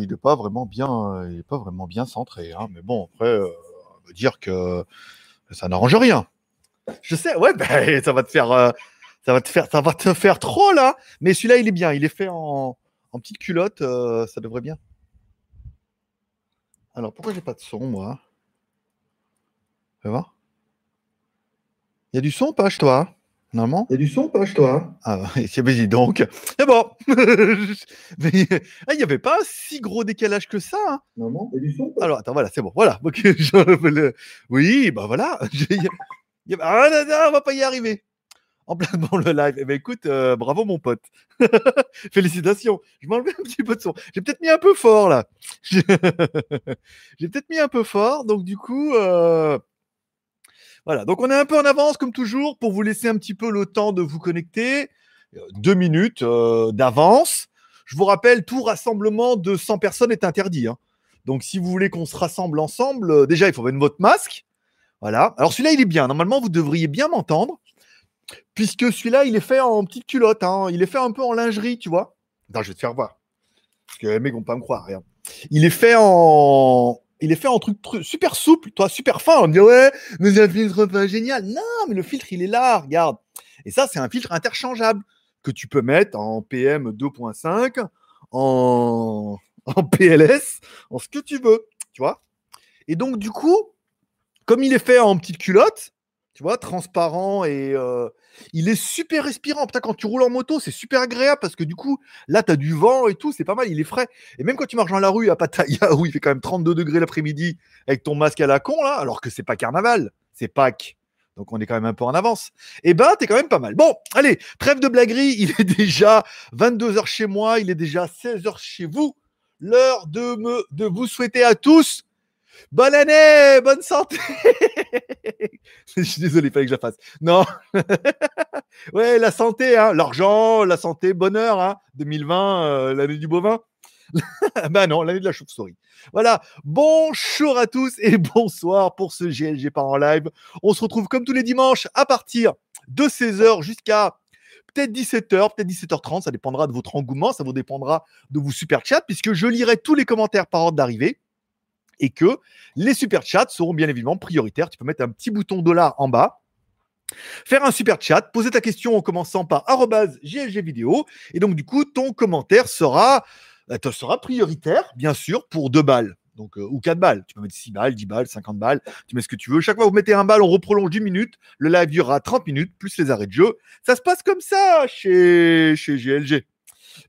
Il n'est pas vraiment bien, il est pas vraiment bien centré. Hein. Mais bon, après, euh, on va dire que ça n'arrange rien. Je sais, ouais, ben, ça va te faire, euh, ça va te faire, ça va te faire trop là. Mais celui-là, il est bien. Il est fait en, petite culotte. euh, ça devrait bien. Alors, pourquoi j'ai pas de son, moi? Voir. Il y a du son, chez toi? Normalement Il y a du son pas chez toi Ah, c'est vas-y donc. C'est bon. Mais ah, il n'y avait pas un si gros décalage que ça. hein. Normalement, il y a du son pas? Alors, attends, voilà, c'est bon. Voilà. Ok, je- le- Oui, bah voilà. Ah, non, non, on va pas y arriver. En plein dans le live. Eh ben, écoute, euh, bravo mon pote. Félicitations. Je m'enlève un petit peu de son. J'ai peut-être mis un peu fort là. J'ai j'ai peut-être mis un peu fort. Donc, du coup, euh, voilà. Donc, on est un peu en avance comme toujours pour vous laisser un petit peu le temps de vous connecter. Euh, Deux minutes euh, d'avance. Je vous rappelle, tout rassemblement de 100 personnes est interdit. hein. Donc, si vous voulez qu'on se rassemble ensemble, euh, déjà, il faut mettre votre masque. Voilà. Alors, celui-là, il est bien. Normalement, vous devriez bien m'entendre. Puisque celui-là, il est fait en petite culotte. hein. Il est fait un peu en lingerie, tu vois. Attends, je vais te faire voir. Parce que les mecs vont pas me croire. Il est fait en. Il est fait en truc, tru- super souple, toi, super fin. On dit, ouais, mais un filtre génial. Non, mais le filtre, il est là, regarde. Et ça, c'est un filtre interchangeable que tu peux mettre en PM 2.5, en, en PLS, en ce que tu veux, tu vois. Et donc, du coup, comme il est fait en petite culotte, vois, transparent et euh, il est super respirant. Putain, quand tu roules en moto, c'est super agréable parce que du coup, là, tu as du vent et tout, c'est pas mal, il est frais. Et même quand tu marches dans la rue à Pattaya, où il fait quand même 32 degrés l'après-midi avec ton masque à la con, alors que c'est pas carnaval, c'est Pâques. Donc on est quand même un peu en avance. Eh ben, t'es quand même pas mal. Bon, allez, trêve de blaguerie, il est déjà 22h chez moi, il est déjà 16h chez vous. L'heure de, me, de vous souhaiter à tous bonne année, bonne santé. je suis désolé, il fallait que je la fasse. Non. ouais, la santé, hein, l'argent, la santé, bonheur, hein, 2020, euh, l'année du bovin. bah non, l'année de la chauve-souris. Voilà, bonjour à tous et bonsoir pour ce GLG par live. On se retrouve comme tous les dimanches à partir de 16h jusqu'à peut-être 17h, peut-être 17h30, ça dépendra de votre engouement, ça vous dépendra de vos super chats, puisque je lirai tous les commentaires par ordre d'arrivée et que les super chats seront bien évidemment prioritaires. Tu peux mettre un petit bouton dollar en bas, faire un super chat, poser ta question en commençant par GLG vidéo, et donc du coup ton commentaire sera, euh, sera prioritaire, bien sûr, pour deux balles. Donc, euh, ou 4 balles. Tu peux mettre 6 balles, 10 balles, 50 balles. Tu mets ce que tu veux. Chaque fois que vous mettez un balle, on reprolonge 10 minutes. Le live durera 30 minutes, plus les arrêts de jeu. Ça se passe comme ça chez, chez GLG.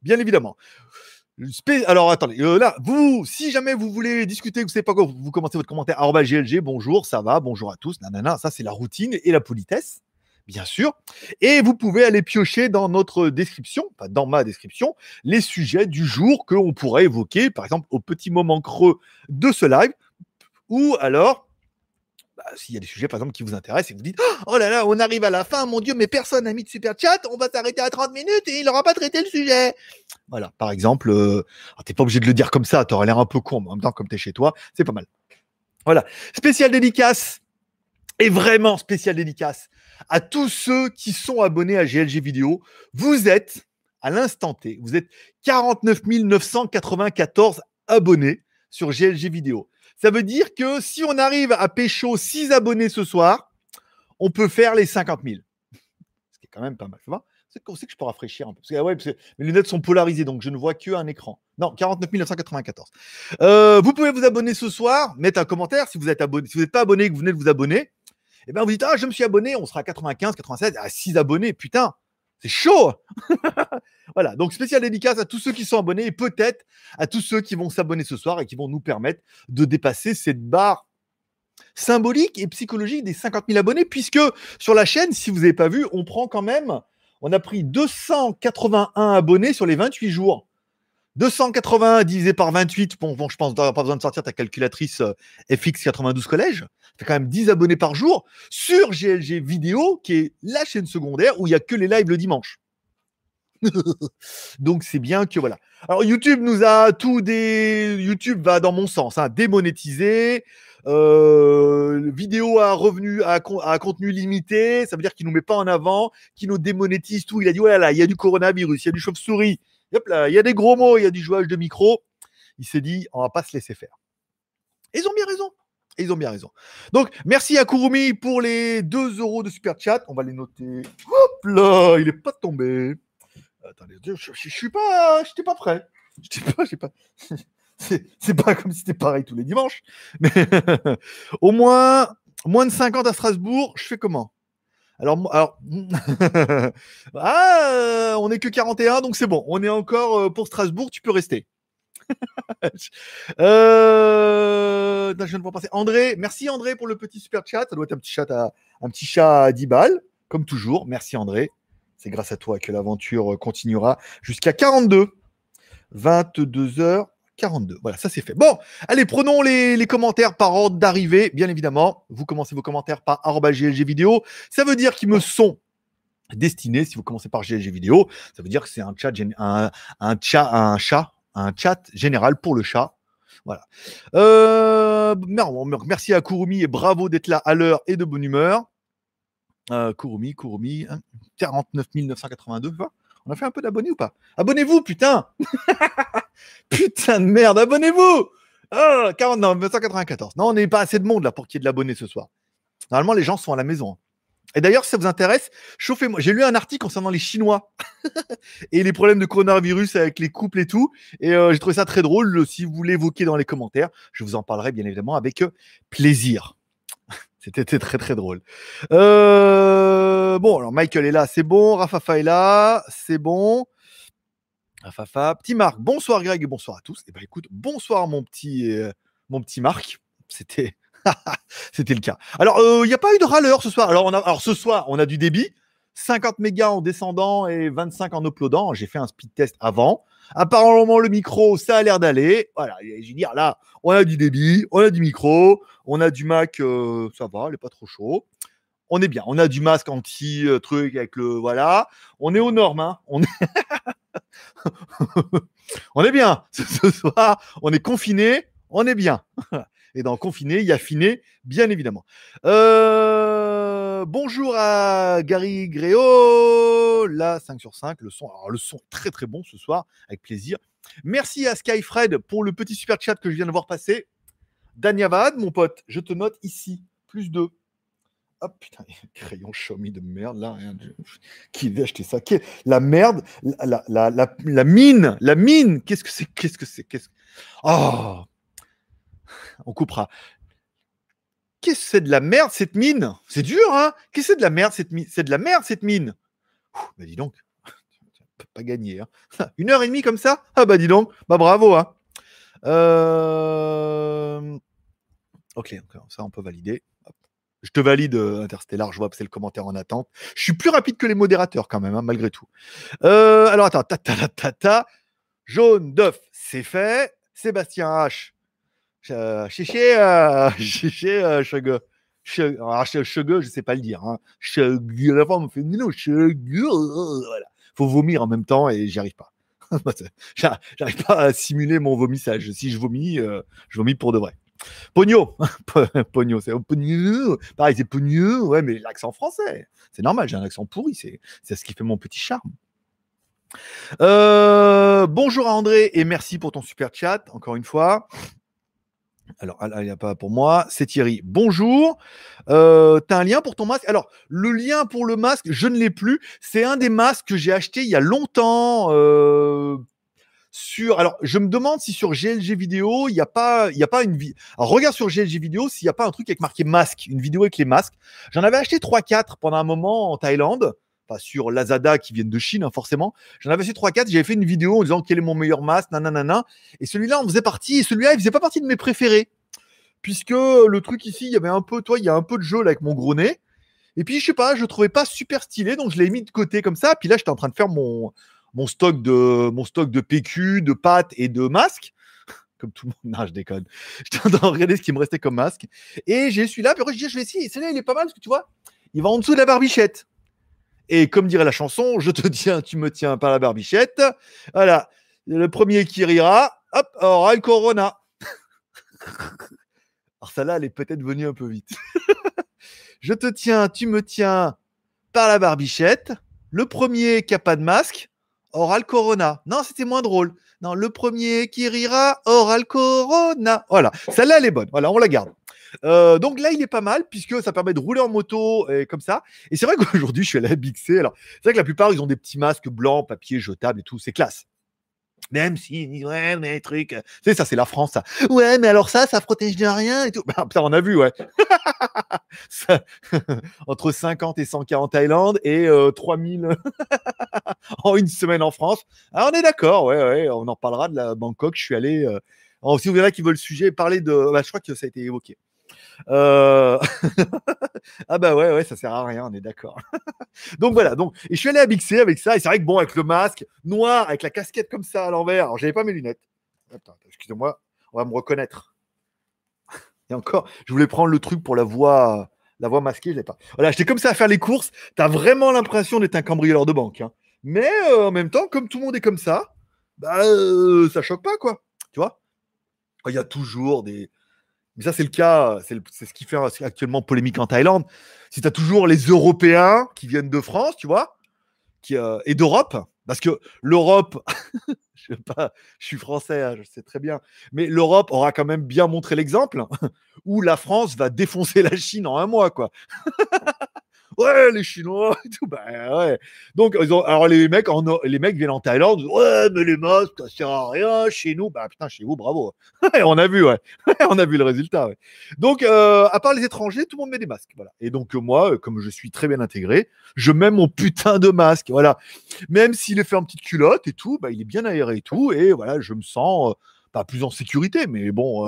Bien évidemment. Alors attendez, euh, là, vous, si jamais vous voulez discuter, vous savez pas quoi, vous, commencez votre commentaire GLG, bonjour, ça va, bonjour à tous, nanana, ça c'est la routine et la politesse, bien sûr. Et vous pouvez aller piocher dans notre description, enfin dans ma description, les sujets du jour que on pourrait évoquer, par exemple au petit moment creux de ce live, ou alors bah, s'il y a des sujets, par exemple, qui vous intéressent et vous dites Oh là là, on arrive à la fin, mon Dieu, mais personne n'a mis de super chat, on va s'arrêter à 30 minutes et il n'aura pas traité le sujet. Voilà, par exemple, euh, alors, t'es pas obligé de le dire comme ça, t'aurais l'air un peu con, mais en même temps, comme t'es chez toi, c'est pas mal. Voilà, spécial dédicace, et vraiment spécial dédicace à tous ceux qui sont abonnés à GLG Vidéo. Vous êtes, à l'instant T, vous êtes 49 994 abonnés sur GLG Vidéo. Ça veut dire que si on arrive à pécho 6 abonnés ce soir, on peut faire les 50 000. Ce qui est quand même pas mal. C'est qu'on sait que je peux rafraîchir un peu. Parce que, ouais, parce sont polarisées, donc je ne vois qu'un écran. Non, 49 994. Euh, vous pouvez vous abonner ce soir, mettre un commentaire si vous êtes abonné. Si vous n'êtes pas abonné et que vous venez de vous abonner, eh ben vous dites Ah, je me suis abonné, on sera à 95, 96, à 6 abonnés. Putain, c'est chaud Voilà, donc spécial dédicace à tous ceux qui sont abonnés et peut-être à tous ceux qui vont s'abonner ce soir et qui vont nous permettre de dépasser cette barre symbolique et psychologique des 50 000 abonnés, puisque sur la chaîne, si vous n'avez pas vu, on prend quand même, on a pris 281 abonnés sur les 28 jours. 281 divisé par 28, bon, bon je pense que tu pas besoin de sortir ta calculatrice euh, FX92 collège, ça fait quand même 10 abonnés par jour sur GLG Vidéo, qui est la chaîne secondaire où il n'y a que les lives le dimanche. Donc c'est bien que voilà. Alors YouTube nous a tout des. YouTube va dans mon sens, hein, démonétisé. Euh, vidéo à revenu à, con- à contenu limité, ça veut dire qu'il nous met pas en avant, qu'il nous démonétise tout. Il a dit ouais là, il y a du coronavirus, il y a du chauve-souris, Hop là, il y a des gros mots, il y a du jouage de micro. Il s'est dit, on va pas se laisser faire. Ils ont bien raison. Ils ont bien raison. Donc, merci à Kurumi pour les 2 euros de super chat. On va les noter. Hop là, il est pas tombé. Attendez, je, je, je suis pas, j'étais pas prêt. J'étais pas, pas. C'est pas comme si c'était pareil tous les dimanches. Mais au moins, moins de 50 à Strasbourg, je fais comment? Alors, ah, euh, on est que 41, donc c'est bon. On est encore euh, pour Strasbourg, tu peux rester. Euh, je viens de voir passer. André, merci André pour le petit super chat. Ça doit être un petit chat à, un petit chat à 10 balles, comme toujours. Merci André. C'est grâce à toi que l'aventure continuera jusqu'à 42. 22h42. Voilà, ça c'est fait. Bon, allez, prenons les, commentaires par ordre d'arrivée, bien évidemment. Vous commencez vos commentaires par GLG vidéo. Ça veut dire qu'ils me sont destinés. Si vous commencez par GLG vidéo, ça veut dire que c'est un chat, un, chat, un chat, un chat général pour le chat. Voilà. Euh, merci à Kurumi et bravo d'être là à l'heure et de bonne humeur. Euh, Kurumi, Kurumi, hein, 49 982. tu vois. On a fait un peu d'abonnés ou pas? Abonnez-vous, putain Putain de merde, abonnez-vous oh, 40, non, 994. Non, on n'est pas assez de monde là pour qu'il y ait de l'abonné ce soir. Normalement, les gens sont à la maison. Et d'ailleurs, si ça vous intéresse, chauffez-moi. J'ai lu un article concernant les Chinois et les problèmes de coronavirus avec les couples et tout. Et euh, j'ai trouvé ça très drôle. Si vous voulez évoquer dans les commentaires, je vous en parlerai bien évidemment avec euh, plaisir. C'était très très drôle. Euh, bon, alors Michael est là, c'est bon. Rafafa est là, c'est bon. Rafafa, petit Marc, bonsoir Greg bonsoir à tous. Et ben écoute, bonsoir mon petit, euh, mon petit Marc. C'était, c'était le cas. Alors il n'y a pas eu de râleur ce soir? Alors on a, alors ce soir on a du débit, 50 mégas en descendant et 25 en uploadant. J'ai fait un speed test avant. Apparemment le micro ça a l'air d'aller. Voilà, je veux dire là, on a du débit, on a du micro, on a du Mac, euh, ça va, il est pas trop chaud. On est bien. On a du masque anti euh, avec le voilà. On est aux normes. Hein. On est on est bien. Ce, soir, on est confiné, on est bien. Et dans confiné, il y a finé, bien évidemment. Euh, bonjour à Gary Gréo. Là, 5 sur 5. Le son, alors, le son très très bon ce soir, avec plaisir. Merci à Skyfred pour le petit super chat que je viens de voir passer. Danyavad, mon pote, je te note ici, plus 2. Hop, putain, crayon Xiaomi de merde, là, rien de- Qui va acheter ça? Qui- La merde, la, la, la, la- mine, la mine, qu'est-ce que c'est Qu'est-ce que c'est Qu'est-ce que- Oh On coupera. Qu'est-ce que c'est de la merde, cette mine? C'est dur, hein? Qu'est-ce que c'est de la merde, cette mine C'est de la merde, cette mine? Bah dis donc, tu peux pas gagner. Hein. Une heure et demie comme ça? Ah bah dis donc, bah bravo, hein. Euh, Ok, ça on peut valider. Je te valide, euh, Interstellar, je vois c'est le commentaire en attente. Je suis plus rapide que les modérateurs quand même, hein, malgré tout. Euh, alors attends, ta ta ta ta ta. Jaune d'œuf, c'est fait. Sébastien H. Euh, euh, euh. Che- alors, che- chege, je sais pas le dire. Hein. La femme me fait non, chege, voilà. Faut vomir en même temps et j'y arrive pas. J'a- J'arrive pas à simuler mon vomissage. Si je vomis, euh, je vomis pour de vrai. Pogno, Pogno, c'est Pogno. Pareil, c'est Pogno, ouais, mais l'accent français. C'est normal, j'ai un accent pourri, c'est ce qui fait mon petit charme. Euh, bonjour à André et merci pour ton super chat, encore une fois. Alors, ah, il n'y a pas pour moi. C'est Thierry. Bonjour. Euh, T'as un lien pour ton masque? Alors, le lien pour le masque, je ne l'ai plus. C'est un des masques que j'ai acheté il y a longtemps. euh, sur. Alors, je me demande si sur GLG vidéo, il n'y a pas, il y a pas une. vi- Alors, regarde sur GLG vidéo s'il n'y a pas un truc avec marqué masque, une vidéo avec les masques. J'en avais acheté 3-4 pendant un moment en Thaïlande. Pas sur Lazada qui viennent de Chine, hein, forcément. J'en avais acheté 3-4. J'avais fait une vidéo en disant quel est mon meilleur masque, nanana. Et celui-là en faisait partie. Et celui-là, il faisait pas partie de mes préférés. Puisque le truc ici, il y avait un peu, toi, il y a un peu de jeu là, avec mon gros nez. Et puis, je sais pas, je le trouvais pas super stylé, donc je l'ai mis de côté comme ça. Puis là, j'étais en train de faire mon, mon, stock, de, mon de PQ, de pâtes et de masques. Comme tout le monde. Non, je déconne. J'étais en train de regarder ce qui me restait comme masque. Et j'ai celui-là. Puis je dis, je vais essayer. Celui-là, il est pas mal parce que tu vois, il va en dessous de la barbichette. Et comme dirait la chanson, je te tiens, tu me tiens par la barbichette. Voilà. Le premier qui rira, hop, aura le corona. Alors celle-là, elle est peut-être venue un peu vite. je te tiens, tu me tiens par la barbichette. Le premier qui n'a pas de masque aura le corona. Non, c'était moins drôle. Non, le premier qui rira aura corona. Voilà, celle-là, elle est bonne. Voilà, on la garde. Euh, donc là, il est pas mal puisque ça permet de rouler en moto et comme ça. Et c'est vrai qu'aujourd'hui, je suis allé à Big C. Alors, c'est vrai que la plupart, ils ont des petits masques blancs, papier jetable et tout. C'est classe. Même si, ouais, mais trucs. Tu sais, ça, c'est la France, ça. Ouais, mais alors ça, ça protège de rien et tout. Bah, putain, on a vu, ouais. Entre 50 et 100 en Thaïlande et euh, 3000 en une semaine en France. Ah, on est d'accord, ouais, ouais. On en parlera de la Bangkok. Je suis allé. euh, alors, si vous verrez qui veut le sujet, parler de. Bah, je crois que ça a été évoqué. Euh, ah bah ouais, ouais, ça sert à rien, on est d'accord. donc voilà, donc et je suis allé à Big C avec ça, et c'est vrai que bon, avec le masque noir, avec la casquette comme ça à l'envers, alors j'avais pas mes lunettes. Attends, excusez-moi, on va me reconnaître. Et encore, je voulais prendre le truc pour la voix, la voix masquée, je l'ai pas. Voilà, j'étais comme ça à faire les courses, t'as vraiment l'impression d'être un cambrioleur de banque. hein. Mais euh, en même temps, comme tout le monde est comme ça, bah euh, ça choque pas, quoi. Tu vois Il y a toujours des, mais ça, c'est le cas, c'est ce qui fait actuellement polémique en Thaïlande. Si tu as toujours les Européens qui viennent de France, tu vois, qui, euh, et d'Europe, parce que l'Europe, je sais pas, je suis français, hein, je sais très bien, mais l'Europe aura quand même bien montré l'exemple où la France va défoncer la Chine en un mois, quoi. Ouais, les Chinois et tout, bah ouais. Donc, ils ont, alors les mecs, en, les mecs viennent en Thaïlande, ouais, mais les masques, ça sert à rien. Chez nous, bah putain, chez vous, bravo. on a vu, ouais. on a vu le résultat. Donc, euh, à part les étrangers, tout le monde met des masques, voilà. Et donc, moi, euh, comme je suis très bien intégré, je mets mon putain de masque, voilà. Même s'il est fait en petite culotte et tout, bah, il est bien aéré et tout, et voilà, je me sens euh, pas plus en sécurité, mais bon,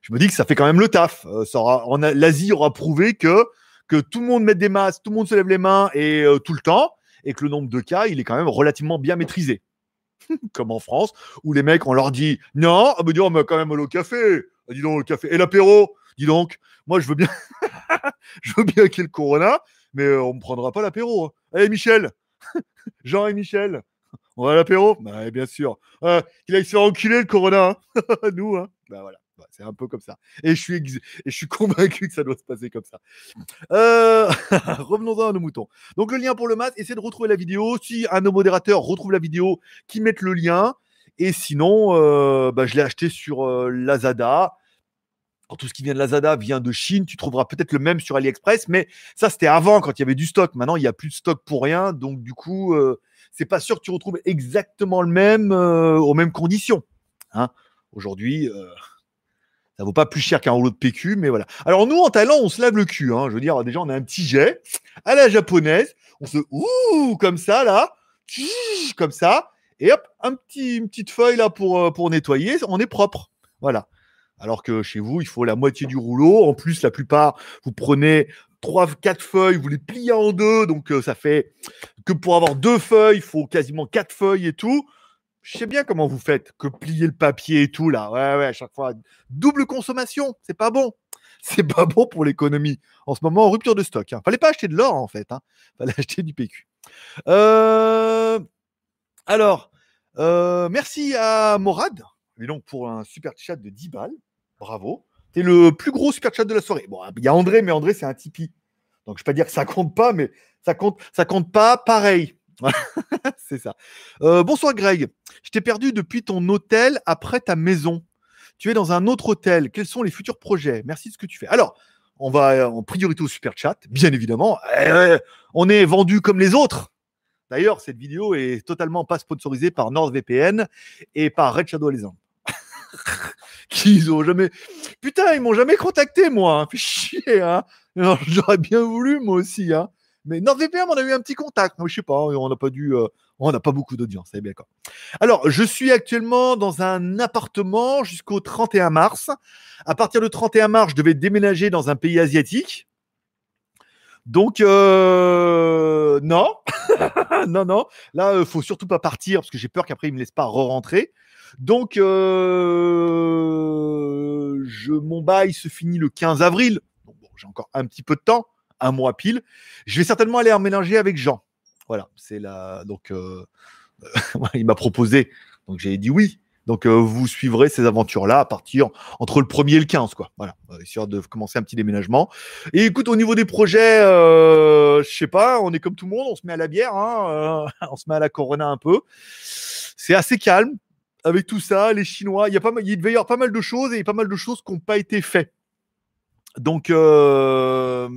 je me dis que ça fait quand même le taf. Ça aura, L'Asie aura prouvé que que tout le monde mette des masques, tout le monde se lève les mains et euh, tout le temps, et que le nombre de cas, il est quand même relativement bien maîtrisé. Comme en France, où les mecs, on leur dit non, ah bah donc, mais quand même le café, Ah, dis donc le café, et l'apéro, dis donc, moi je veux bien, je veux bien qu'il y ait le corona, mais euh, on me prendra pas l'apéro. hein. Allez Michel, Jean et Michel, on va à l'apéro? Bah bien sûr. Euh, il aille se faire enculer le corona, hein. nous, hein. Bah voilà, Bah, c'est un peu comme ça. Et je suis, et je suis convaincu que ça doit se passer comme ça. Euh, Revenons-en à nos moutons. Donc le lien pour le masque, essayez de retrouver la vidéo. Si un de nos modérateurs retrouve la vidéo, qui mette le lien. Et sinon, euh, bah, je l'ai acheté sur euh, Lazada. Alors, tout ce qui vient de Lazada vient de Chine. Tu trouveras peut-être le même sur AliExpress, mais ça c'était avant quand il y avait du stock. Maintenant, il n'y a plus de stock pour rien. Donc du coup, euh, c'est pas sûr que tu retrouves exactement le même aux mêmes conditions. Hein Aujourd'hui, ça vaut pas plus cher qu'un rouleau de PQ, mais voilà. Alors nous, en Thaïlande, on se lave le cul. Hein. Je veux dire, déjà, on a un petit jet à la japonaise. On se ouh comme ça là, comme ça, et hop, un petit, une petite feuille là pour euh, pour nettoyer. On est propre. Voilà. Alors que chez vous, il faut la moitié du rouleau. En plus, la plupart, vous prenez trois, quatre feuilles, vous les pliez en deux, donc euh, ça fait que pour avoir deux feuilles, il faut quasiment quatre feuilles et tout. Je sais bien comment vous faites, que plier le papier et tout là. Ouais, ouais, à chaque fois. Double consommation, c'est pas bon. C'est pas bon pour l'économie. En ce moment, en rupture de stock. Hein. Fallait pas acheter de l'or en fait. Hein. Fallait acheter du PQ. Euh, Alors, euh, merci à Morad, et donc pour un super chat de 10 balles. Bravo. C'est le plus gros super chat de la soirée. Bon, il y a André, mais André, c'est un Tipeee. Donc, je ne vais pas dire que ça compte pas, mais ça compte, ça compte pas pareil. c'est ça. Euh, bonsoir Greg. Je t'ai perdu depuis ton hôtel après ta maison. Tu es dans un autre hôtel. Quels sont les futurs projets? Merci de ce que tu fais. Alors, on va euh, en priorité au super chat, bien évidemment. Euh, on est vendu comme les autres. D'ailleurs, cette vidéo est totalement pas sponsorisée par NordVPN et par Red Shadow Alezan. Qu'ils ont jamais. Putain, ils m'ont jamais contacté, moi. Hein. Fait chier, hein. J'aurais bien voulu, moi aussi, hein. Mais NordVPN, on a eu un petit contact. Moi, je sais pas, on n'a pas dû. euh, On n'a pas beaucoup d'audience, bien. Alors, je suis actuellement dans un appartement jusqu'au 31 mars. À partir du 31 mars, je devais déménager dans un pays asiatique. Donc, euh, non, non, non. Là, il faut surtout pas partir parce que j'ai peur qu'après, ils me laissent pas re-rentrer. Donc, euh, je, mon bail se finit le 15 avril. Bon, j'ai encore un petit peu de temps, un mois pile. Je vais certainement aller emménager avec Jean. Voilà, c'est la. Donc, euh, il m'a proposé. Donc, j'ai dit oui. Donc euh, vous suivrez ces aventures-là à partir entre le 1er et le 15, quoi. Voilà, euh, histoire de commencer un petit déménagement. Et écoute, au niveau des projets, euh, je sais pas, on est comme tout le monde, on se met à la bière, hein, on se met à la Corona un peu. C'est assez calme avec tout ça, les Chinois. Il y a pas mal, il devait y avoir pas mal de choses et pas mal de choses qui n'ont pas été faites. Donc euh,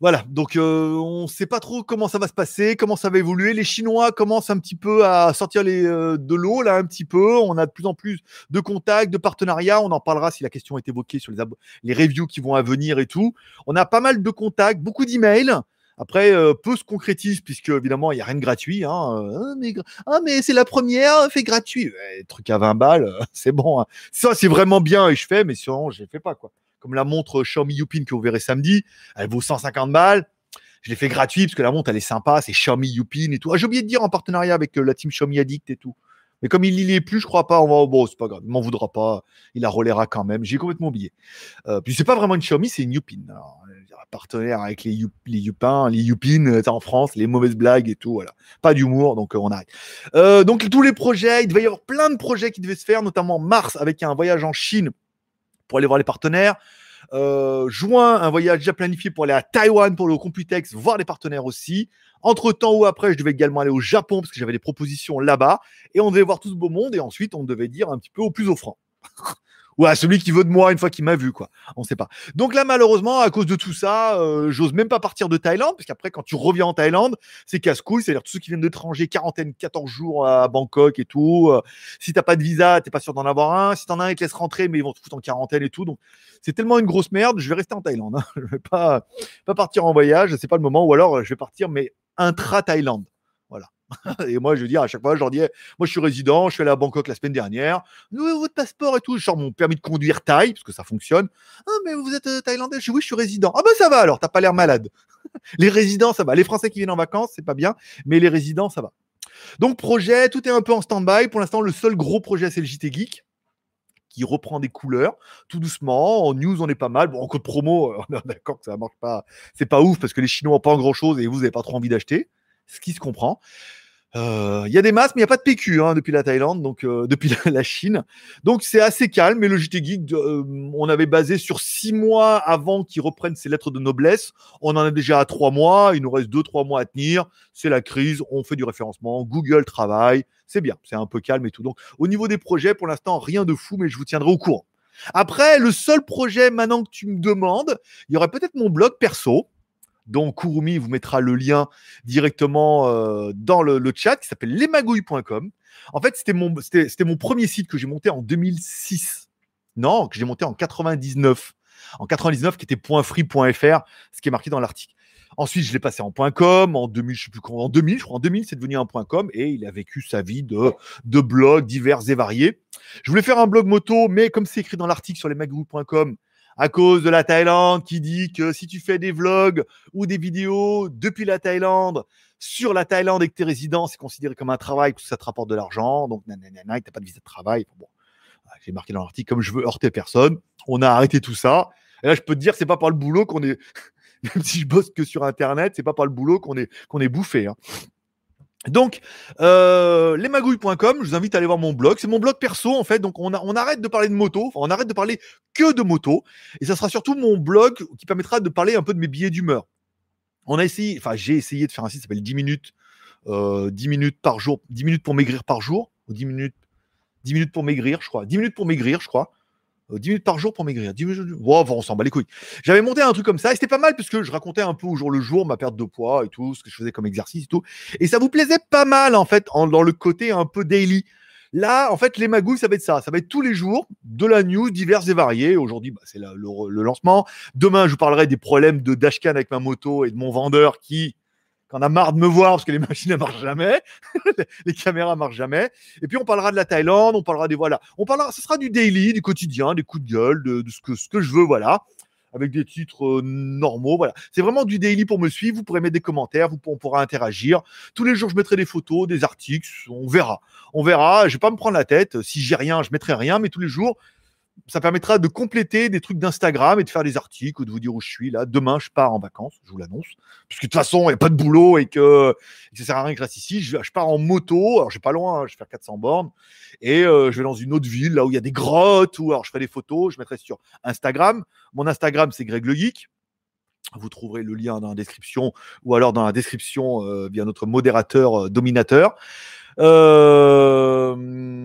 voilà, donc euh, on ne sait pas trop comment ça va se passer, comment ça va évoluer. Les Chinois commencent un petit peu à sortir les, euh, de l'eau, là, un petit peu. On a de plus en plus de contacts, de partenariats. On en parlera si la question est évoquée sur les, les reviews qui vont à venir et tout. On a pas mal de contacts, beaucoup d'emails. Après, peu se concrétise, puisque évidemment, il n'y a rien de gratuit. Hein. Ah, ah, mais c'est la première, fait gratuit. Truc à 20 balles, c'est bon. hein. Ça, c'est vraiment bien et je fais, mais sinon, je ne fais pas. quoi. Comme la montre Xiaomi Yupin que vous verrez samedi, elle vaut 150 balles. Je l'ai fait gratuit parce que la montre, elle est sympa, c'est Xiaomi Yupin et tout. Ah, j'ai oublié de dire en partenariat avec euh, la team Xiaomi Addict et tout. Mais comme il n'y est plus, je crois pas, on va, bon, c'est pas grave, il m'en voudra pas, il la relaiera quand même. J'ai complètement oublié. Euh, puis c'est pas vraiment une Xiaomi, c'est une Yupin. Alors, euh, partenaire avec les, Yup- les Yupin, les euh, en France, les mauvaises blagues et tout, voilà. Pas d'humour, donc on arrête. Donc tous les projets, il devait y avoir plein de projets qui devaient se faire, notamment mars avec un voyage en Chine aller voir les partenaires. Euh, juin, un voyage déjà planifié pour aller à Taïwan pour le Computex, voir les partenaires aussi. Entre temps ou après, je devais également aller au Japon parce que j'avais des propositions là-bas. Et on devait voir tout ce beau monde. Et ensuite, on devait dire un petit peu au plus offrant. ou à celui qui veut de moi une fois qu'il m'a vu, quoi. On sait pas. Donc là, malheureusement, à cause de tout ça, euh, j'ose même pas partir de Thaïlande, parce qu'après, quand tu reviens en Thaïlande, c'est casse-couille. C'est-à-dire tous ceux qui viennent d'étranger, quarantaine, 14 jours à Bangkok et tout. Euh, si t'as pas de visa, t'es pas sûr d'en avoir un. Si t'en as un, ils te laissent rentrer, mais ils vont te foutre en quarantaine et tout. Donc c'est tellement une grosse merde, je vais rester en Thaïlande. hein. Je vais pas, pas partir en voyage, c'est pas le moment. Ou alors, je vais partir, mais intra-Thaïlande. Voilà. Et moi, je veux dire, à chaque fois, je leur dis, moi, je suis résident, je suis allé à Bangkok la semaine dernière. Nous, votre passeport et tout, sors mon permis de conduire Thaï, parce que ça fonctionne. Ah, mais vous êtes euh, thaïlandais Je dis, oui, je suis résident. Ah, ben ça va alors, t'as pas l'air malade. les résidents, ça va. Les Français qui viennent en vacances, c'est pas bien, mais les résidents, ça va. Donc, projet, tout est un peu en stand-by. Pour l'instant, le seul gros projet, c'est le JT Geek qui reprend des couleurs tout doucement. En news, on est pas mal. Bon, en code promo, euh, on est d'accord que ça marche pas. C'est pas ouf parce que les Chinois n'ont pas grand chose et vous n'avez pas trop envie d'acheter, ce qui se comprend. Euh, Il y a des masses, mais il n'y a pas de PQ hein, depuis la Thaïlande, donc euh, depuis la, Chine. Donc c'est assez calme. Mais le JT Geek, euh, on avait basé sur six mois avant qu'ils reprennent ces lettres de noblesse. On en est déjà à trois mois. Il nous reste deux, trois mois à tenir. C'est la crise. On fait du référencement. Google travaille. C'est bien. C'est un peu calme et tout. Donc au niveau des projets, pour l'instant, rien de fou, mais je vous tiendrai au courant. Après, le seul projet maintenant que tu me demandes, il y aurait peut-être mon blog perso. Dont Kurumi vous mettra le lien directement euh, dans le, chat, qui s'appelle lesmagouilles.com. En fait, c'était mon, premier site que j'ai monté en 2006. Non, que j'ai monté en 99. En 99, qui était .free.fr, ce qui est marqué dans l'article. Ensuite, je l'ai passé en .com, en 2000, je sais plus en 2000, je crois, en 2000, c'est devenu un .com et il a vécu sa vie de, de blogs divers et variés. Je voulais faire un blog moto, mais comme c'est écrit dans l'article sur lesmagouilles.com, à cause de la Thaïlande qui dit que si tu fais des vlogs ou des vidéos depuis la Thaïlande sur la Thaïlande et que tu es résident, c'est considéré comme un travail que ça te rapporte de l'argent. Donc, nanana, tu n'as pas de visa de travail. Bon, j'ai marqué dans l'article comme je veux heurter personne. On a arrêté tout ça. Et là, je peux te dire, c'est pas par le boulot qu'on est, même si je bosse que sur Internet, c'est pas par le boulot qu'on est, qu'on est bouffé. hein. Donc, euh, lesmagouilles.com, je vous invite à aller voir mon blog. C'est mon blog perso, en fait. Donc, on, arrête de parler de moto. On arrête de parler que de moto. Et ça sera surtout mon blog qui permettra de parler un peu de mes billets d'humeur. On a essayé, enfin, j'ai essayé de faire un site qui s'appelle 10 minutes, euh, 10 minutes par jour, 10 minutes pour maigrir par jour, ou 10 minutes, 10 minutes pour maigrir, je crois. 10 minutes pour maigrir, je crois. Euh, 10 minutes par jour pour maigrir. 10 minutes... Wow, on s'en bat les couilles. J'avais monté un truc comme ça et c'était pas mal parce que je racontais un peu au jour le jour ma perte de poids et tout, ce que je faisais comme exercice et tout. Et ça vous plaisait pas mal en fait, dans le côté un peu daily. Là, en fait, les magouilles, ça va être ça. Ça va être tous les jours de la news diverses et variées. Aujourd'hui, bah, c'est le, le lancement. Demain, je vous parlerai des problèmes de dashcam avec ma moto et de mon vendeur qui, qui en a marre de me voir parce que les machines ne marchent jamais, les caméras marchent jamais. Et puis on parlera de la Thaïlande, on parlera des voilà, on parlera, ce sera du daily, du quotidien, des coups de gueule, de, de ce que ce que je veux, voilà, avec des titres euh, normaux, voilà. C'est vraiment du daily pour me suivre. Vous pourrez mettre des commentaires, vous on pourra interagir. Tous les jours, je mettrai des photos, des articles, on verra, on verra. Je vais pas me prendre la tête. Si j'ai rien, je mettrai rien, mais tous les jours. Ça permettra de compléter des trucs d'Instagram et de faire des articles ou de vous dire où je suis là. Demain, je pars en vacances, je vous l'annonce. Parce que de toute façon, il n'y a pas de boulot et que, et que ça sert à rien que je reste ici. Je, pars en moto. Alors, je vais pas loin, hein, je vais faire 400 bornes. Et euh, je vais dans une autre ville, là où il y a des grottes, ou alors je ferai des photos, je mettrai sur Instagram. Mon Instagram, c'est Greg le Geek. Vous trouverez le lien dans la description ou alors dans la description euh, via notre modérateur euh, dominateur. Euh,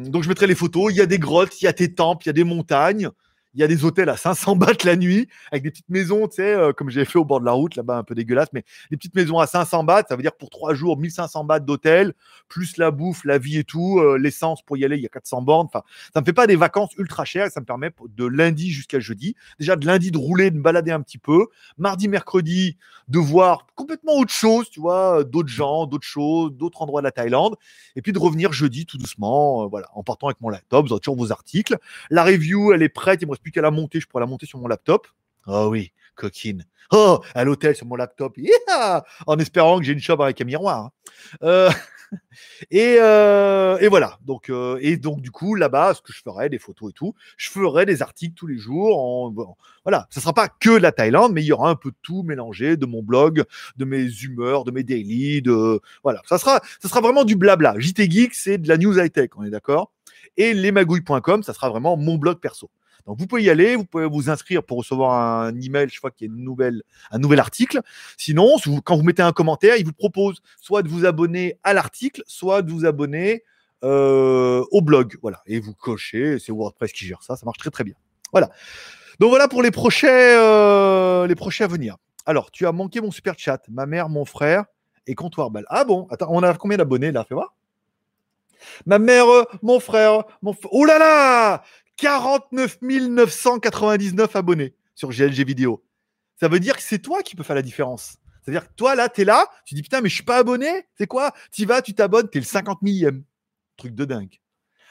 donc je mettrai les photos. Il y a des grottes, il y a des temples, il y a des montagnes. Il y a des hôtels à 500 bahts la nuit, avec des petites maisons, tu sais, euh, comme j'ai fait au bord de la route, là-bas un peu dégueulasse, mais des petites maisons à 500 bahts, ça veut dire pour trois jours, 1500 bahts d'hôtel, plus la bouffe, la vie et tout, euh, l'essence pour y aller, il y a 400 bornes. Enfin, ça me fait pas des vacances ultra chères, ça me permet de lundi jusqu'à jeudi, déjà de lundi de rouler, de me balader un petit peu, mardi, mercredi, de voir complètement autre chose, tu vois, euh, d'autres gens, d'autres choses, d'autres endroits de la Thaïlande, et puis de revenir jeudi tout doucement, voilà, en partant avec mon laptop, vous aurez toujours vos articles. La review, elle est prête, plus qu'à la monter, je pourrais la monter sur mon laptop. Oh oui, coquine. Oh, à l'hôtel sur mon laptop, en espérant que j'ai une chambre avec un miroir. hein. Euh, et, euh, et voilà. Donc, euh, et donc du coup, là-bas, ce que je ferai, des photos et tout, je ferai des articles tous les jours. En, en- voilà, sera pas que la Thaïlande, mais il y aura un peu de tout mélangé, de mon blog, de mes humeurs, de mes daily, de voilà. Ça sera, ça sera vraiment du blabla. JT Geek, c'est de la news high tech, on est d'accord. Et lesmagouilles.com, ça sera vraiment mon blog perso. Donc vous pouvez y aller, vous pouvez vous inscrire pour recevoir un email, je crois qu'il y a une nouvelle, un nouvel article. Sinon, quand vous mettez un commentaire, il vous propose soit de vous abonner à l'article, soit de vous abonner euh, au blog. Voilà. Et vous cochez, c'est WordPress qui gère ça, ça marche très très bien. Voilà. Donc voilà pour les prochains, euh, les prochains à venir. Alors, tu as manqué mon super chat. Ma mère, mon frère et comptoir bal. Ah bon? Attends, on a combien d'abonnés là? Fais voir. Ma mère, euh, mon frère, mon Oh là là 49 999 abonnés sur GLG vidéo. Ça veut dire que c'est toi qui peux faire la différence. C'est-à-dire que toi, là, tu es là, tu dis putain, mais je suis pas abonné. C'est quoi? Tu vas, tu t'abonnes, tu es le 50 millième. Truc de dingue.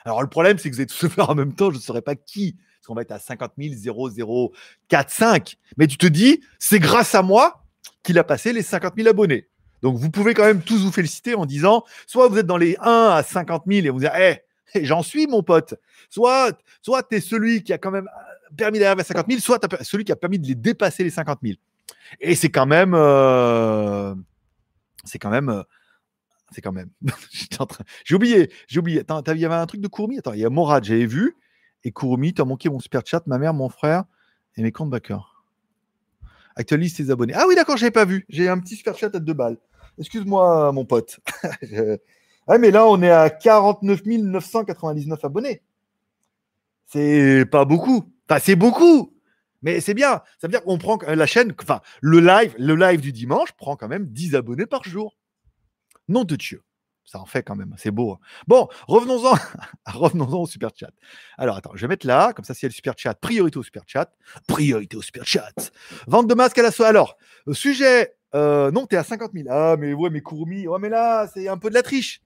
Alors, le problème, c'est que vous allez tous faire en même temps. Je ne saurais pas qui. Parce qu'on va être à 50 0045. Mais tu te dis, c'est grâce à moi qu'il a passé les 50 000 abonnés. Donc, vous pouvez quand même tous vous féliciter en disant soit vous êtes dans les 1 à 50 000 et vous dites, eh, j'en suis, mon pote. Soit, soit tu es celui qui a quand même permis d'arriver à 50 000, soit tu celui qui a permis de les dépasser les 50 000. Et c'est quand même. euh, c'est quand même. euh, c'est quand même. J'ai oublié. J'ai oublié. Attends, il y avait un truc de Courmi. Attends, il y a Morad, j'avais vu. Et Courmi, t'as manqué mon super chat, ma mère, mon frère et mes comptes backers. Actualise tes abonnés. Ah oui, d'accord, j'avais pas vu. J'ai un petit super chat à deux balles. Excuse-moi, mon pote. Ouais, mais là, on est à 49 999 abonnés. C'est pas beaucoup. Enfin, c'est beaucoup. Mais c'est bien. Ça veut dire qu'on prend la chaîne, enfin, le live, le live du dimanche prend quand même 10 abonnés par jour. Nom de Dieu. Ça en fait quand même. C'est beau. hein. Bon, revenons-en revenons au super chat. Alors, attends, je vais mettre là, comme ça, s'il y a le super chat, priorité au super chat. Priorité au super chat. Vente de masques à la soie. Alors, euh, sujet. euh, non, t'es à 50 000. Ah, mais ouais, mais Courmi. Ouais, mais là, c'est un peu de la triche.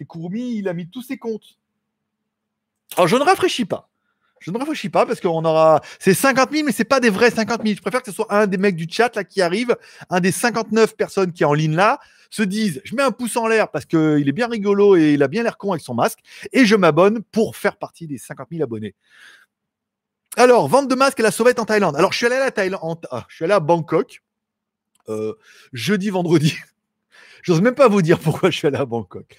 C'est Courmi, il a mis tous ses comptes. Alors, je ne rafraîchis pas. Je ne réfléchis pas parce qu'on aura. C'est 50 000, mais c'est pas des vrais 50 000. Je préfère que ce soit un des mecs du chat qui arrive, un des 59 personnes qui est en ligne là, se disent je mets un pouce en l'air parce qu'il est bien rigolo et il a bien l'air con avec son masque, et je m'abonne pour faire partie des 50 000 abonnés. Alors, vente de masques à la sauvette en Thaïlande. Alors, je suis allé à la Thaïlande, ah, je suis allé à Bangkok, euh, jeudi, vendredi. J'ose même pas vous dire pourquoi je suis allé à Bangkok.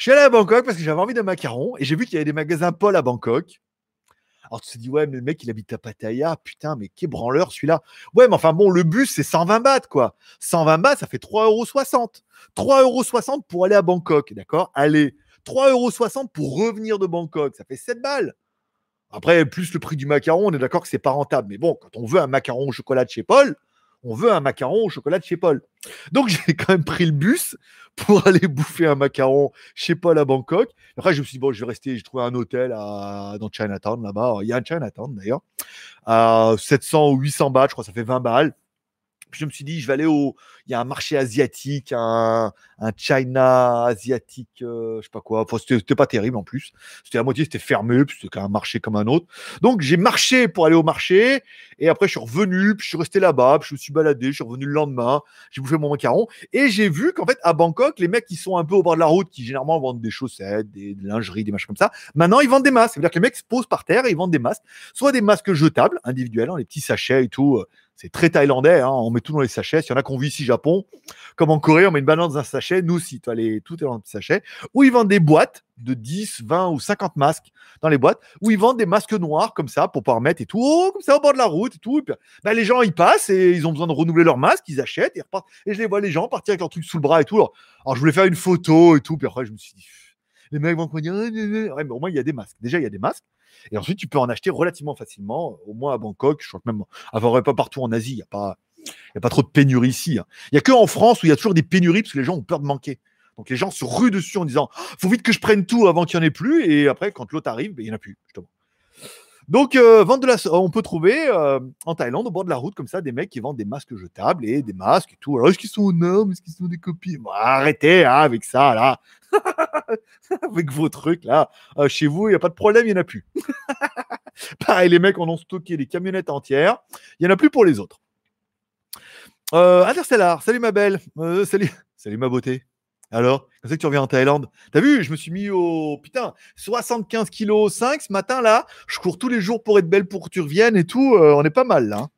Je suis allé à Bangkok parce que j'avais envie de macarons et j'ai vu qu'il y avait des magasins Paul à Bangkok. Alors tu te dis, ouais, mais le mec, il habite à Pattaya, putain, mais quel branleur celui-là. Ouais, mais enfin bon, le bus, c'est 120 bahts, quoi. 120 bahts, ça fait 3,60 euros. 3,60 euros pour aller à Bangkok, d'accord? Allez, 3,60 euros pour revenir de Bangkok, ça fait 7 balles. Après, plus le prix du macaron, on est d'accord que c'est pas rentable. Mais bon, quand on veut un macaron au chocolat chez Paul, on veut un macaron au chocolat de chez Paul. Donc j'ai quand même pris le bus pour aller bouffer un macaron chez Paul à Bangkok. Après, je me suis dit, bon, je vais rester, j'ai trouvé un hôtel dans Chinatown, là-bas. Il y a un Chinatown, d'ailleurs. À 700 ou 800 bahts, je crois, ça fait 20 balles. Puis je me suis dit, je vais aller au. Il y a un marché asiatique, un, un China asiatique, euh, je sais pas quoi. Enfin, c'était pas terrible en plus. C'était à moitié, c'était fermé, puis c'était un marché comme un autre. Donc j'ai marché pour aller au marché, et après je suis revenu, puis je suis resté là-bas, puis je me suis baladé, je suis revenu le lendemain, j'ai bouffé mon macaron, et j'ai vu qu'en fait à Bangkok, les mecs qui sont un peu au bord de la route, qui généralement vendent des chaussettes, des, de lingerie, des machins comme ça, maintenant ils vendent des masques. C'est-à-dire que les mecs se posent par terre et ils vendent des masques, soit des masques jetables, individuels, hein, les petits sachets et tout. euh, C'est très thaïlandais, hein, on met tout dans les sachets. S'il y en a qu'on vit ici Japon, comme en Corée, on met une banane dans un sachet. Nous aussi, les, tout est dans un sachet. Ou ils vendent des boîtes de 10, 20 ou 50 masques dans les boîtes. Ou ils vendent des masques noirs comme ça pour pouvoir mettre et tout, oh, comme ça au bord de la route tout. Ben, les gens, ils passent et ils ont besoin de renouveler leur masque, ils achètent et ils repartent. Et je les vois, les gens partir avec leur truc sous le bras et tout. Alors, je voulais faire une photo et tout. Puis après, je me suis dit, les mecs vont me dire, mais au moins, il y a des masques. Déjà, il y a des masques. Et ensuite, tu peux en acheter relativement facilement, au moins à Bangkok. Je crois que même, avoir pas partout en Asie, il n'y a pas. Trop de pénurie ici. hein. Il n'y a que en France où il y a toujours des pénuries parce que les gens ont peur de manquer. Donc les gens se ruent dessus en disant faut vite que je prenne tout avant qu'il n'y en ait plus. Et après, quand l'autre arrive, ben, il n'y en a plus. Justement. Donc, euh, on peut trouver euh, en Thaïlande, au bord de la route, comme ça, des mecs qui vendent des masques jetables et des masques et tout. Alors, est-ce qu'ils sont aux normes Est-ce qu'ils sont des copies? Arrêtez hein, avec ça, là. avec vos trucs, là. Euh, chez vous, il n'y a pas de problème, il n'y en a plus. Pareil, les mecs en ont stocké des camionnettes entières. Il n'y en a plus pour les autres. Interstellar, salut ma belle. Salut, salut ma beauté. Alors, quand c'est que tu reviens en Thaïlande? T'as vu, je me suis mis au putain 75 kg 5 ce matin là. Je cours tous les jours pour être belle pour que tu reviennes et tout. euh, on est pas mal hein.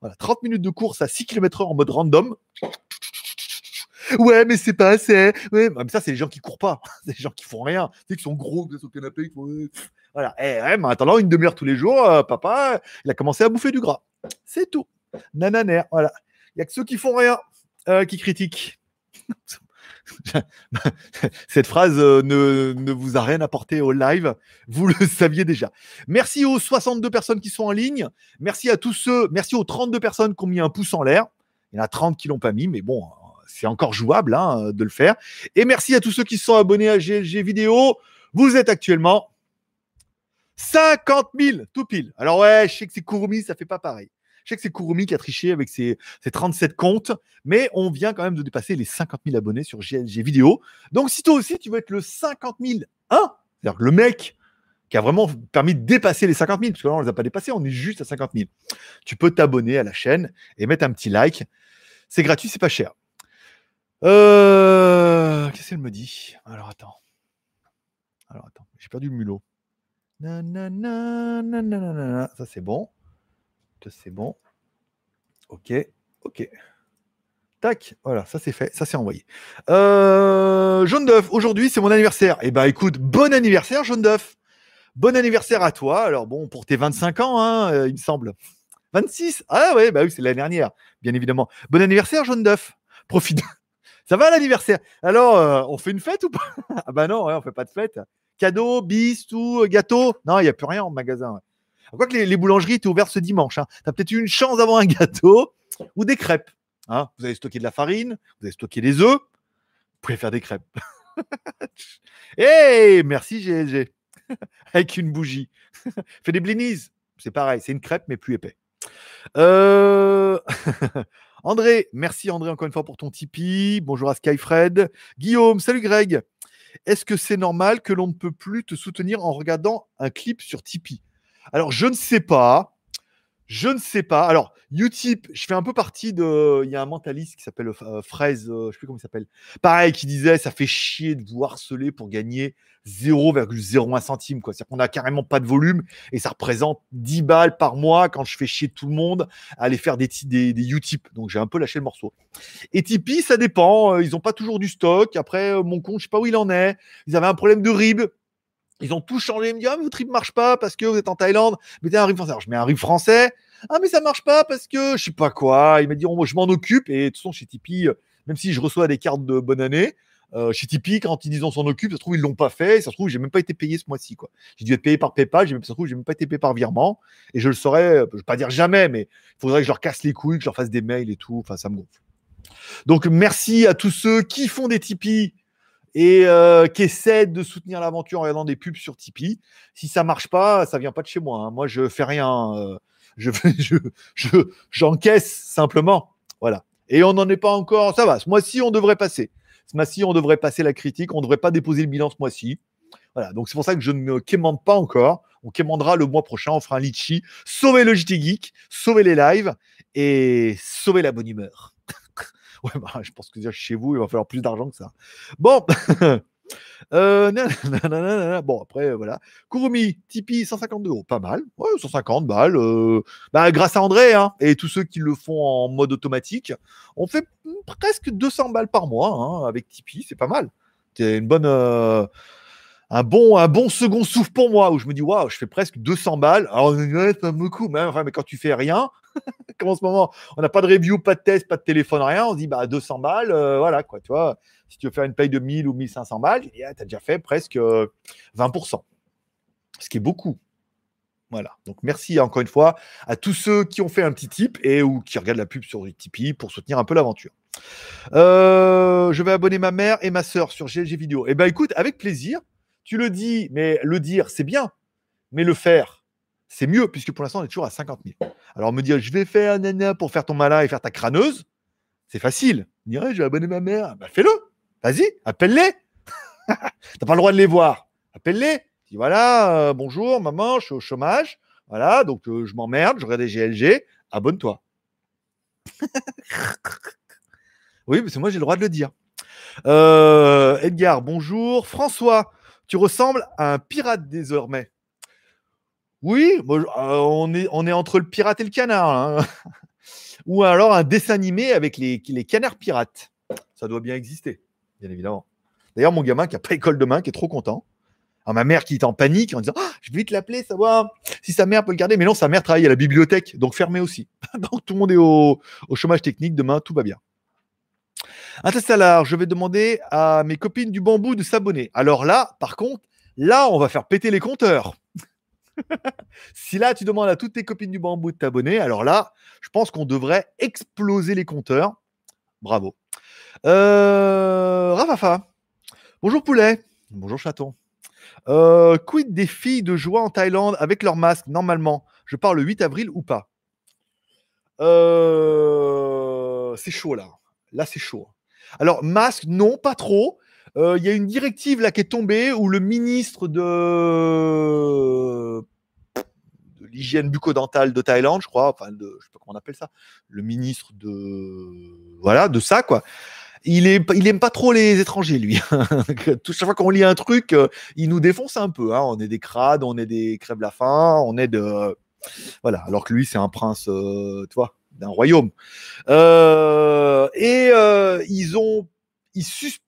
Voilà, 30 minutes de course à 6 km/h en mode random. Ouais, mais c'est pas assez. Ouais, mais ça, c'est les gens qui courent pas. C'est les gens qui font rien. Tu sais, qui sont gros, qui sont au canapé. Qui font... Voilà. Eh, ouais, mais en attendant, une demi-heure tous les jours, euh, papa, il a commencé à bouffer du gras. C'est tout. Nananer. Voilà. Il y a que ceux qui font rien euh, qui critiquent. Cette phrase euh, ne, vous a rien apporté au live, vous le saviez déjà. Merci aux 62 personnes qui sont en ligne. Merci à tous ceux, merci aux 32 personnes qui ont mis un pouce en l'air. Il y en a 30 qui l'ont pas mis, mais bon, c'est encore jouable hein, de le faire. Et merci à tous ceux qui sont abonnés à GLG Vidéo. Vous êtes actuellement 50 000, tout pile. Alors ouais, je sais que c'est Kurumi, ça fait pas pareil. Je sais que c'est Kurumi qui a triché avec ses, ses 37 comptes, mais on vient quand même de dépasser les 50 000 abonnés sur GLG Vidéo. Donc si toi aussi tu veux être le 50 001, c'est-à-dire que le mec qui a vraiment permis de dépasser les 50 000, parce que là on les a pas dépassés, on est juste à 50 000. Tu peux t'abonner à la chaîne et mettre un petit like. C'est gratuit, c'est pas cher. Euh... Qu'est-ce qu'elle me dit? Alors attends. Alors attends, j'ai perdu le mulot. Nanana, Ça c'est bon. C'est bon. Ok, ok. Tac, voilà, ça c'est fait, ça c'est envoyé. Euh, jaune d'œuf, aujourd'hui c'est mon anniversaire. Eh ben écoute, bon anniversaire jaune d'œuf. Bon anniversaire à toi. Alors bon, pour tes 25 ans, hein, euh, il me semble. 26 Ah ouais, bah oui, c'est l'année dernière, bien évidemment. Bon anniversaire jaune d'œuf. Profite. Ça va l'anniversaire? Alors, euh, on fait une fête ou pas? Ah bah non, ouais, on fait pas de fête. Cadeau, bis, tout, gâteau Non, il n'y a plus rien en magasin. Quoi que les, les boulangeries étaient ouvertes ce dimanche. Hein. Tu as peut-être eu une chance d'avoir un gâteau ou des crêpes. Hein. Vous avez stocké de la farine, vous avez stocké des œufs, vous pouvez faire des crêpes. Hey, merci GLG. Avec une bougie. Fais des blinis. C'est pareil, c'est une crêpe mais plus épais. Euh, André, merci André encore une fois pour ton Tipeee. Bonjour à Skyfred. Guillaume, salut Greg. Est-ce que c'est normal que l'on ne peut plus te soutenir en regardant un clip sur Tipeee? Alors, je ne sais pas. Je ne sais pas. Alors, Utip, je fais un peu partie de. Il y a un mentaliste qui s'appelle euh, Fraise, euh, je ne sais plus comment il s'appelle. Pareil, qui disait ça fait chier de vous harceler pour gagner 0,01 centime. C'est-à-dire qu'on n'a carrément pas de volume et ça représente 10 balles par mois quand je fais chier tout le monde à aller faire des, des, des Utip. Donc, j'ai un peu lâché le morceau. Et Tipeee, ça dépend. euh, Ils n'ont pas toujours du stock. Après, euh, mon compte, je sais pas où il en est. Ils avaient un problème de RIB. Ils ont tout changé. Ils me disent, ah, mais votre RIB marche pas parce que vous êtes en Thaïlande. Mettez un RIB français. Alors, je mets un RIB français. Ah, mais ça marche pas parce que je sais pas quoi. Il m'a dit, oh, moi, je m'en occupe. Et de toute façon, chez Tipeee, euh, même si je reçois des cartes de bonne année, euh, chez Tipeee, quand ils disent on s'en occupe, ça se trouve, ils l'ont pas fait. Ça se trouve, j'ai même pas été payé ce mois-ci. quoi. J'ai dû être payé par PayPal. J'ai même, ça se trouve, j'ai même pas été payé par virement. Et je le saurais, euh, je vais pas dire jamais, mais il faudrait que je leur casse les couilles, que je leur fasse des mails et tout. Enfin, ça me gonfle. Donc, merci à tous ceux qui font des Tipeee et euh, qui essaient de soutenir l'aventure en regardant des pubs sur Tipeee. Si ça marche pas, ça vient pas de chez moi. hein. Moi, je fais rien. euh, je, je, je- j'encaisse simplement. Voilà. Et on n'en est pas encore. Ça va, ce mois-ci, on devrait passer. Ce mois-ci, on devrait passer la critique. On ne devrait pas déposer le bilan ce mois-ci. Voilà. Donc, c'est pour ça que je ne me quémande pas encore. On quémandera le mois prochain. On fera un litchi. Sauver le JT Geek, sauver les lives et sauver la bonne humeur. ouais, bah, je pense que déjà chez vous, il va falloir plus d'argent que ça. Bon. Euh, bon, après, voilà. Kurumi, Tipeee, 152 euros. Pas mal. Ouais, 150 balles. euh, bah, grâce à André hein, et tous ceux qui le font en mode automatique, on fait presque 200 balles par mois hein, avec Tipeee. C'est pas mal. C'est une bonne. euh, un bon, un bon second souffle pour moi où je me dis waouh, je fais presque 200 balles. Alors, ouais, c'est pas beaucoup, mais, mais quand tu fais rien, comme en ce moment, on n'a pas de review, pas de test, pas de téléphone, rien, on se dit bah 200 balles, euh, voilà quoi, tu. Si tu veux faire une paye de 1000 ou 1500 balles, tu as déjà fait presque euh, 20%, ce qui est beaucoup. Voilà. Donc merci encore une fois à tous ceux qui ont fait un petit tip et ou qui regardent la pub sur Tipeee pour soutenir un peu l'aventure. Euh, je vais abonner ma mère et ma sœur sur GLG Vidéo. Eh ben écoute, avec plaisir. Tu le dis, mais le dire, c'est bien. Mais le faire, c'est mieux, puisque pour l'instant, on est toujours à 50 000. Alors me dire, je vais faire nana pour faire ton malin et faire ta crâneuse, c'est facile. On dirait, je vais abonner ma mère. Bah, fais-le. Vas-y, appelle-les. T'as pas le droit de les voir. Appelle-les. Dis voilà, euh, bonjour, maman, je suis au chômage. Voilà, donc euh, je m'emmerde, je des GLG. Abonne-toi. oui, parce que moi, j'ai le droit de le dire. Euh, Edgar, bonjour. François, tu ressembles à un pirate désormais. Oui, euh, on, est, entre le pirate et le canard. hein. Ou alors un dessin animé avec les, canards pirates. Ça doit bien exister, bien évidemment. D'ailleurs, mon gamin qui n'a pas école demain, qui est trop content. Alors, ma mère qui est en panique en disant Ah, Je vais vite l'appeler, savoir si sa mère peut le garder. Mais non, sa mère travaille à la bibliothèque, donc fermée aussi. donc tout le monde est au, chômage technique. Demain, tout va bien. Interstellar, je vais demander à mes copines du bambou de s'abonner. Alors là, par contre, là, on va faire péter les compteurs. si là, tu demandes à toutes tes copines du bambou de t'abonner, alors là, je pense qu'on devrait exploser les compteurs. Bravo. Euh, Rafafa. Bonjour poulet. Bonjour chaton. Euh, quid des filles de joie en Thaïlande avec leur masque normalement? Je pars le 8 avril ou pas? Euh, C'est chaud là. Là, c'est chaud. Alors, masque, non, pas trop. Euh, Il y a une directive là qui est tombée où le ministre de, l'hygiène bucco-dentale de Thaïlande, je crois, enfin, de, je sais pas comment on appelle ça, le ministre de, voilà, de ça, quoi. Il, est, il aime pas trop les étrangers, lui. Chaque fois qu'on lit un truc, euh, il nous défonce un peu. Hein. On est des crades, on est des crèves la faim, on est de. Voilà, alors que lui, c'est un prince, euh, tu vois, d'un royaume. Et ils ont.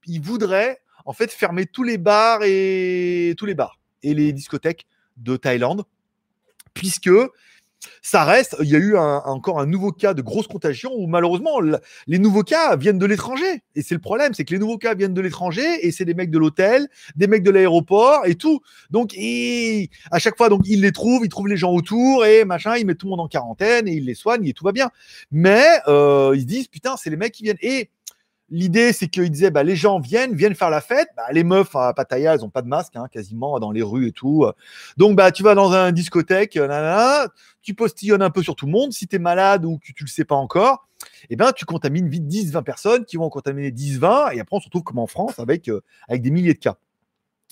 Ils voudraient, en fait, fermer tous les bars et tous les bars et les discothèques de Thaïlande, puisque ça reste. Il y a eu encore un nouveau cas de grosse contagion où malheureusement les nouveaux cas viennent de l'étranger. Et c'est le problème, c'est que les nouveaux cas viennent de l'étranger et c'est des mecs de l'hôtel, des mecs de l'aéroport et tout. Donc à chaque fois, donc ils les trouvent, ils trouvent les gens autour et machin, ils mettent tout le monde en quarantaine et ils les soignent et tout va bien. Mais euh, ils se disent putain, c'est les mecs qui viennent et L'idée, c'est qu'ils disaient, bah, les gens viennent, viennent faire la fête. Bah, les meufs à Pattaya, elles ont pas de masque, hein, quasiment, dans les rues et tout. Donc, bah, tu vas dans un discothèque, euh, tu postillonnes un peu sur tout le monde. Si tu es malade ou que tu le sais pas encore, eh ben, tu contamines vite 10, 20 personnes qui vont contaminer 10, 20. Et après, on se retrouve comme en France avec, euh, des milliers de cas.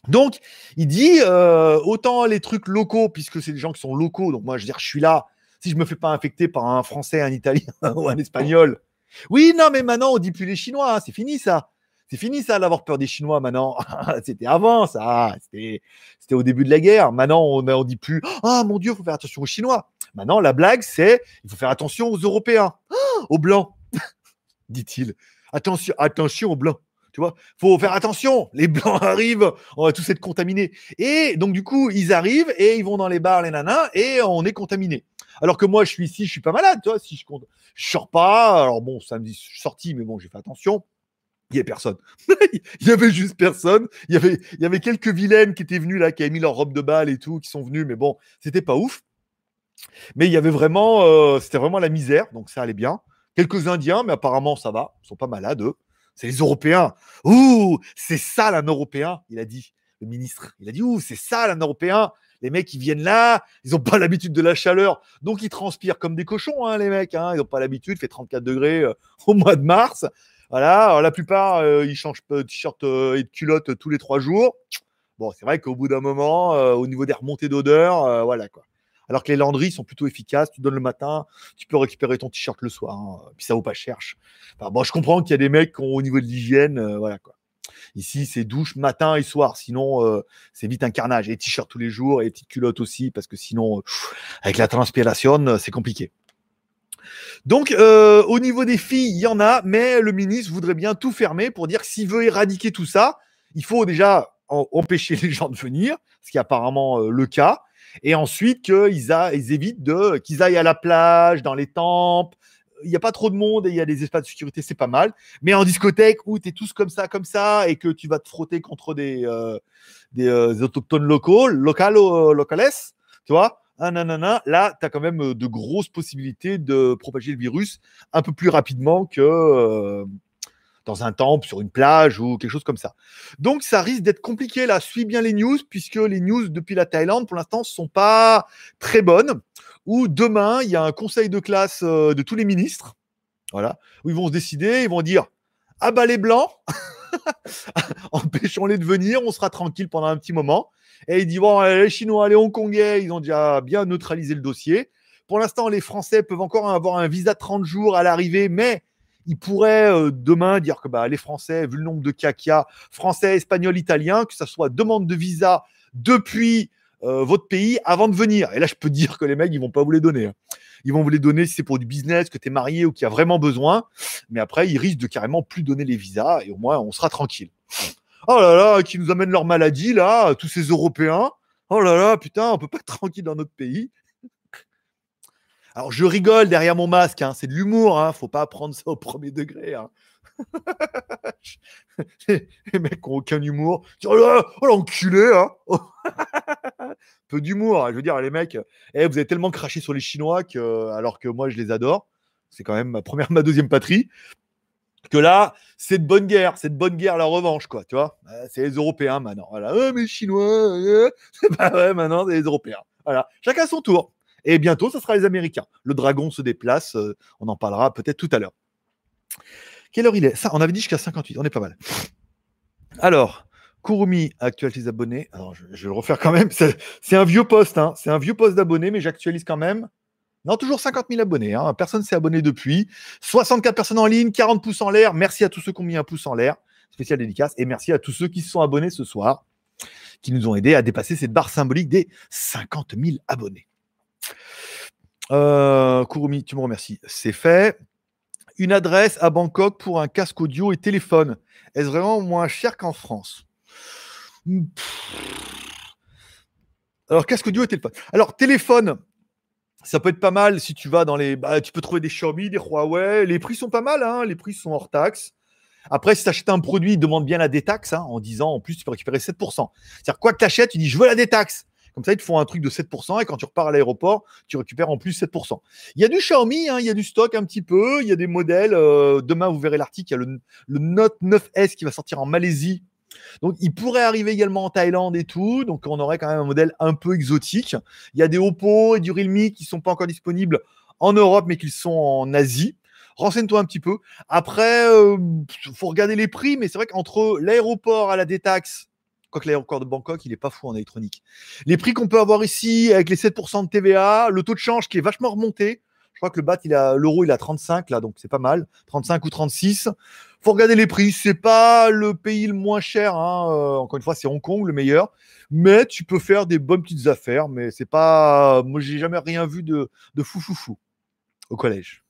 Donc, il dit, euh, autant les trucs locaux, puisque c'est des gens qui sont locaux. Donc, moi, je suis là. Si je me fais pas infecter par un Français, un Italien ou un Espagnol, oui, non, mais maintenant, on dit plus les Chinois. hein, c'est fini, ça. C'est fini, ça, d'avoir peur des Chinois maintenant. C'était avant, ça. C'était au début de la guerre. Maintenant, on ne dit plus Ah, mon Dieu, il faut faire attention aux Chinois. Maintenant, la blague, c'est il faut faire attention aux Européens, aux Blancs, dit-il. Attention, attention aux Blancs. Tu faut faire attention. Les Blancs arrivent, on va tous être contaminés. Et donc, du coup, ils arrivent et ils vont dans les bars, les nanas, et on est contaminés. Alors que moi, je suis ici, je suis pas malade, tu vois. Si je compte, je sors pas. Alors bon, samedi, je suis sorti, mais bon, j'ai fait attention. Il y avait personne. il y avait juste personne. Il y avait, y avait quelques vilaines qui étaient venues là, qui avaient mis leur robe de bal et tout, qui sont venues, mais bon, c'était pas ouf. Mais il y avait vraiment, euh, c'était vraiment la misère, donc ça allait bien. Quelques Indiens, mais apparemment ça va, ils sont pas malades eux. C'est les Européens. Ouh, c'est ça l'un Européen, il a dit le ministre. Il a dit ouh, c'est ça l'un Européen. Les mecs, ils viennent là, ils n'ont pas l'habitude de la chaleur, donc ils transpirent comme des cochons, hein, les mecs. Hein, ils n'ont pas l'habitude, fait 34 degrés euh, au mois de mars. Voilà, la plupart, euh, ils changent de t-shirt euh, et de culotte tous les trois jours. Bon, c'est vrai qu'au bout d'un moment, au niveau des remontées d'odeur, voilà quoi. Alors que les landries sont plutôt efficaces. Tu donnes le matin, tu peux récupérer ton t-shirt le soir. hein, puis ça vaut pas cher. Bon, je comprends qu'il y a des mecs qui ont au niveau de l'hygiène, euh, voilà quoi. Ici, c'est douche matin et soir. Sinon, euh, c'est vite un carnage. Et t-shirt tous les jours et petites culottes aussi, parce que sinon, euh, avec la transpiration, c'est compliqué. Donc, au niveau des filles, il y en a, mais le ministre voudrait bien tout fermer pour dire que s'il veut éradiquer tout ça, il faut déjà empêcher les gens de venir, ce qui est apparemment le cas, et ensuite qu'ils évitent de qu'ils aillent à la plage, dans les temples. Il n'y a pas trop de monde et il y a des espaces de sécurité, c'est pas mal. Mais en discothèque où tu es tous comme ça, comme ça, et que tu vas te frotter contre des, euh, euh, autochtones locaux, euh, locales, tu vois, là, tu as quand même de grosses possibilités de propager le virus un peu plus rapidement que dans un temple, sur une plage ou quelque chose comme ça. Donc, ça risque d'être compliqué là. Suis bien les news, puisque les news depuis la Thaïlande, pour l'instant, sont pas très bonnes. Ou demain, il y a un conseil de classe euh, de tous les ministres, voilà, où ils vont se décider, ils vont dire Ah bah les blancs, empêchons-les de venir, on sera tranquille pendant un petit moment. Et il dit bon, les Chinois, les Hongkongais, ils ont déjà bien neutralisé le dossier. Pour l'instant, les Français peuvent encore avoir un visa de 30 jours à l'arrivée, mais ils pourraient euh, demain dire que bah, les Français, vu le nombre de cas qu'il y a, Français, Espagnols, Italiens, que ça soit demande de visa depuis euh, votre pays avant de venir. Et là, je peux dire que les mecs, ils vont pas vous les donner. hein. Ils vont vous les donner si c'est pour du business, que tu es marié ou qu'il y a vraiment besoin. Mais après, ils risquent de carrément plus donner les visas et au moins, on sera tranquille. Oh là là, qui nous amènent leur maladie, là, tous ces Européens. Oh là là, putain, on peut pas être tranquille dans notre pays. Alors, je rigole derrière mon masque, hein, c'est de l'humour, hein, faut pas prendre ça au premier degré. hein. les mecs qui ont aucun humour. Oh là, oh l'enculé, hein. Peu d'humour, hein. je veux dire, les mecs, eh, vous avez tellement craché sur les Chinois que, alors que moi, je les adore. C'est quand même ma première, ma deuxième patrie que là, c'est de bonne guerre, c'est de bonne guerre la revanche, quoi, tu vois. Euh, c'est les Européens maintenant. Voilà, Euh, mais les Chinois, euh, bah ouais, maintenant, c'est les Européens. Voilà, chacun son tour. Et bientôt, ce sera les Américains. Le dragon se déplace, euh, on en parlera peut-être tout à l'heure. Quelle heure il est? Ça, on avait dit jusqu'à 58, on est pas mal. Alors, Kurumi actualise ses abonnés. Alors, je, vais le refaire quand même. C'est c'est un vieux poste, hein. c'est un vieux poste d'abonnés, mais j'actualise quand même. Non, toujours 50 000 abonnés. Hein. Personne s'est abonné depuis. 64 personnes en ligne, 40 pouces en l'air. Merci à tous ceux qui ont mis un pouce en l'air. Spécial dédicace. Et merci à tous ceux qui se sont abonnés ce soir, qui nous ont aidés à dépasser cette barre symbolique des 50 000 abonnés. Euh, Kurumi, tu me remercies. C'est fait. Une adresse à Bangkok pour un casque audio et téléphone. Est-ce vraiment moins cher qu'en France? Alors, casque audio et téléphone. Alors, téléphone, ça peut être pas mal si tu vas dans les. Bah, tu peux trouver des Xiaomi, des Huawei. Les prix sont pas mal, hein. les prix sont hors taxe. Après, si tu achètes un produit, il demande bien la détaxe hein, en disant en plus, tu peux récupérer 7%. C'est-à-dire, quoi que tu achètes, tu dis je veux la détaxe. Comme ça, ils te font un truc de 7% et quand tu repars à l'aéroport, tu récupères en plus 7%. Il y a du Xiaomi, hein, il y a du stock un petit peu, il y a des modèles. euh, demain, vous verrez l'article, il y a le, le Note 9S qui va sortir en Malaisie. Donc, il pourrait arriver également en Thaïlande et tout. Donc, on aurait quand même un modèle un peu exotique. Il y a des Oppo et du Realme qui ne sont pas encore disponibles en Europe, mais qui sont en Asie. Renseigne-toi un petit peu. Après, il faut regarder les prix, mais c'est vrai qu'entre l'aéroport à la détaxe, quoique l'aéroport de Bangkok, il n'est pas fou en électronique. Les prix qu'on peut avoir ici avec les 7% de TVA, le taux de change qui est vachement remonté. Je crois que le BAT, a l'euro, il a 35 là, donc c'est pas mal, 35 ou 36. Faut regarder les prix. C'est pas le pays le moins cher. hein. Euh, encore une fois, c'est Hong Kong le meilleur. Mais tu peux faire des bonnes petites affaires. Mais c'est pas. Moi, j'ai jamais rien vu de, de fou fou fou au collège.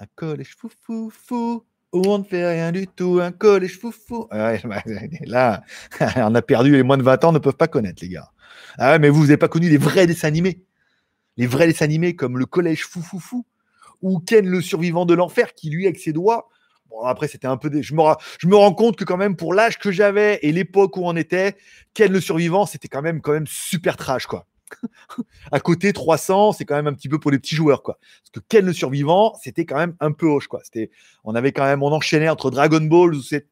Un collège fou fou fou on ne fait rien du tout. Un collège fou fou. Ouais, bah, là, on a perdu. Les moins de 20 ans ne peuvent pas connaître, les gars. Ah mais vous, vous n'avez pas connu les vrais dessins animés. Les vrais dessins animés comme le collège fou fou fou ou Ken le survivant de l'enfer qui lui avec ses doigts. Bon après c'était un peu des... je me je me rends compte que quand même pour l'âge que j'avais et l'époque où on était, Ken le survivant c'était quand même quand même super trash quoi. à côté 300 c'est quand même un petit peu pour les petits joueurs quoi. Parce que Ken le survivant c'était quand même un peu hoche quoi. C'était on avait quand même on enchaînait entre Dragon Ball où c'est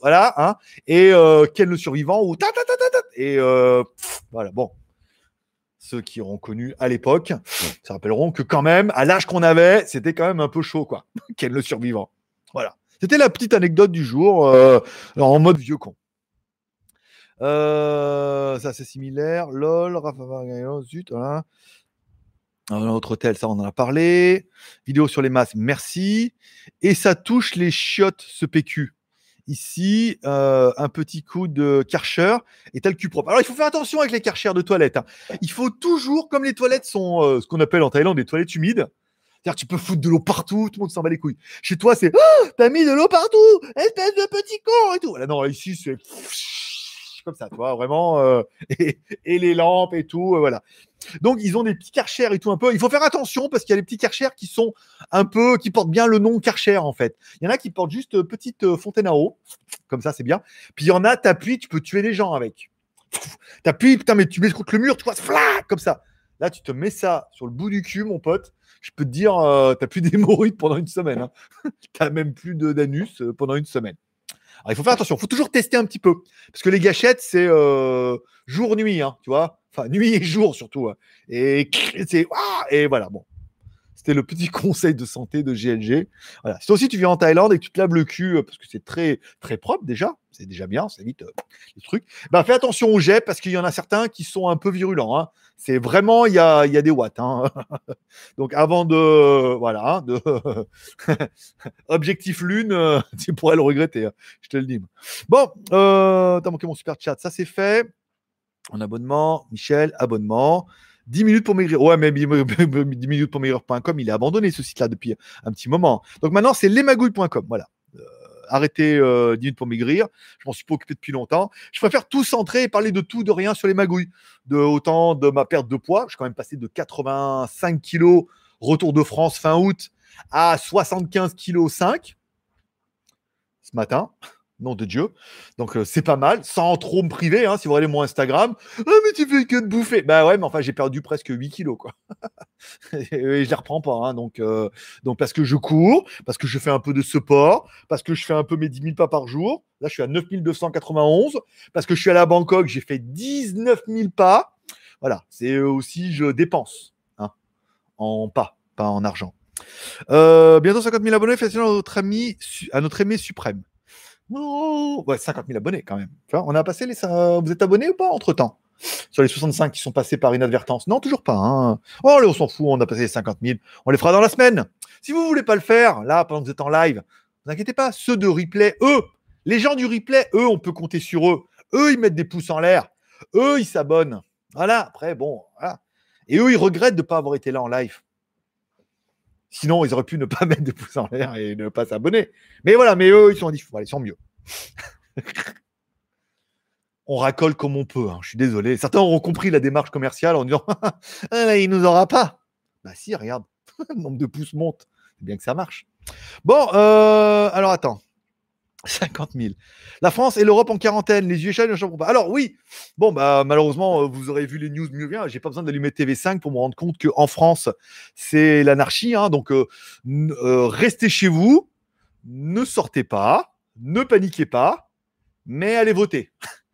voilà hein et euh, Ken le survivant ou et euh, Voilà, bon. Ceux qui auront connu à l'époque se rappelleront que quand même, à l'âge qu'on avait, c'était quand même un peu chaud, quoi. Quel le survivant. Voilà. C'était la petite anecdote du jour, euh, en mode vieux con. Euh, ça, c'est similaire. LOL, Rafa Vargaillon, zut, voilà. Un autre hôtel, ça, on en a parlé. Vidéo sur les masses, merci. Et ça touche les chiottes, ce PQ. Ici, euh, un petit coup de Karcher et t'as le cul propre. Alors, il faut faire attention avec les Karcher de toilettes. hein. Il faut toujours, comme les toilettes sont euh, ce qu'on appelle en Thaïlande des toilettes humides, c'est-à-dire tu peux foutre de l'eau partout, tout le monde s'en bat les couilles. Chez toi, c'est oh, t'as mis de l'eau partout, espèce de petit con et tout. Voilà, non, ici, c'est comme ça, tu vois, vraiment, euh, et, les lampes et tout, euh, voilà. Donc, ils ont des petits Karcher et tout un peu. Il faut faire attention parce qu'il y a des petits Karcher qui sont un peu, qui portent bien le nom Karcher en fait. Il y en a qui portent juste euh, petite fontaine à eau, comme ça, c'est bien. Puis il y en a, t'appuies, tu peux tuer des gens avec. T'appuies, putain, mais tu mets contre le mur, tu vois, comme ça. Là, tu te mets ça sur le bout du cul, mon pote. Je peux te dire, euh, t'as plus d'hémorroïdes pendant une semaine. Hein. t'as même plus d'anus pendant une semaine. Alors, il faut faire attention, il faut toujours tester un petit peu. Parce que les gâchettes, c'est euh, jour-nuit, hein, tu vois. Enfin, nuit et jour surtout. hein. Et c'est. ah, et voilà, bon. C'était le petit conseil de santé de GLG. Voilà. Si toi aussi tu viens en Thaïlande et que tu te laves le cul, euh, parce que c'est très, très propre déjà, c'est déjà bien, ça évite euh, les trucs, ben fais attention aux jets parce qu'il y en a certains qui sont un peu virulents. hein. C'est vraiment, il y a, y a des watts. hein. Donc avant de. Voilà. Objectif lune, euh, tu pourrais le regretter, hein, je te le dis. Bon, euh, t'as manqué mon super chat, ça c'est fait. En abonnement, Michel, abonnement. 10 minutes pour maigrir. Ouais, mais 10 minutes pour maigrir.com, il est abandonné ce site-là depuis un petit moment. Donc maintenant, c'est lesmagouilles.com. Voilà. Euh, arrêtez euh, 10 minutes pour maigrir. Je m'en suis pas occupé depuis longtemps. Je préfère tout centrer et parler de tout, de rien sur les magouilles. De autant de ma perte de poids. Je suis quand même passé de 85 kilos retour de France fin août à 75 kilos 5 ce matin. Nom de Dieu. Donc euh, c'est pas mal, sans trop me priver, hein, si vous regardez mon Instagram. Ah mais tu fais que de bouffer. Bah ouais, mais enfin j'ai perdu presque 8 kilos quoi. et je les reprends pas. hein, donc, euh, donc parce que je cours, parce que je fais un peu de sport, parce que je fais un peu mes 10 000 pas par jour. Là je suis à 9291. Parce que je suis allé à Bangkok, j'ai fait 19 000 pas. Voilà, c'est aussi je dépense hein, en pas, pas en argent. Euh, bientôt 50 000 abonnés, félicitations à notre ami, à notre aimé suprême. Oh, ouais, 50 000 abonnés quand même. On a passé les. ça- Vous êtes abonnés ou pas entre temps Sur les 65 qui sont passés par inadvertance? Non, toujours pas. hein. Oh, on s'en fout, on a passé les 50 000. On les fera dans la semaine. Si vous voulez pas le faire, là, pendant que vous êtes en live, vous inquiétez pas. Ceux de replay, eux, les gens du replay, eux, on peut compter sur eux. Eux, ils mettent des pouces en l'air. Eux, ils s'abonnent. Voilà, après, bon, voilà. Et eux, ils regrettent de ne pas avoir été là en live. Sinon, ils auraient pu ne pas mettre de pouces en l'air et ne pas s'abonner. Mais voilà, mais eux, ils sont, voilà, ils sont mieux. on racole comme on peut. hein, Je suis désolé. Certains auront compris la démarche commerciale en disant ah, mais il nous aura pas. Bah si, regarde, le nombre de pouces monte. C'est bien que ça marche. Bon, euh, alors attends. 50 000. La France et l'Europe en quarantaine. Les USA ne changeront pas. Alors oui, bon, bah, malheureusement, euh, vous aurez vu les news mieux bien. J'ai pas besoin d'allumer TV5 pour me rendre compte qu'en France, c'est l'anarchie. hein. donc, euh, euh, restez chez vous, ne sortez pas, ne paniquez pas, mais allez voter.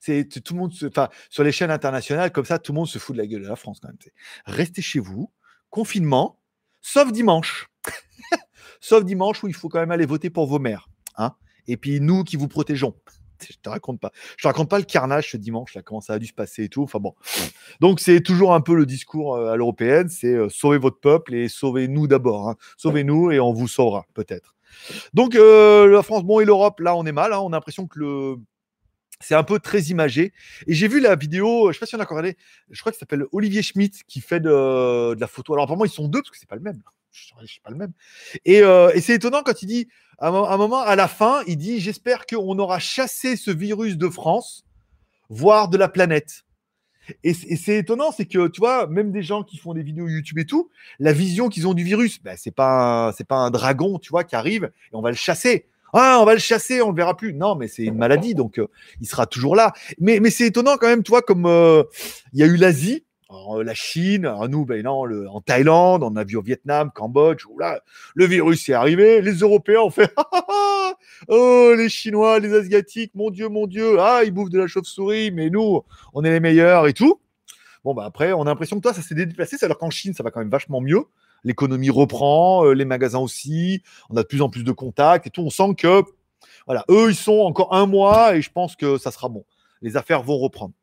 C'est tout le monde, enfin, sur les chaînes internationales, comme ça, tout le monde se fout de la gueule de la France quand même. Restez chez vous, confinement, sauf dimanche. sauf dimanche où il faut quand même aller voter pour vos maires. Hein et puis nous qui vous protégeons. Je te raconte pas. Je te raconte pas le carnage ce dimanche, là, comment ça a dû se passer et tout. Enfin bon. Donc c'est toujours un peu le discours euh, à l'européenne, c'est euh, sauvez votre peuple et sauvez-nous d'abord. hein. Sauvez-nous et on vous sauvera peut-être. Donc euh, la France, bon et l'Europe, là on est mal. hein. On a l'impression que le c'est un peu très imagé. Et j'ai vu la vidéo, je sais pas si on a encore regardé, je crois que ça s'appelle Olivier Schmitt qui fait de, la photo. Alors moi ils sont deux parce que c'est pas le même. Je je sais pas le même. Et, euh, et c'est étonnant quand il dit, à un moment, à la fin, il dit J'espère qu'on aura chassé ce virus de France, voire de la planète. Et, c'est étonnant, c'est que tu vois, même des gens qui font des vidéos YouTube et tout, la vision qu'ils ont du virus, ben, c'est pas pas un dragon, tu vois, qui arrive et on va le chasser. Ah, on va le chasser, on le verra plus. Non, mais c'est une maladie, donc euh, il sera toujours là. Mais, mais c'est étonnant quand même, tu vois, comme euh, il y a eu l'Asie, euh, la Chine, alors nous, ben en Thaïlande, on a vu au Vietnam, Cambodge, là, le virus est arrivé, les Européens ont fait Ah, ah, ah oh, les Chinois, les Asiatiques, mon Dieu, mon Dieu, ah, ils bouffent de la chauve-souris, mais nous, on est les meilleurs et tout. Bon, bah après, on a l'impression que toi, ça s'est déplacé, alors qu'en Chine, ça va quand même vachement mieux. L'économie reprend, euh, les magasins aussi, on a de plus en plus de contacts et tout. On sent que, voilà, eux, ils sont encore un mois et je pense que ça sera bon. Les affaires vont reprendre.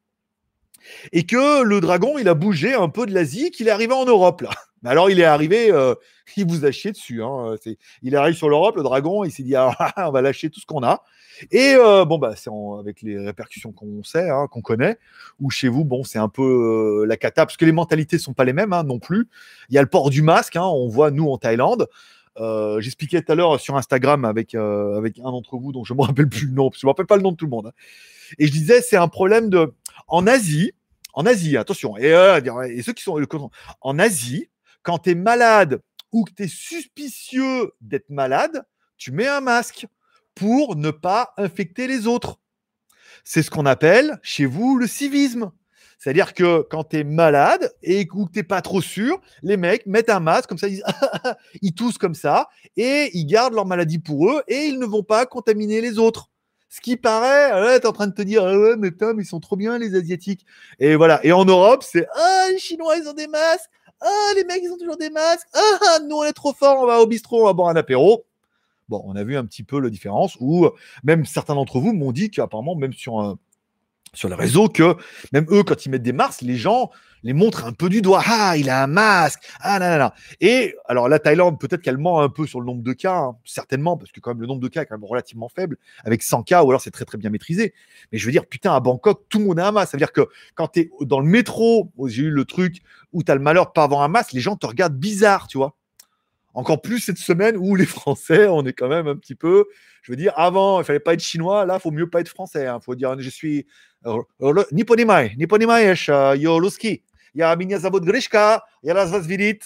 Et que le dragon, il a bougé un peu de l'Asie, qu'il est arrivé en Europe, alors, il est arrivé, euh, il vous a chié dessus. Hein, il arrive sur l'Europe, le dragon, il s'est dit, ah, on va lâcher tout ce qu'on a. Et euh, bon, bah, c'est avec les répercussions qu'on sait, hein, qu'on connaît, ou chez vous, bon, c'est un peu euh, la cata, parce que les mentalités sont pas les mêmes hein, non plus. Il y a le port du masque, on voit nous en Thaïlande. J'expliquais tout à l'heure sur Instagram avec, avec un d'entre vous dont je ne me rappelle plus le nom, parce que je ne me rappelle pas le nom de tout le monde. Et je disais, c'est un problème de. En Asie, en Asie, attention, et, et ceux qui sont en Asie, quand tu es malade ou que tu es suspicieux d'être malade, tu mets un masque pour ne pas infecter les autres. C'est ce qu'on appelle chez vous le civisme. C'est-à-dire que quand tu es malade et que tu n'es pas trop sûr, les mecs mettent un masque, comme ça, ils, ils toussent comme ça, et ils gardent leur maladie pour eux, et ils ne vont pas contaminer les autres. Ce qui paraît, tu es en train de te dire, ah ouais, mais Tom, ils sont trop bien, les Asiatiques. Et voilà. Et en Europe, c'est, ah, les Chinois, ils ont des masques. Ah, les mecs, ils ont toujours des masques. Ah, nous, on est trop forts, on va au bistrot, on va boire un apéro. Bon, on a vu un petit peu la différence, ou même certains d'entre vous m'ont dit qu'apparemment, même sur un, sur le réseau que même eux, quand ils mettent des masques, les gens les montrent un peu du doigt. Ah, il a un masque. Ah, là, là, là. Et alors, la Thaïlande, peut-être qu'elle ment un peu sur le nombre de cas, hein, certainement, parce que quand même le nombre de cas est quand même relativement faible, avec 100 cas, ou alors c'est très très bien maîtrisé. Mais je veux dire, putain, à Bangkok, tout le monde a un masque. Ça veut dire que quand tu es dans le métro, j'ai eu le truc où tu as le malheur de pas avoir un masque, les gens te regardent bizarre, tu vois. Encore plus cette semaine où les Français, on est quand même un petit peu. Je veux dire, avant, il fallait pas être chinois. Là, faut mieux pas être français. Il hein. faut dire, je suis Grishka, vas vidit.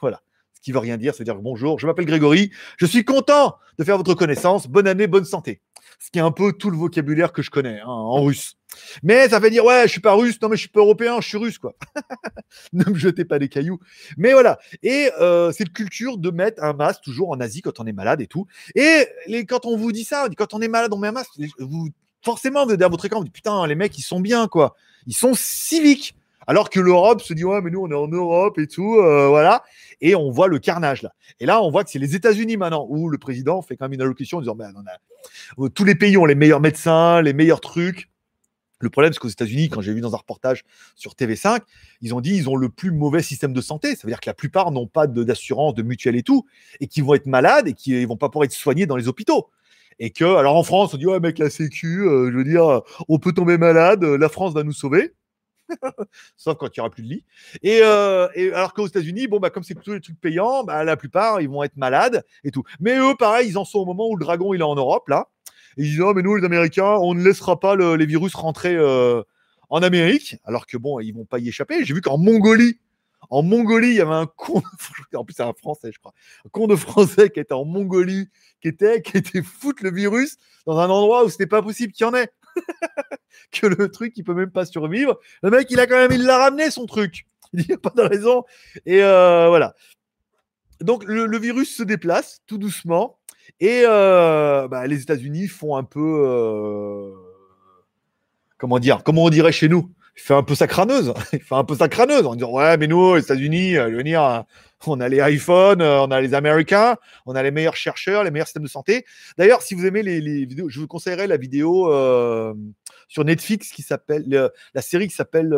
Voilà. Ce qui veut rien dire, c'est dire bonjour, je m'appelle Grégory, je suis content de faire votre connaissance, bonne année, bonne santé. Ce qui est un peu tout le vocabulaire que je connais hein, en russe. Mais ça veut dire ouais, je ne suis pas russe, non mais je suis pas européen, je suis russe quoi. ne me jetez pas des cailloux. Mais voilà. Et euh, cette culture de mettre un masque toujours en Asie quand on est malade et tout. Et les, quand on vous dit ça, quand on est malade, on met un masque. Vous forcément, derrière votre écran, vous dites putain, les mecs, ils sont bien, quoi. Ils sont civiques. Alors que l'Europe se dit, ouais, mais nous, on est en Europe et tout, euh, voilà. Et on voit le carnage, là. Et là, on voit que c'est les États-Unis maintenant, où le président fait quand même une allocution en disant, ben, euh, tous les pays ont les meilleurs médecins, les meilleurs trucs. Le problème, c'est qu'aux États-Unis, quand j'ai vu dans un reportage sur TV5, ils ont dit ils ont le plus mauvais système de santé. Ça veut dire que la plupart n'ont pas d'assurance, de, mutuelle et tout, et qui vont être malades et qui ne vont pas pouvoir être soignés dans les hôpitaux. Et que, alors en France, on dit, ouais, mec, la Sécu, euh, je veux dire, on peut tomber malade, euh, la France va nous sauver. Sauf quand il n'y aura plus de lit. Et, euh, alors qu'aux États-Unis, bon, bah, comme c'est plutôt des trucs payants, bah, la plupart, ils vont être malades et tout. Mais eux, pareil, ils en sont au moment où le dragon, il est en Europe, là. Ils disent, non, mais nous, les Américains, on ne laissera pas les virus rentrer en Amérique. Alors que, bon, ils vont pas y échapper. J'ai vu qu'en Mongolie, en Mongolie, il y avait un con, en plus c'est un français, je crois, un con de français qui était en Mongolie, qui était, qui était foutre le virus dans un endroit où c'était pas possible qu'il y en ait. que le truc, il peut même pas survivre. Le mec, il a quand même, il l'a ramené son truc. Il n'y a pas de raison. Et euh, voilà. Donc le, virus se déplace tout doucement. Et euh, bah, les États-Unis font un peu. Euh, comment dire Comment on dirait chez nous? Il fait un peu sa crâneuse. Il fait un peu sa crâneuse en disant Ouais, mais nous, aux États-Unis, euh, euh, on a les iPhones, euh, on a les Américains, on a les meilleurs chercheurs, les meilleurs systèmes de santé. D'ailleurs, si vous aimez les, vidéos, je vous conseillerais la vidéo sur Netflix qui s'appelle, la série qui s'appelle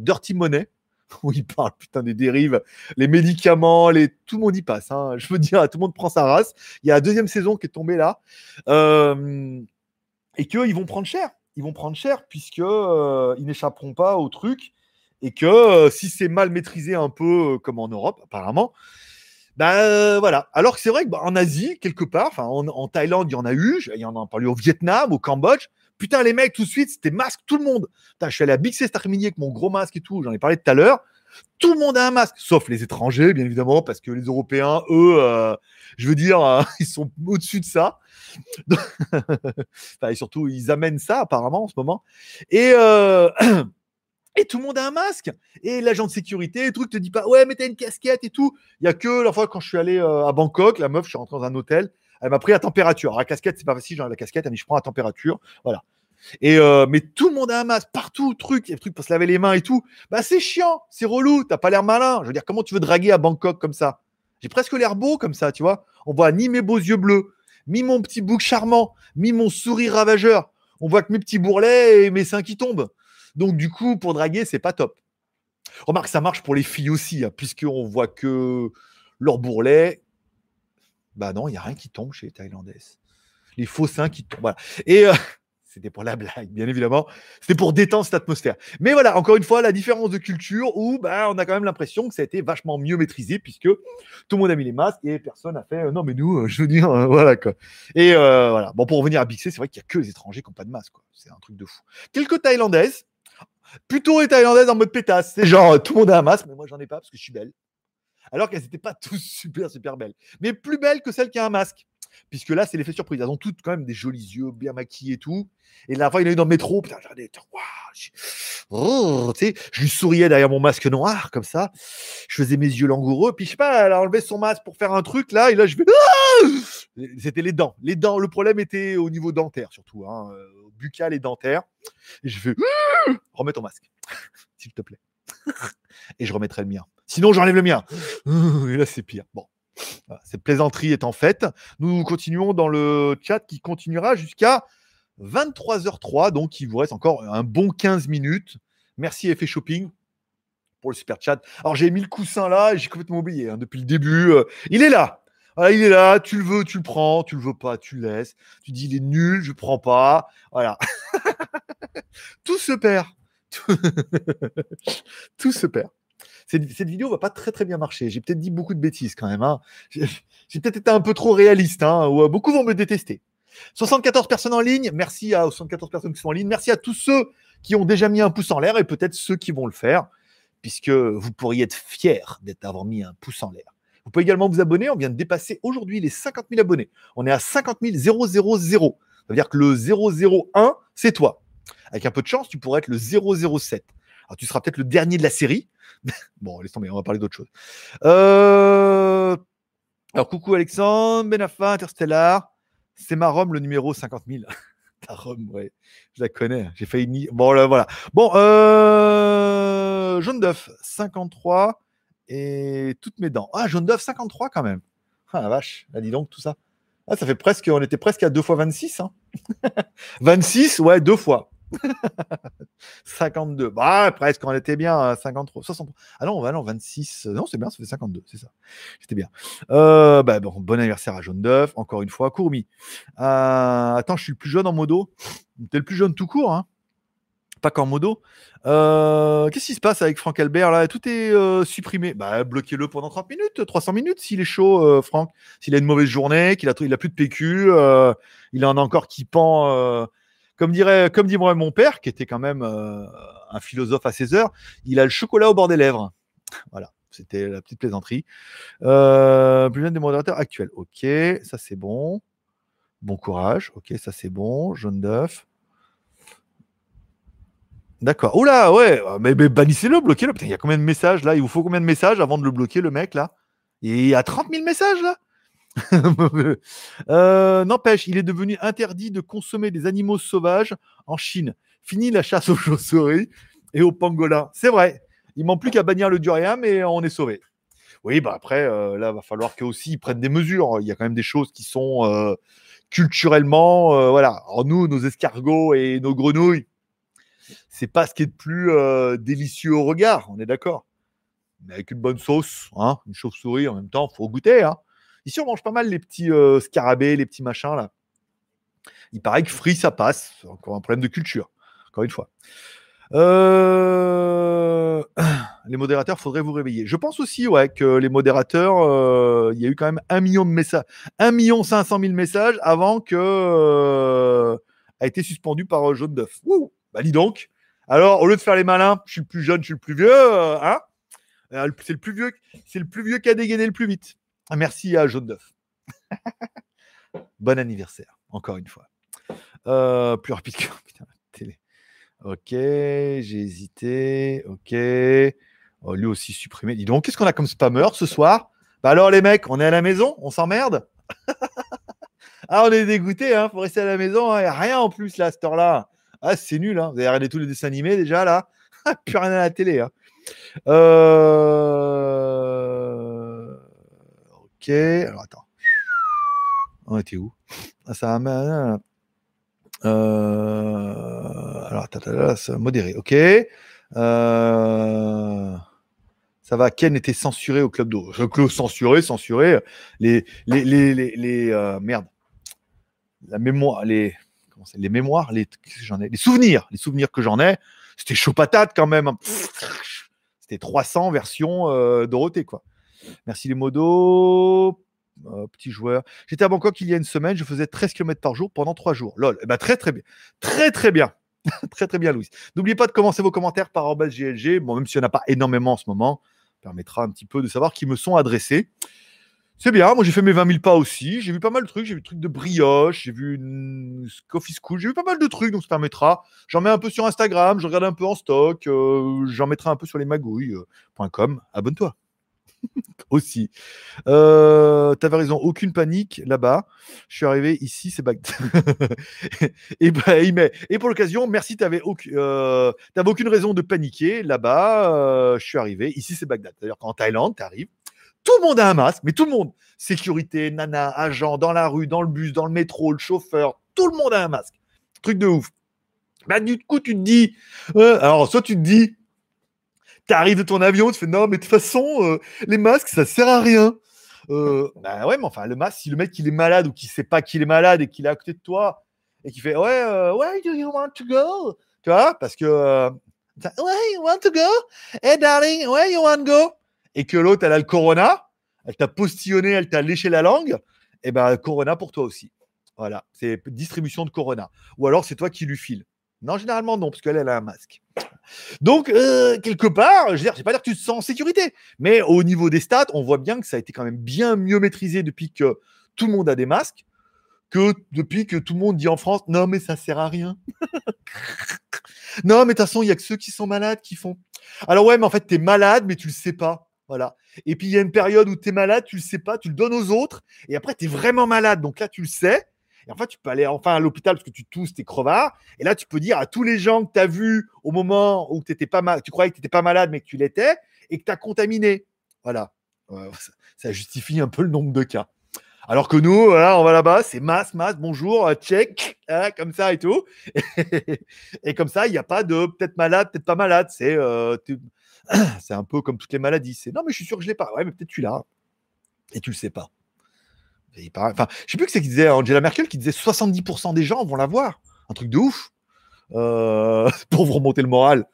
Dirty Money où il parle putain des dérives, les médicaments, les... tout le monde y passe. Hein. Je veux dire, tout le monde prend sa race. Il y a la deuxième saison qui est tombée là. et qu'ils vont prendre cher ils vont prendre cher puisque euh, ils n'échapperont pas au truc et que euh, si c'est mal maîtrisé un peu euh, comme en Europe apparemment, ben voilà. Alors que c'est vrai qu'en Asie quelque part, en, Thaïlande il y en a eu, il y en a parlé au Vietnam, au Cambodge. Putain les mecs tout de suite c'était masque tout le monde. Je suis allé à Big C avec mon gros masque et tout, j'en ai parlé tout à l'heure. Tout le monde a un masque, sauf les étrangers, bien évidemment, parce que les Européens, eux, je veux dire, ils sont au-dessus de ça. et surtout, ils amènent ça apparemment en ce moment. Et, euh, Et tout le monde a un masque. Et l'agent de sécurité, le truc te dit pas, ouais, mais t'as une casquette et tout. Il y a que la fois quand je suis allé euh, à Bangkok, la meuf, je suis rentré dans un hôtel, elle m'a pris la température. Alors, la casquette, c'est pas facile, genre la casquette, elle dit, je prends la température. Voilà. Et euh, mais tout le monde a un masque partout, truc, il y a des trucs pour se laver les mains et tout. Bah c'est chiant, c'est relou, t'as pas l'air malin. Je veux dire, comment tu veux draguer à Bangkok comme ça? J'ai presque l'air beau comme ça, tu vois. On voit ni mes beaux yeux bleus, ni mon petit bouc charmant, ni mon sourire ravageur. On voit que mes petits bourrelets et mes seins qui tombent. Donc du coup, pour draguer, c'est pas top. Remarque, ça marche pour les filles aussi, hein, puisqu'on voit que leur bourrelet. Bah non, il n'y a rien qui tombe chez les Thaïlandaises. Les faux seins qui tombent. Voilà. Et euh, c'était pour la blague, bien évidemment. C'était pour détendre cette atmosphère. Mais voilà, encore une fois, la différence de culture où bah, on a quand même l'impression que ça a été vachement mieux maîtrisé puisque tout le monde a mis les masques et personne n'a fait euh, non, mais nous, euh, je veux dire, euh, voilà quoi. Et voilà. Bon, pour revenir à Bixé, c'est vrai qu'il n'y a que les étrangers qui n'ont pas de masque. C'est un truc de fou. Quelques Thaïlandaises, plutôt les Thaïlandaises en mode pétasse. C'est genre, tout le monde a un masque, mais moi, j'en ai pas parce que je suis belle. Alors qu'elles n'étaient pas tous super, super belles. Mais plus belles que celles qui ont un masque puisque là, c'est l'effet surprise. Elles ont toutes quand même des jolis yeux, bien maquillés et tout. Et la il y en a eu dans le métro, putain, regardez, oh, je lui souriais derrière mon masque noir, comme ça. Je faisais mes yeux langoureux, puis je sais pas, elle a enlevé son masque pour faire un truc, là, et là, je vais. Ah C'était les dents. Les dents, le problème était au niveau dentaire, surtout, hein, euh, buccal et dentaire. Et je fais. Remets ton masque, s'il te plaît. et je remettrai le mien. Sinon, j'enlève le mien. Et là, c'est pire. Bon. Cette plaisanterie est en fait. Nous continuons dans le chat qui continuera jusqu'à 23h03. Donc, il vous reste encore un bon 15 minutes. Merci Effet Shopping pour le super chat. Alors, j'ai mis le coussin là et j'ai complètement oublié hein, depuis le début. Euh, il est là. il est là. Tu le veux, tu le prends. Tu le veux pas, tu le laisses. Tu dis il est nul, je prends pas. Voilà. Tout se perd. Tout se perd cette, vidéo va pas très très bien marcher. J'ai peut-être dit beaucoup de bêtises quand même. Hein. J'ai peut-être été un peu trop réaliste, hein, euh, beaucoup vont me détester. 74 personnes en ligne, merci à 74 personnes qui sont en ligne, merci à tous ceux qui ont déjà mis un pouce en l'air et peut-être ceux qui vont le faire, puisque vous pourriez être fiers d'être avoir mis un pouce en l'air. Vous pouvez également vous abonner, on vient de dépasser aujourd'hui les 50 000 abonnés. On est à 50 000 000. Ça veut dire que le 001, c'est toi. Avec un peu de chance, tu pourrais être le 007. Alors tu seras peut-être le dernier de la série, bon, laisse tomber, on va parler d'autre chose. Euh, alors, coucou Alexandre, Benafa, Interstellar. C'est ma Rome, le numéro 50 000. Ta Rome, ouais, je la connais. J'ai failli ni. Bon, là, voilà. Bon, euh... jaune d'œuf, 53. Et toutes mes dents. Ah, jaune d'œuf, 53 quand même. Ah la vache, là, dis donc, tout ça. Ah, ça fait presque, on était presque à 2 fois 26. 26, ouais, deux fois. 52. Bah, presque, on était bien 53, 63. Ah non, va non, 26. Non, c'est bien, ça fait 52, c'est ça. C'était bien. Euh, bah, bon, bon anniversaire à Jaune d'œuf, encore une fois. Courmi. Euh, attends, je suis le plus jeune en modo. T'es le plus jeune tout court, hein pas qu'en modo. Euh, qu'est-ce qui se passe avec Franck Albert là? Tout est supprimé. Bah, bloquez-le pendant 30 minutes, 300 minutes s'il est chaud, Franck. S'il a une mauvaise journée, qu'il a, il a plus de PQ, il en a encore qui pend comme dirait, comme dit mon père, qui était quand même euh, un philosophe à ses heures, il a le chocolat au bord des lèvres. Voilà, c'était la petite plaisanterie. Euh, plus jeune des modérateurs actuels. Ok, ça c'est bon. Bon courage. Ok, ça c'est bon. Jaune d'œuf. D'accord. Oula, ouais, mais, bannissez-le, bloquez-le. Il y a combien de messages là? Il vous faut combien de messages avant de le bloquer, le mec là? Il y a 30 000 messages là? Euh, n'empêche, il est devenu interdit de consommer des animaux sauvages en Chine. Fini la chasse aux chauves-souris et aux pangolins. C'est vrai. Il manque plus qu'à bannir le durian et on est sauvé. Oui, bah après, euh, là, va falloir qu'eux aussi ils prennent des mesures. Il y a quand même des choses qui sont euh, culturellement, voilà. Alors nous, nos escargots et nos grenouilles, c'est pas ce qui est de plus délicieux au regard. On est d'accord. Mais avec une bonne sauce, hein, une chauve-souris en même temps, faut goûter. Hein. Ici, on mange pas mal les petits euh, scarabées, les petits machins là. Il paraît que free, ça passe. Encore un problème de culture, encore une fois. Euh, les modérateurs, faudrait vous réveiller. Je pense aussi ouais, que les modérateurs, euh, il y a eu quand même un million de messages, 1 million 500 000 messages avant que a été suspendu par Jaune d'œuf. Bah dis donc. Alors, au lieu de faire les malins, je suis le plus jeune, je suis le plus vieux, hein C'est le plus vieux, c'est le plus vieux qui a dégainé le plus vite. Ah, merci à Jaune d'œuf. bon anniversaire, encore une fois. Euh, plus rapide que putain, télé. Ok, j'ai hésité. Ok. Oh, lui aussi supprimé. Dis donc, qu'est-ce qu'on a comme spammer ce soir? Bah alors les mecs, on est à la maison? On s'emmerde? Ah, on est dégoûté, hein Faut rester à la maison. hein, y a rien en plus là, à cette heure-là. Ah, c'est nul, hein Vous avez regardé tous les dessins animés déjà là? Plus rien à la télé. Hein. Euh... Ok, alors attends. On était où? Ah, Ça m'a. Euh... Alors, modéré. Ok. Euh... Ça va, Ken était censuré au club d'eau. Club censuré, censuré. Les, les, les, les, euh, merde. La mémoire, les, comment les mémoires, les, j'en ai, les souvenirs, les souvenirs que j'en ai. C'était chaud patate quand même. hein. C'était 300 version euh, Dorothée quoi. Merci les modos. Euh, petit joueur. J'étais à Bangkok il y a une semaine, je faisais 13 km par jour pendant 3 jours. Lol. Eh ben, très très bien. Très très bien. très très bien, Louis. N'oubliez pas de commencer vos commentaires par GLG. Bon, même s'il n'y en a pas énormément en ce moment, permettra un petit peu de savoir qui me sont adressés. C'est bien, moi j'ai fait mes 20 000 pas aussi. J'ai vu pas mal de trucs. J'ai vu des trucs de brioche, j'ai vu une coffee school, j'ai vu pas mal de trucs, donc ça permettra. J'en mets un peu sur Instagram, je regarde un peu en stock, euh, j'en mettrai un peu sur les magouilles.com. Abonne-toi aussi. Euh, T'avais raison, aucune panique là-bas. Je suis arrivé ici, c'est Bagdad. et, bah, et pour l'occasion, merci, t'avais aucune, euh, aucune raison de paniquer là-bas. euh, je suis arrivé, ici c'est Bagdad. C'est-à-dire qu'en Thaïlande, tu arrives, tout le monde a un masque, mais tout le monde. Sécurité, nana, agent, dans la rue, dans le bus, dans le métro, le chauffeur, tout le monde a un masque. Truc de ouf. Bah, du coup, tu te dis, euh, alors, soit tu te dis, tu arrives de ton avion, tu fais non, mais de toute façon, euh, les masques, ça sert à rien. Euh, bah ouais, mais enfin, le masque, si le mec il est malade ou qu'il sait pas qu'il est malade et qu'il est à côté de toi et qu'il fait ouais, euh, where do you want to go? Tu vois, parce que euh, where you want to go? Hey darling, where you want to go? Et que l'autre, elle a le corona, elle t'a postillonné, elle t'a léché la langue, et ben corona pour toi aussi. Voilà, c'est distribution de corona. Ou alors c'est toi qui lui file. Non, généralement non, parce qu'elle elle a un masque. Donc, euh, quelque part, je dire, c'est pas dire que tu te sens en sécurité, mais au niveau des stats, on voit bien que ça a été quand même bien mieux maîtrisé depuis que tout le monde a des masques que depuis que tout le monde dit en France non, mais ça sert à rien. non, mais de toute façon, il y a que ceux qui sont malades qui font. Alors, ouais, mais en fait, tu es malade, mais tu le sais pas. Voilà. Et puis, il y a une période où tu es malade, tu le sais pas, tu le donnes aux autres, et après, tu es vraiment malade. Donc là, tu le sais. Et enfin, tu peux aller enfin à l'hôpital parce que tu tousses, t'es crevard. Et là, tu peux dire à tous les gens que tu as vus au moment où t'étais pas mal, tu croyais que tu n'étais pas malade, mais que tu l'étais, et que tu as contaminé. Voilà. Ça, justifie un peu le nombre de cas. Alors que nous, on va là-bas, c'est masse, masse, bonjour, euh, check, hein, comme ça et tout. Et, comme ça, il n'y a pas de peut-être malade, peut-être pas malade. C'est euh, un peu comme toutes les maladies. C'est non, mais je suis sûr que je l'ai pas. Ouais, mais peut-être tu l'as. Et tu le sais pas. Et il paraît- Enfin, je sais plus que c'est disait Angela Merkel qui disait 70% des gens vont l'avoir. Un truc de ouf. Euh, pour vous remonter le moral.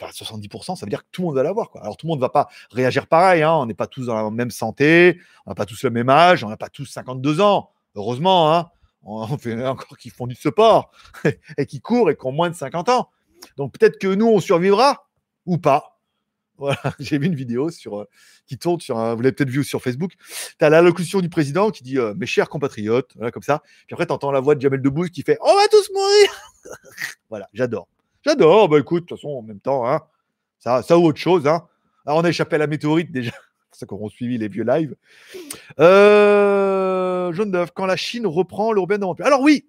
Enfin, 70%, ça veut dire que tout le monde va l'avoir. quoi. Alors, tout le monde ne va pas réagir pareil. hein. On n'est pas tous dans la même santé. On n'a pas tous le même âge. On n'a pas tous 52 ans. Heureusement, hein. on fait encore qui font du sport et qui courent et qui ont moins de 50 ans. Donc, peut-être que nous, on survivra ou pas. J'ai vu une vidéo sur, euh, qui tourne sur un, vous l'avez peut-être vu sur Facebook. Tu as l'allocution du président qui dit euh, Mes chers compatriotes, voilà, comme ça. Puis après, tu entends la voix de Jamel Debbouze qui fait On va tous mourir Voilà, j'adore. J'adore. Bah écoute, de toute façon, en même temps, hein, ça, ça ou autre chose. Hein. Alors, on a échappé à la météorite déjà. ceux qui auront suivi les vieux lives. Euh, jaune d'œuf, quand la Chine reprend de Alors oui,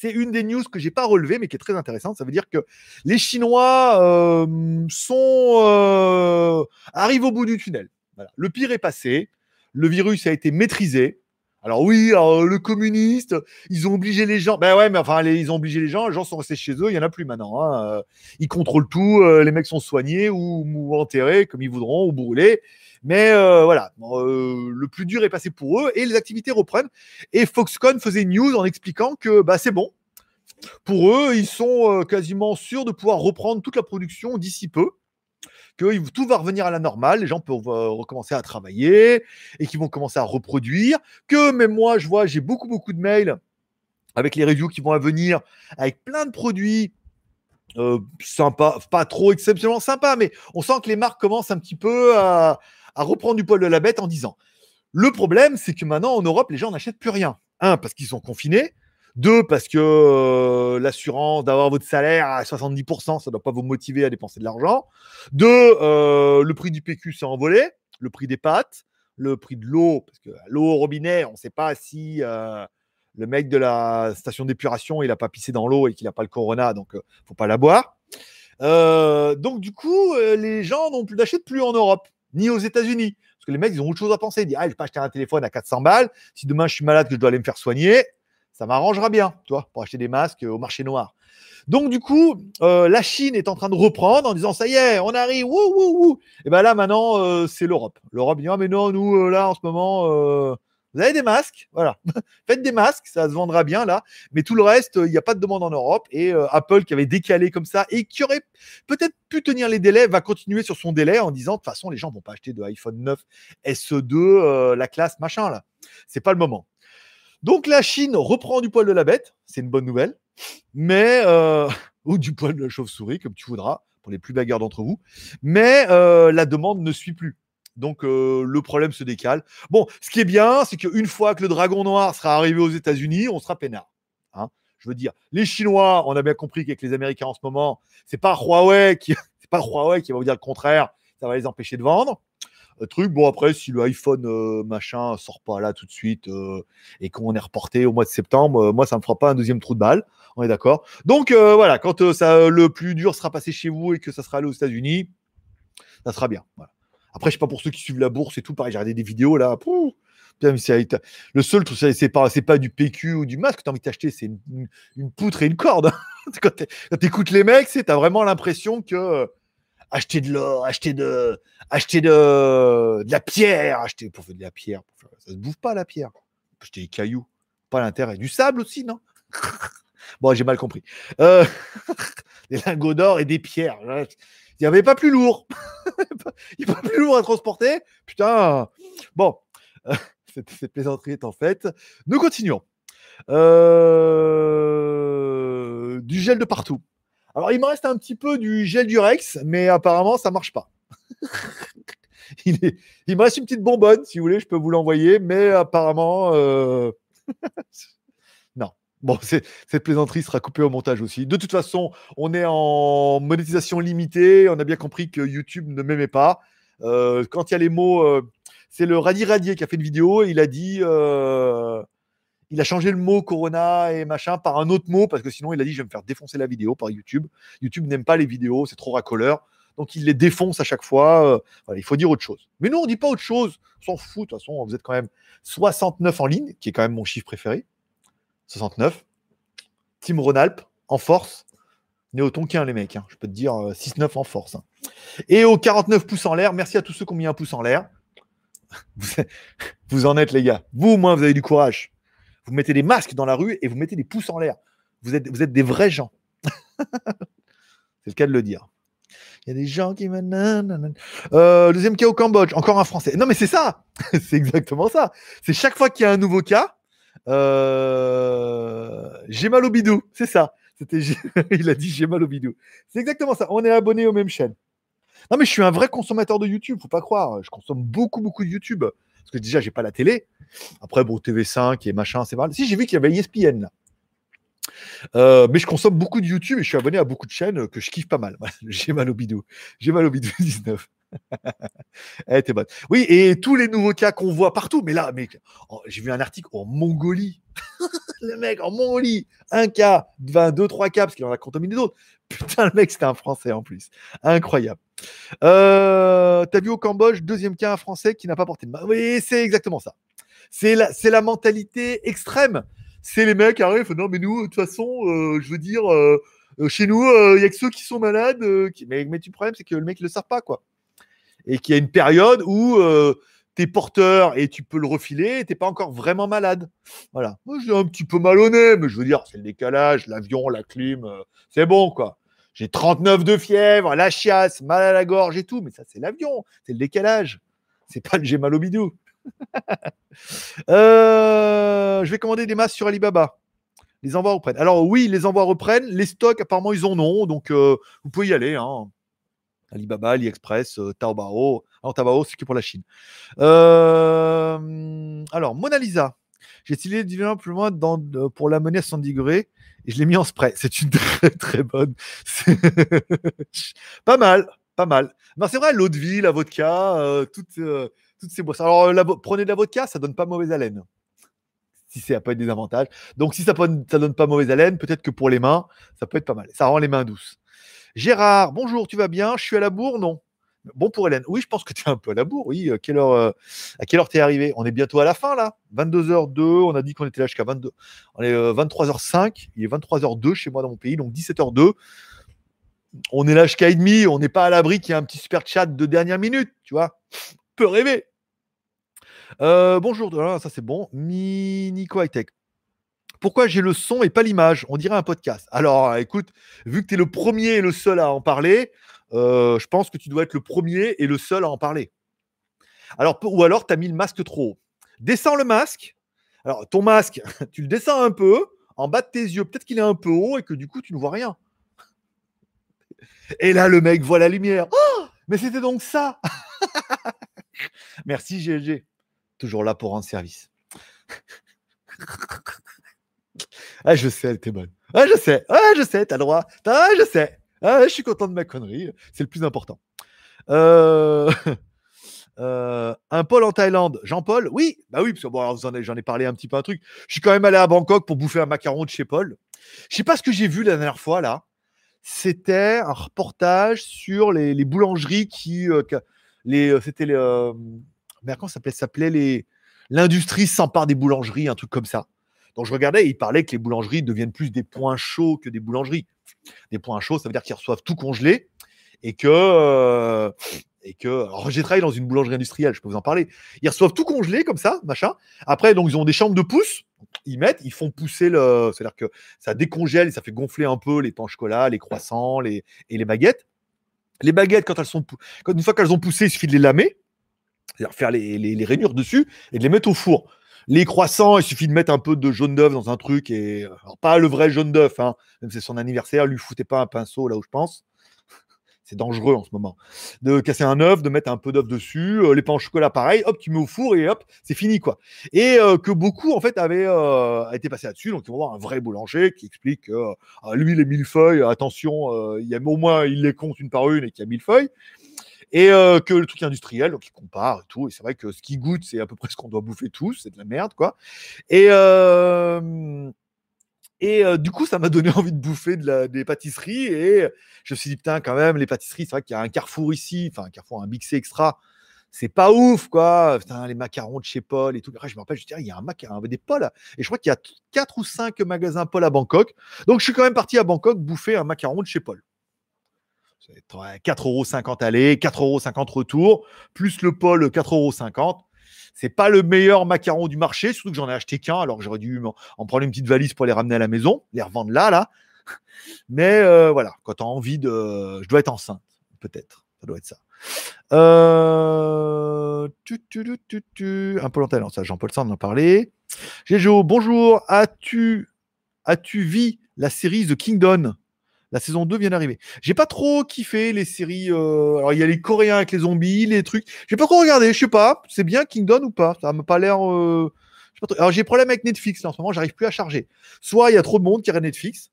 c'est une des news que j'ai pas relevée, mais qui est très intéressante. Ça veut dire que les Chinois euh, sont euh, arrivent au bout du tunnel. Le pire est passé. Le virus a été maîtrisé. Alors oui, le communiste, ils ont obligé les gens. Ben ouais, mais enfin, ils ont obligé les gens. Les gens sont restés chez eux. Il y en a plus maintenant. hein. Ils contrôlent tout. euh, les mecs sont soignés ou enterrés comme ils voudront ou brûlés. Mais euh, voilà, euh, le plus dur est passé pour eux et les activités reprennent. Et Foxconn faisait news en expliquant que bah, c'est bon. Pour eux, ils sont euh, quasiment sûrs de pouvoir reprendre toute la production d'ici peu. Que tout va revenir à la normale, les gens peuvent recommencer à travailler et qu'ils vont commencer à reproduire. Que même moi, je vois, j'ai beaucoup, beaucoup de mails avec les reviews qui vont venir, avec plein de produits sympas, pas trop exceptionnellement sympas, mais on sent que les marques commencent un petit peu à, à reprendre du poil de la bête en disant le problème, c'est que maintenant en Europe, les gens n'achètent plus rien. Un, parce qu'ils sont confinés. Deux, parce que euh, l'assurance d'avoir votre salaire à 70%, ça ne doit pas vous motiver à dépenser de l'argent. Deux, euh, le prix du PQ s'est envolé, le prix des pâtes, le prix de l'eau, parce que l'eau au robinet, on ne sait pas si euh, le mec de la station d'épuration, il n'a pas pissé dans l'eau et qu'il n'a pas le corona, donc faut pas la boire. donc du coup, les gens n'ont plus plus en Europe, ni aux États-Unis. Parce que les mecs, ils ont autre chose à penser. Ils disent, ah, je vais pas acheter un téléphone à 400 balles. Si demain je suis malade, que je dois aller me faire soigner, ça m'arrangera bien, tu vois, pour acheter des masques au marché noir. Donc, du coup, euh, la Chine est en train de reprendre en disant ça y est, on arrive, wouh, wouh, wouh. Et bien là, maintenant, euh, c'est l'Europe. L'Europe dit, ah, mais non, nous, euh, là, en ce moment, vous avez des masques, voilà. Faites des masques, ça se vendra bien là. Mais tout le reste, il n'y a pas de demande en Europe. Et Apple, qui avait décalé comme ça et qui aurait peut-être pu tenir les délais, va continuer sur son délai en disant de toute façon, les gens vont pas acheter de iPhone 9 SE2, la classe machin là. C'est pas le moment. Donc la Chine reprend du poil de la bête, c'est une bonne nouvelle, mais euh, ou du poil de la chauve-souris, comme tu voudras, pour les plus bagarres d'entre vous. Mais euh, la demande ne suit plus. Donc euh, le problème se décale. Bon, ce qui est bien, c'est qu'une fois que le dragon noir sera arrivé aux États-Unis, on sera peinard. Hein Je veux dire, les Chinois, on a bien compris qu'avec les Américains en ce moment, c'est pas Huawei qui, c'est pas Huawei qui va vous dire le contraire, ça va les empêcher de vendre truc. Bon, après, si le iPhone euh, sort pas là tout de suite euh, et qu'on est reporté au mois de septembre, euh, moi, ça me fera pas un deuxième trou de balle. On est d'accord. Donc, voilà, quand le plus dur sera passé chez vous et que ça sera allé aux États-Unis, ça sera bien. Après, je sais pas pour ceux qui suivent la bourse et tout, pareil, j'ai regardé des vidéos là. le seul truc, c'est pas, pas du PQ ou du masque que tu as envie d'acheter, c'est une, poutre et une corde. quand tu écoutes les mecs, tu as vraiment l'impression que acheter de l'or, acheter de, acheter de, la pierre, acheter pour faire de la pierre. Ça se bouffe pas la pierre. Acheter des cailloux, pas l'intérêt. Du sable aussi, non? Bon, j'ai mal compris. Euh, des lingots d'or et des pierres. Il n'y avait pas plus lourd. Il n'y a pas plus lourd à transporter. Putain. Bon, cette, plaisanterie est en fait. Nous continuons. Euh, du gel de partout. Alors, il me reste un petit peu du gel du Rex, mais apparemment, ça marche pas. il, me reste une petite bonbonne, si vous voulez, je peux vous l'envoyer, mais apparemment, euh. Bon, cette plaisanterie sera coupée au montage aussi. De toute façon, on est en monétisation limitée. On a bien compris que YouTube ne m'aimait pas. Euh, quand il y a les mots, euh, c'est le Radi Radier qui a fait une vidéo. il a dit il a changé le mot Corona et machin par un autre mot parce que sinon il a dit je vais me faire défoncer la vidéo par YouTube. YouTube n'aime pas les vidéos, c'est trop racoleur. Donc il les défonce à chaque fois. Euh, il faut dire autre chose. Mais nous, on dit pas autre chose. On s'en fout. De toute façon, vous êtes quand même 69 en ligne, qui est quand même mon chiffre préféré. 69. Team Ronalp en force. Néo-Tonkin, les mecs. Hein. Je peux te dire 6-9 euh, en force. Hein. Et aux 49 pouces en l'air, merci à tous ceux qui ont mis un pouce en l'air. Vous en êtes, les gars. Vous, au moins, vous avez du courage. Vous mettez des masques dans la rue et vous mettez des pouces en l'air. Vous êtes, des vrais gens. C'est le cas de le dire. Il y a des gens qui. Euh, deuxième cas au Cambodge, encore un Français. Non, mais c'est ça. c'est exactement ça. C'est chaque fois qu'il y a un nouveau cas, euh, j'ai mal au bidou. C'est ça. C'était, il a dit j'ai mal au bidou. C'est exactement ça. On est abonné aux mêmes chaînes. Non, mais je suis un vrai consommateur de YouTube. Faut pas croire. Je consomme beaucoup, beaucoup de YouTube. Parce que déjà, j'ai pas la télé. Après, bon, TV5 et machin, c'est mal. Si, j'ai vu qu'il y avait ESPN là. Euh, mais je consomme beaucoup de YouTube et je suis abonné à beaucoup de chaînes que je kiffe pas mal. J'ai mal au bidou. J'ai mal au bidou 19. Elle était bonne. Oui, et tous les nouveaux cas qu'on voit partout. Mais là, mec, oh, j'ai vu un article en Mongolie. le mec en Mongolie, un cas, 22, 3 cas, parce qu'il en a contaminé d'autres. Putain, le mec, c'était un Français en plus. Incroyable. Euh, T'as vu au Cambodge, deuxième cas, un Français qui n'a pas porté de masque. Oui, c'est exactement ça. C'est la, la mentalité extrême. C'est les mecs qui arrivent, non, mais nous, de toute façon, euh, je veux dire, euh, chez nous, il n'y a que ceux qui sont malades. Qui... Mais, mais le problème, c'est que le mec ne le savent pas, quoi. Et qu'il y a une période où tu es porteur et tu peux le refiler et tu pas encore vraiment malade. Voilà. Moi, j'ai un petit peu mal au nez, mais je veux dire, c'est le décalage, l'avion, la clim, c'est bon, quoi. J'ai 39 de fièvre, la chiasse, mal à la gorge et tout, mais ça, c'est l'avion, c'est le décalage. C'est pas le j'ai mal. Euh, je vais commander des masques sur Alibaba. Les envois reprennent. Alors oui, les envois reprennent. Les stocks, apparemment, ils en ont. Donc, euh, vous pouvez y aller. Hein. Alibaba, AliExpress, euh, Taobao. Alors, Taobao, c'est que pour la Chine. alors, Mona Lisa. J'ai stylé du plus loin dans, euh, pour l'amener à 110 degrés et je l'ai mis en spray. C'est une très bonne. Pas mal, pas mal. Non, c'est vrai, l'eau de vie, la vodka, euh, toutes, euh, ces boissons. Alors, euh, prenez de la vodka, ça donne pas mauvaise haleine. Si c'est pas des avantages. Donc, si ça, ça donne pas mauvaise haleine, peut-être que pour les mains, ça peut être pas mal. Ça rend les mains douces. Gérard, bonjour, tu vas bien? Je suis à la bourre, non Bon pour Hélène. Oui, je pense que tu es un peu à la bourre. Oui, euh, quelle heure, euh, à quelle heure t'es arrivé? On est bientôt à la fin là. 22h02. On a dit qu'on était là jusqu'à 22. On est euh, 23h05. Il est 23h02 chez moi dans mon pays, donc 17h02. On est là jusqu'à et demi. On n'est pas à l'abri qu'il y ait un petit super chat de dernière minute. Tu vois Peut rêver. Euh, bonjour. Ah, ça c'est bon. Mi Nico High Tech. Pourquoi j'ai le son et pas l'image? On dirait un podcast. Alors, écoute, vu que tu es le premier et le seul à en parler, euh, je pense que tu dois être le premier et le seul à en parler. Alors, ou alors, tu as mis le masque trop haut. Descends le masque. Alors, ton masque, tu le descends un peu en bas de tes yeux. Peut-être qu'il est un peu haut et que du coup, tu ne vois rien. Et là, le mec voit la lumière. Oh, mais c'était donc ça. Merci, GLG. Toujours là pour rendre service. Ah, je sais, elle était bonne. Ah, je sais. Ah, je sais, t'as le droit. Ah, je sais. Ah, je suis content de ma connerie. C'est le plus important. Euh, euh, un Paul en Thaïlande. Jean-Paul? Oui, bah oui, parce que bon, j'en ai parlé un petit peu un truc. Je suis quand même allé à Bangkok pour bouffer un macaron de chez Paul. Je sais pas ce que j'ai vu la dernière fois là. C'était un reportage sur les, boulangeries qui. euh, les, c'était merde, comment ça s'appelait? S'appelait les. L'industrie s'empare des boulangeries, un truc comme ça. Donc je regardais et il parlait que les boulangeries deviennent plus des points chauds que des boulangeries. Des points chauds, ça veut dire qu'ils reçoivent tout congelé et que. euh, et que alors j'ai travaillé dans une boulangerie industrielle, je peux vous en parler. Ils reçoivent tout congelé comme ça, machin. Après, donc ils ont des chambres de pouce. Ils mettent, ils font pousser le. C'est-à-dire que ça décongèle et ça fait gonfler un peu les pains chocolat, les croissants les, et les baguettes. Les baguettes, quand elles sont, quand une fois qu'elles ont poussé, il suffit de les lamer, c'est-à-dire faire les, les, les rainures dessus et de les mettre au four. Les croissants, il suffit de mettre un peu de jaune d'œuf dans un truc et alors pas le vrai jaune d'œuf, hein, même si c'est son anniversaire, lui foutez pas un pinceau là où je pense. C'est dangereux en ce moment. De casser un œuf, de mettre un peu d'œuf dessus, euh, les pains au chocolat pareil, hop, tu mets au four et hop, c'est fini quoi. Et euh, que beaucoup en fait avaient euh, été passés là-dessus, donc ils vont voir un vrai boulanger qui explique que euh, ah, lui les millefeuilles, attention, euh, il y a au moins il les compte une par une et qu'il y a mille feuilles et euh, que le truc industriel, donc il compare et tout. Et c'est vrai que ce qui goûte, c'est à peu près ce qu'on doit bouffer tous, c'est de la merde, quoi. Et, euh, et euh, du coup, ça m'a donné envie de bouffer des pâtisseries. Et je me suis dit, putain, quand même, les pâtisseries, c'est vrai qu'il y a un carrefour ici, enfin, un carrefour, un Big C extra. C'est pas ouf, quoi. Putain, les macarons de chez Paul et tout. Après, je me rappelle, je dis, ah, il y a un macaron, des Paul. Et je crois qu'il y a 4 ou 5 magasins Paul à Bangkok. Donc, je suis quand même parti à Bangkok bouffer un macaron de chez Paul. C'est 4,50€ aller, 4,50€ retour, plus le Paul 4,50€. C'est pas le meilleur macaron du marché, surtout que j'en ai acheté qu'un, alors que j'aurais dû en prendre une petite valise pour les ramener à la maison, les revendre là, là. Mais euh, voilà, quand tu as envie de. Je dois être enceinte, peut-être. Ça doit être ça. Euh... Un peu longtemps, ça, Jean-Paul Sand en parlé. Géjo, bonjour. As-tu as-tu vu la série The Kingdom? La saison 2 vient d'arriver. J'ai pas trop kiffé les séries. euh, Alors, il y a les Coréens avec les zombies, les trucs. J'ai pas trop regardé, je sais pas. C'est bien Kingdom ou pas? Ça m'a pas l'air. euh. Alors, j'ai problème avec Netflix là, en ce moment, j'arrive plus à charger. Soit il y a trop de monde qui regarde Netflix,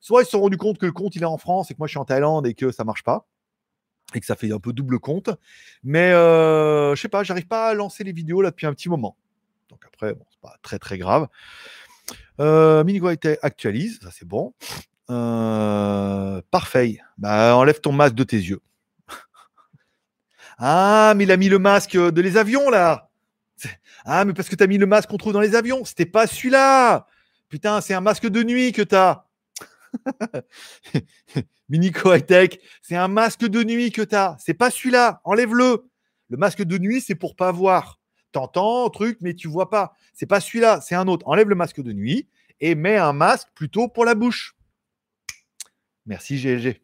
soit ils se sont rendus compte que le compte il est en France et que moi je suis en Thaïlande et que ça marche pas. Et que ça fait un peu double compte. Mais euh, je sais pas, j'arrive pas à lancer les vidéos là depuis un petit moment. Donc après, bon, c'est pas très très grave. Euh, actualise, ça c'est bon. Euh, parfait. Bah, enlève ton masque de tes yeux. ah, mais il a mis le masque de les avions là. Ah, mais parce que tu as mis le masque qu'on trouve dans les avions. C'était pas celui-là. Putain, c'est un masque de nuit que tu as. Minico c'est un masque de nuit que tu. C'est pas celui-là. Enlève-le. Le masque de nuit, c'est pour pas voir. T'entends, truc, mais tu vois pas. C'est pas celui-là, c'est un autre. Enlève le masque de nuit et mets un masque plutôt pour la bouche. Merci GLG.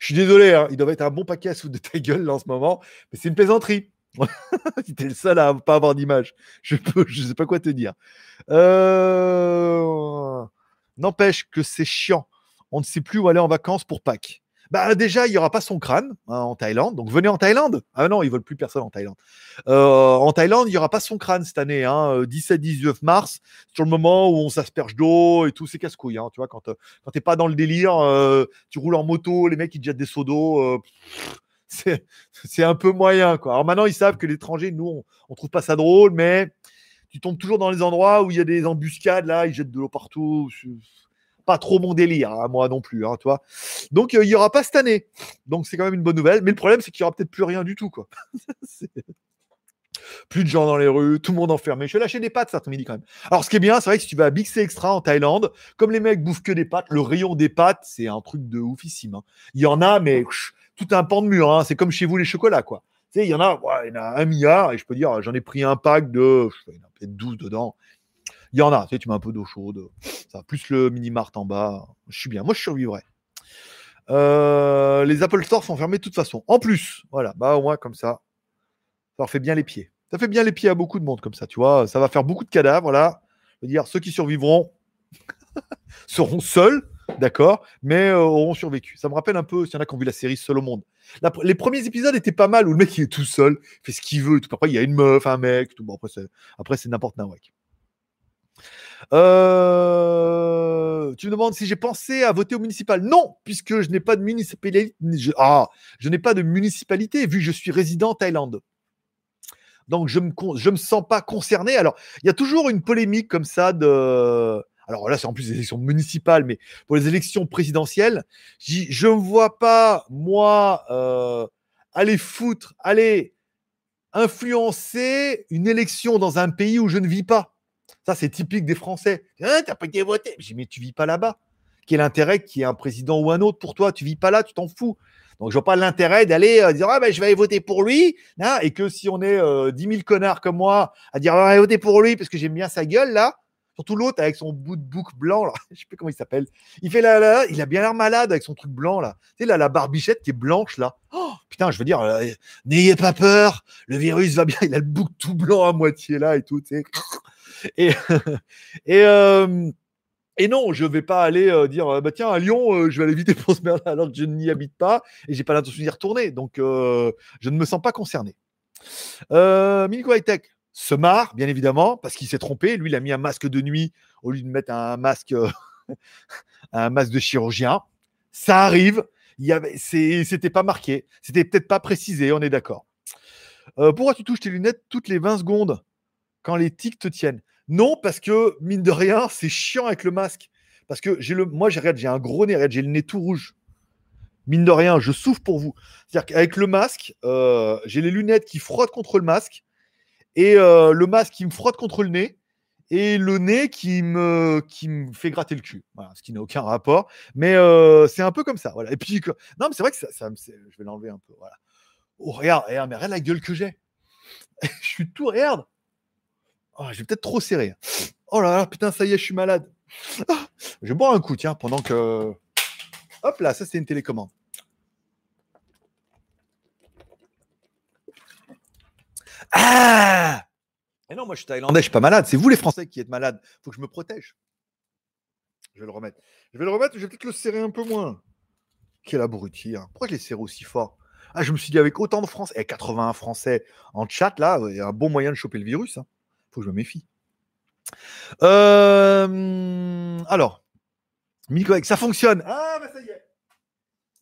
Je suis désolé, hein, il doit être un bon paquet à sous de ta gueule là, en ce moment, mais c'est une plaisanterie. T'es le seul à pas avoir d'image. Je je sais pas quoi te dire. Euh... N'empêche que c'est chiant. On ne sait plus où aller en vacances pour Pâques. Bah déjà, il n'y aura pas son crâne hein, en Thaïlande. Donc venez en Thaïlande. Ah non, ils veulent plus personne en Thaïlande. Euh, en Thaïlande, il n'y aura pas son crâne cette année. Hein, 17-19 mars, sur le moment où on s'asperge d'eau et tout, c'est casse-couille. Hein, tu vois, quand, euh, quand t'es pas dans le délire, euh, tu roules en moto, les mecs ils te jettent des seaux d'eau. euh, c'est un peu moyen. Quoi. Alors maintenant, ils savent que l'étranger, nous, on, on trouve pas ça drôle, mais tu tombes toujours dans les endroits où il y a des embuscades, là, ils jettent de l'eau partout. Pas trop mon délire, hein, moi non plus, hein, tu vois. Donc, euh, il n'y aura pas cette année. Donc, c'est quand même une bonne nouvelle. Mais le problème, c'est qu'il n'y aura peut-être plus rien du tout, quoi. Plus de gens dans les rues, tout le monde enfermé. Je vais lâcher des pâtes cet après-midi quand même. Alors, ce qui est bien, c'est vrai que si tu vas à Big C Extra en Thaïlande, comme les mecs bouffent que des pâtes, le rayon des pâtes, c'est un truc de oufissime. hein. Il y en a, mais tout un pan de mur. hein. C'est comme chez vous les chocolats, quoi. Tu sais, il y en a, ouais, il y en a un milliard, et je peux dire, j'en ai pris un pack de, je il y en a peut-être 12 dedans. Il y en a, tu sais, mets un peu d'eau chaude, plus le mini-mart en bas. Je suis bien, moi je survivrai. Euh, les Apple Store sont fermés de toute façon. En plus, voilà, bah au moins comme ça, ça leur fait bien les pieds. Ça fait bien les pieds à beaucoup de monde comme ça, tu vois. Ça va faire beaucoup de cadavres, là. Je veux dire, ceux qui survivront seront seuls, d'accord, mais euh, auront survécu. Ça me rappelle un peu, s'il y en a qui ont vu la série Seul au monde. Les premiers épisodes étaient pas mal où le mec il est tout seul, il fait ce qu'il veut tout. Après, il y a une meuf, un mec, tout. Après, c'est, n'importe nawak. Euh, tu me demandes si j'ai pensé à voter au municipal. Non, puisque je n'ai pas de municipalité. ah, je n'ai pas de municipalité vu que je suis résident en Thaïlande. Donc je me con- je me sens pas concerné. Alors il y a toujours une polémique comme ça de. Alors là c'est en plus des élections municipales, mais pour les élections présidentielles, je ne vois pas moi euh, aller foutre, aller influencer une élection dans un pays où je ne vis pas. Ça, c'est typique des Français. Hein, t'as pas été voté? J'ai mais tu vis pas là-bas. Quel intérêt qu'il y ait un président ou un autre pour toi? Tu vis pas là, tu t'en fous. Donc, je vois pas l'intérêt d'aller euh, dire, ah ben, je vais aller voter pour lui. hein, et que si on est euh, 10 000 connards comme moi à dire, ah, je vais voter pour lui parce que j'aime bien sa gueule, là. Surtout l'autre avec son bout de bouc blanc, là. je sais plus comment il s'appelle. Il fait là, il a bien l'air malade avec son truc blanc, là. Tu sais, là, la barbichette qui est blanche, là. Oh, putain, je veux dire, euh, n'ayez pas peur, le virus va bien. Il a le bouc tout blanc à moitié, là, et tout. Et, non, je vais pas aller dire euh, bah tiens à Lyon, je vais aller pour ce merde alors que je n'y habite pas et j'ai pas l'intention d'y retourner. Donc je ne me sens pas concerné. Euh, Milico se marre, bien évidemment, parce qu'il s'est trompé. Lui, il a mis un masque de nuit au lieu de mettre un masque, un masque de chirurgien. Ça arrive. C'était pas marqué, c'était peut-être pas précisé. On est d'accord. Pourquoi tu touches tes lunettes toutes les 20 secondes les tics te tiennent Non, parce que mine de rien, c'est chiant avec le masque. Parce que j'ai le, moi, j'ai, un gros nez, j'ai le nez tout rouge. Mine de rien, je souffre pour vous. C'est-à-dire qu'avec le masque, euh, j'ai les lunettes qui frottent contre le masque et euh, le masque qui me frotte contre le nez et le nez qui me, fait gratter le cul. Ce qui n'a aucun rapport. Mais euh, c'est un peu comme ça. Voilà. Et puis, que- non, mais c'est vrai que ça, ça je vais l'enlever un peu. Voilà. Oh, regarde, regarde, mais regarde la gueule que j'ai. je suis tout, regarde. Oh, j'ai peut-être trop serré. Oh là là, putain, ça y est, je suis malade. Ah, je boire un coup, tiens, pendant que. Hop là, ça c'est une télécommande. Ah Mais non, moi je suis thaïlandais, je suis pas malade. C'est vous les Français qui êtes malades. Faut que je me protège. Je vais le remettre. Je vais le remettre, je vais peut-être le serrer un peu moins. Quel abruti. hein. Pourquoi je l'ai serré aussi fort? Ah, je me suis dit, avec autant de Français, et 81 Français en chat, là, il y a un bon moyen de choper le virus. hein. Je me méfie. Euh, alors, Minico High- ça fonctionne. Ah, bah ça y est.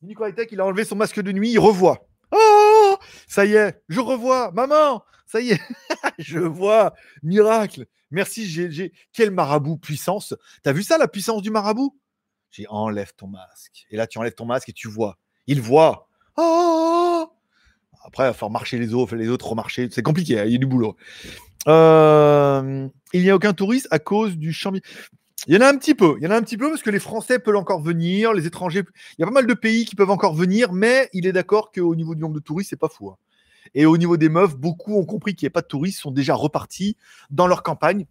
Minico High Tech, il a enlevé son masque de nuit, il revoit. Oh, ça y est, je revois. Maman, ça y est, je vois. Miracle. Merci, GLG. Quel marabout puissance. T'as vu ça, la puissance du marabout? J'ai enlève ton masque. Et là, tu enlèves ton masque et tu vois. Il voit. Oh Après, il va falloir marcher les autres, les autres remarcher. C'est compliqué, hein, il y a du boulot. Euh, il n'y a aucun touriste à cause du champ. Il y en a un petit peu. Il y en a un petit peu parce que les Français peuvent encore venir, les étrangers. Il y a pas mal de pays qui peuvent encore venir, mais il est d'accord qu'au niveau du nombre de touristes, c'est pas fou. hein. Et au niveau des meufs, beaucoup ont compris qu'il n'y a pas de touristes, sont déjà repartis dans leur campagne.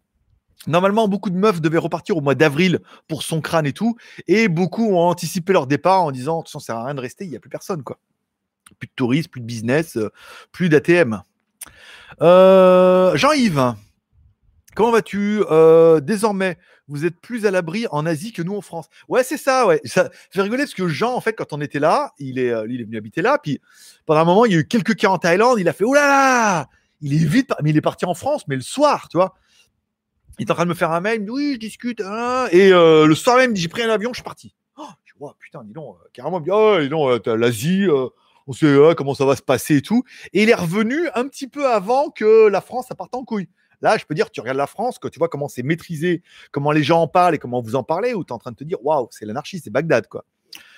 Normalement, beaucoup de meufs devaient repartir au mois d'avril pour son crâne et tout, et beaucoup ont anticipé leur départ en disant de toute façon, ça sert à rien de rester, il n'y a plus personne, quoi. Plus de touristes, plus de business, euh, plus d'ATM. Euh, Jean-Yves, Comment vas-tu? Euh, Désormais, vous êtes plus à l'abri en Asie que nous en France. Ouais, c'est ça, ouais. Ça fait rigoler parce que Jean, en fait, quand on était là, il est, euh, venu habiter là. Puis pendant un moment, il y a eu quelques cas en Thaïlande. Il a fait Oh là là Il est vite, mais il est parti en France, mais le soir, tu vois. Il est en train de me faire un mail. Oui, je discute. hein. Et le soir même, j'ai pris un avion, je suis parti. Oh, je dis, putain, dis donc, carrément, Oh, dis donc, l'Asie, on sait euh, comment ça va se passer et tout. Et il est revenu un petit peu avant que la France ça parte en couille. Là, je peux dire, tu regardes la France, que tu vois comment c'est maîtrisé, comment les gens en parlent et comment vous en parlez, où tu es en train de te dire, waouh, c'est l'anarchie, c'est Bagdad, quoi.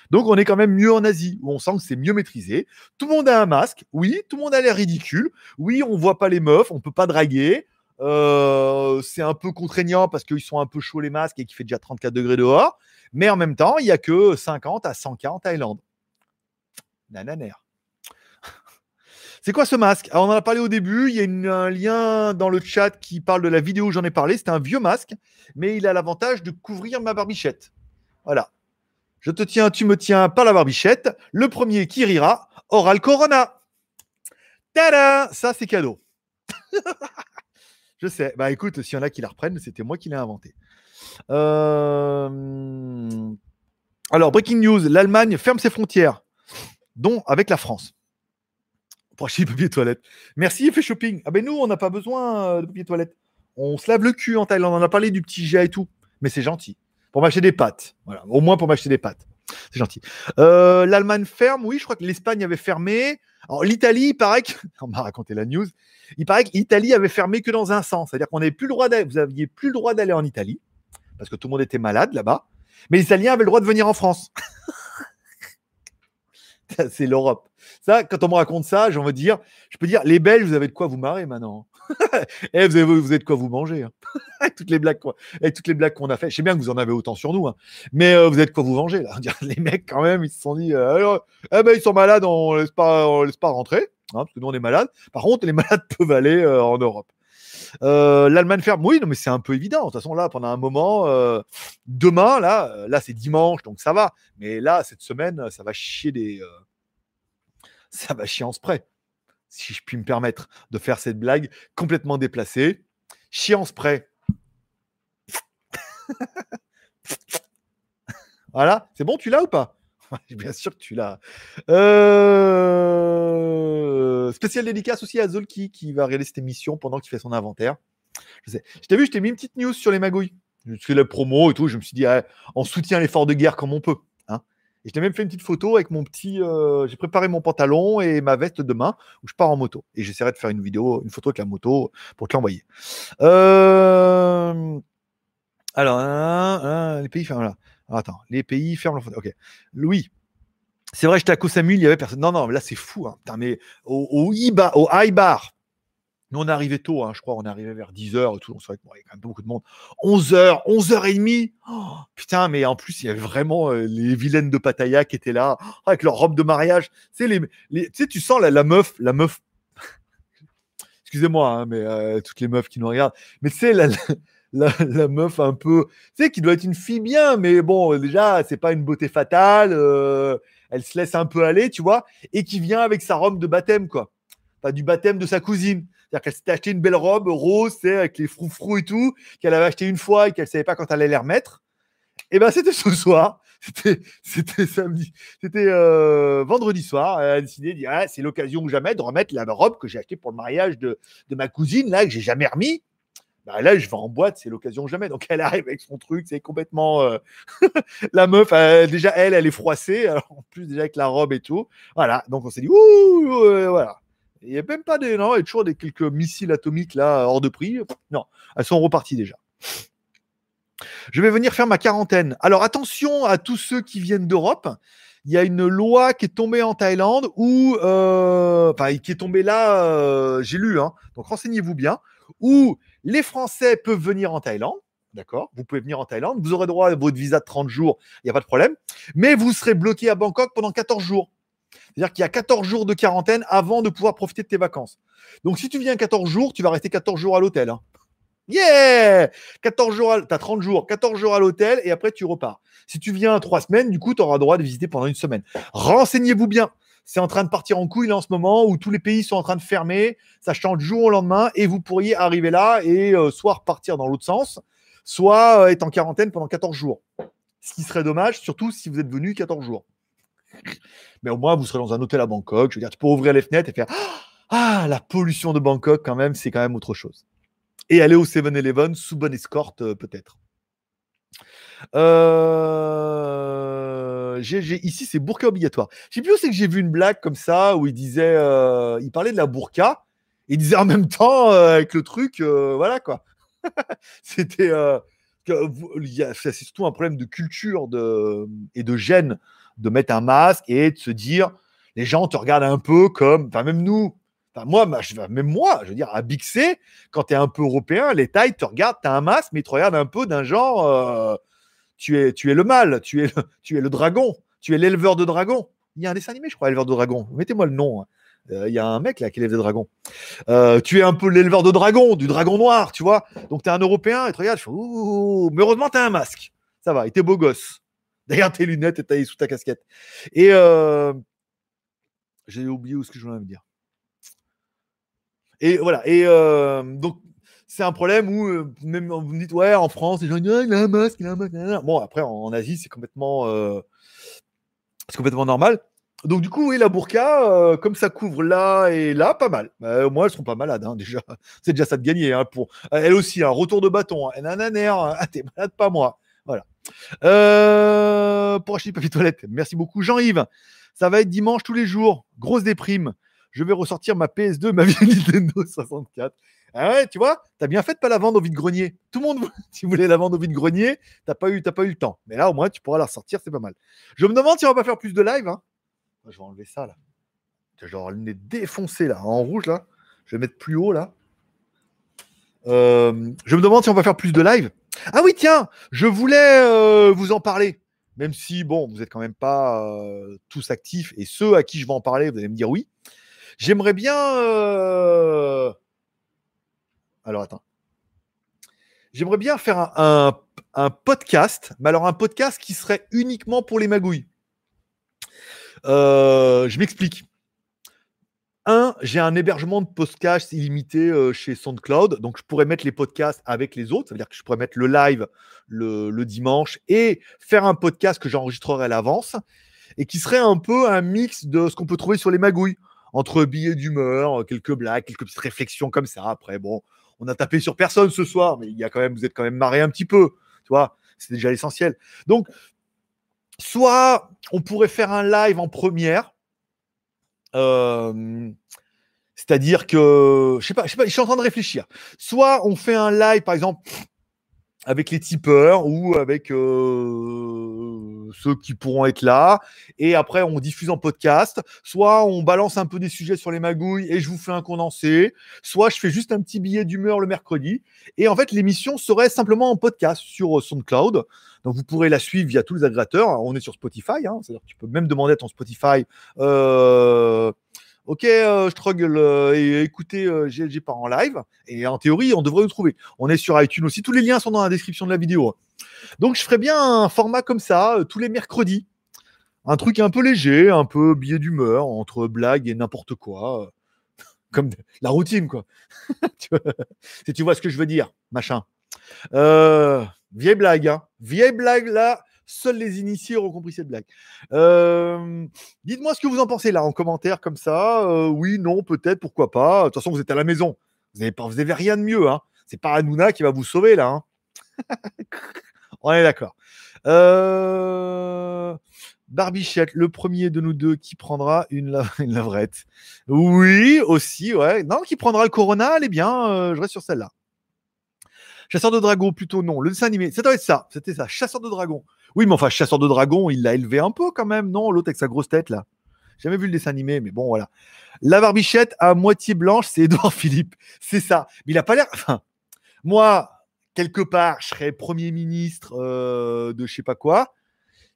Donc, on est quand même mieux en Asie, où on sent que c'est mieux maîtrisé. Tout le monde a un masque, oui, tout le monde a l'air ridicule, oui, on voit pas les meufs, on peut pas draguer. Euh, c'est un peu contraignant parce qu'ils sont un peu chauds les masques et qu'il fait déjà 34 degrés dehors. Mais en même temps, il y a que 50 à 100 cas en Thaïlande. Nananer. C'est quoi ce masque? Alors, On en a parlé au début. Il y a un lien dans le chat qui parle de la vidéo où j'en ai parlé. C'est un vieux masque, mais il a l'avantage de couvrir ma barbichette. Voilà. Je te tiens, tu me tiens par la barbichette. Le premier qui rira aura le corona. Tada Ça, c'est cadeau. Je sais. Bah écoute, s'il y en a qui la reprennent, c'était moi qui l'ai inventé. Euh, Alors, breaking news l'Allemagne ferme ses frontières, dont avec la France pour acheter du papier toilette. Merci, fait shopping. Ah ben nous, on n'a pas besoin euh, de papier toilette. On se lave le cul en Thaïlande. On a parlé du petit jet et tout. Mais c'est gentil. Pour m'acheter des pâtes. Voilà. Au moins pour m'acheter des pâtes. C'est gentil. Euh, L'Allemagne ferme. Oui, je crois que l'Espagne avait fermé. L'Italie, il paraît que... On m'a raconté la news. Il paraît que l'Italie avait fermé que dans un sens. C'est-à-dire qu'on n'avait plus le droit d'aller... Vous aviez plus le droit d'aller en Italie. Parce que tout le monde était malade là-bas. Mais les Italiens avaient le droit de venir en France. c'est l'Europe. Ça, quand on me raconte ça, j'ai envie dire, je peux dire, les Belges, vous avez de quoi vous marrer maintenant. Et vous avez, vous avez de quoi vous manger. hein. avec toutes les blagues, qu'on a fait. Je sais bien que vous en avez autant sur nous, hein. mais euh, vous de quoi vous venger là. Les mecs, quand même, ils se sont dit, euh, eh ben, ils sont malades, on laisse pas, laisse pas rentrer, hein, parce que nous on est malades. Par contre, les malades peuvent aller euh, en Europe. Euh, L'Allemagne ferme, oui, mais c'est un peu évident. De toute façon, là, pendant un moment, euh, demain, là, euh, là, c'est dimanche, donc ça va. Mais là, cette semaine, ça va chier des, ça va chier en spray. Si je puis me permettre de faire cette blague complètement déplacée. Chier en spray. voilà, c'est bon, tu l'as ou pas? Bien sûr que tu l'as. Euh... Spécial dédicace aussi à Zolki qui va réaliser cette émission pendant qu'il fait son inventaire. Je t'ai vu, je t'ai mis une petite news sur les magouilles. Je fais la promo et tout. Je me suis dit, ah, on soutient l'effort de guerre comme on peut. Hein. Et je t'ai même fait une petite photo avec mon petit. euh, J'ai préparé mon pantalon et ma veste demain où je pars en moto. Et j'essaierai de faire une vidéo, une photo avec la moto pour te l'envoyer. Euh... Alors, les pays ferment là. Attends, les pays ferment. leur- Ok. Louis. C'est vrai, j'étais à Koh il y avait personne. Non, non, là c'est fou. Hein. Putain, mais au, au, Iba- au high bar, nous on est arrivé tôt, hein, je crois, on est arrivé vers 10h et tout. Vrai qu'il y a quand même pas beaucoup de monde. 11h, 11h30. Oh, putain, mais en plus, il y avait vraiment euh, les vilaines de Pattaya qui étaient là, oh, avec leur robe de mariage. Tu sais, tu sens la, meuf, la meuf. Excusez-moi, hein, mais euh, toutes les meufs qui nous regardent. Mais tu sais, la, la meuf un peu, tu sais, qui doit être une fille bien, mais bon, déjà, c'est pas une beauté fatale. euh, elle se laisse un peu aller, tu vois, et qui vient avec sa robe de baptême, quoi. Enfin, du baptême de sa cousine. C'est-à-dire qu'elle s'était acheté une belle robe rose, avec les froufrous et tout, qu'elle avait acheté une fois et qu'elle savait pas quand elle allait les remettre. Et ben, c'était ce soir. C'était, samedi. C'était euh, vendredi soir. Elle a décidé de dire ah, c'est l'occasion ou jamais de remettre la robe que j'ai achetée pour le mariage de ma cousine, là, que j'ai jamais remis. Bah, là, je vais en boîte, c'est l'occasion ou jamais. Donc, elle arrive avec son truc, c'est complètement. euh, la meuf, déjà, elle, elle est froissée. En plus, déjà avec la robe et tout. Voilà. Donc, on s'est dit, ouh, voilà. Il n'y a même pas des. Non, il y a toujours des quelques missiles atomiques là, hors de prix. Non, elles sont reparties déjà. Je vais venir faire ma quarantaine. Alors, attention à tous ceux qui viennent d'Europe. Il y a une loi qui est tombée en Thaïlande où. euh, Enfin, qui est tombée là, euh, j'ai lu, hein, donc renseignez-vous bien, où les Français peuvent venir en Thaïlande. D'accord? Vous pouvez venir en Thaïlande, vous aurez droit à votre visa de 30 jours, il n'y a pas de problème. Mais vous serez bloqué à Bangkok pendant 14 jours. C'est-à-dire qu'il y a 14 jours de quarantaine avant de pouvoir profiter de tes vacances. Donc si tu viens 14 jours, tu vas rester 14 jours à l'hôtel. hein. Yeah 14 jours, à... tu as 30 jours, 14 jours à l'hôtel et après tu repars. Si tu viens 3 semaines, du coup, tu auras droit de visiter pendant une semaine. Renseignez-vous bien. C'est en train de partir en couille en ce moment où tous les pays sont en train de fermer, ça change jour au lendemain et vous pourriez arriver là et euh, soit repartir dans l'autre sens, soit euh, être en quarantaine pendant 14 jours. Ce qui serait dommage, surtout si vous êtes venu 14 jours. Mais au moins, vous serez dans un hôtel à Bangkok. Je veux dire, tu peux ouvrir les fenêtres et faire Ah, la pollution de Bangkok, quand même, c'est quand même autre chose. Et aller au 7-Eleven sous bonne escorte, euh, peut-être. Euh, ici, c'est burqa obligatoire. Je sais plus où c'est que j'ai vu une blague comme ça où il disait, euh, il parlait de la burqa. et Il disait en même temps euh, avec le truc, euh, voilà quoi. C'était, c'est surtout un problème de culture de, et de gêne de mettre un masque et de se dire, les gens te regardent un peu comme, enfin même nous, enfin moi, même moi, je veux dire à Bixé, quand tu es un peu européen, les tailles te regardent, tu as un masque, mais ils te regardent un peu d'un genre, tu, es, tu le mâle, tu es le, le dragon, tu es l'éleveur de dragons. Il y a un dessin animé, je crois, éleveur de dragons. Mettez-moi le nom. hein. Euh, Il y a un mec là qui élève des dragons. Euh, tu es un peu l'éleveur de dragons, du dragon noir, tu vois. Donc tu es un Européen et tu regardes, je fais, mais heureusement tu as un masque. Ça va, et t'es beau gosse. Derrière tes lunettes et taillé sous ta casquette. Et euh, j'ai oublié où ce que je voulais me dire. Et voilà. Et euh, donc, c'est un problème où, euh, même vous me dites, ouais, en France, les gens disent, Ah, il a un masque, il a un masque. Bon, après, en, Asie, c'est complètement, euh, c'est complètement normal. Donc, du coup, oui, la burqa, euh, comme ça couvre là et là, pas mal. Bah, au moins, elles seront pas malades, hein, déjà. C'est déjà ça de gagner. Hein, pour... Elle aussi, un retour de bâton. Hein. Nananer, ah, t'es malade, pas moi. Voilà. Euh, pour acheter papier toilette, merci beaucoup, Jean-Yves. Ça va être dimanche tous les jours. Grosse déprime. Je vais ressortir ma PS2, ma vieille Nintendo 64. Ah ouais, tu vois, t'as bien fait de pas la vendre au vide-grenier. Tout le monde, si vous voulez la vendre au vide-grenier, t'as pas eu, pas eu le temps. Mais là, au moins, tu pourras la ressortir, c'est pas mal. Je me demande si on va pas faire plus de live. hein. Je vais enlever ça là. Genre le nez défoncé là, en rouge là. Je vais mettre plus haut là. Euh, je me demande si on va faire plus de live. Ah oui, tiens, je voulais euh, vous en parler. Même si, bon, vous n'êtes quand même pas euh, tous actifs et ceux à qui je vais en parler, vous allez me dire oui. J'aimerais bien. Euh, Alors attends. J'aimerais bien faire un, podcast, mais alors un podcast qui serait uniquement pour les magouilles. Euh, je m'explique. Un, j'ai un hébergement de podcast illimité euh, chez SoundCloud, donc je pourrais mettre les podcasts avec les autres. Ça veut dire que je pourrais mettre le live le, dimanche et faire un podcast que j'enregistrerai à l'avance et qui serait un peu un mix de ce qu'on peut trouver sur les magouilles, entre billets d'humeur, quelques blagues, quelques petites réflexions comme ça. Après, bon, on a tapé sur personne ce soir, mais il y a quand même, vous êtes quand même marré un petit peu, tu vois. C'est déjà l'essentiel. Donc, soit on pourrait faire un live en première. euh, c'est-à-dire que, je sais pas, je sais pas, je suis en train de réfléchir. Soit on fait un live, par exemple, avec les tipeurs ou avec euh, ceux qui pourront être là, et après on diffuse en podcast. Soit on balance un peu des sujets sur les magouilles et je vous fais un condensé. Soit je fais juste un petit billet d'humeur le mercredi. Et en fait, l'émission serait simplement en podcast sur euh, SoundCloud. Donc vous pourrez la suivre via tous les agrégateurs. On est sur Spotify, hein, c'est-à-dire que tu peux même demander à ton Spotify. euh, Ok, euh, Struggle, euh, et écoutez euh, GLG par en live. Et en théorie, on devrait nous trouver. On est sur iTunes aussi. Tous les liens sont dans la description de la vidéo. Donc je ferais bien un format comme ça, euh, tous les mercredis. Un truc un peu léger, un peu billet d'humeur, entre blagues et n'importe quoi. euh, Comme la routine, quoi. si tu vois ce que je veux dire, machin. Euh, vieille blague, hein. Vieille blague, là. Seuls les initiés auront compris cette blague. Euh, Dites-moi ce que vous en pensez là en commentaire comme ça. Euh, oui, non, peut-être, pourquoi pas. De toute façon, vous êtes à la maison. Vous n'avez vous avez rien de mieux. Hein. C'est pas Hanouna qui va vous sauver là. hein. On est d'accord. Euh... Barbichette, le premier de nous deux qui prendra une, la- une levrette. Oui, aussi, ouais. Non, qui prendra le Corona, elle est bien. euh, je reste sur celle-là. Chasseur de dragons, plutôt non. Le dessin animé, ça doit être ça. C'était ça. Chasseur de dragons. Oui, mais enfin, chasseur de dragons, il l'a élevé un peu quand même, non? L'autre avec sa grosse tête là. Jamais vu le dessin animé, mais bon, voilà. La barbichette à moitié blanche, c'est Edouard Philippe. C'est ça. Mais il a pas l'air. Enfin, moi, quelque part, je serais Premier ministre euh, de je sais pas quoi.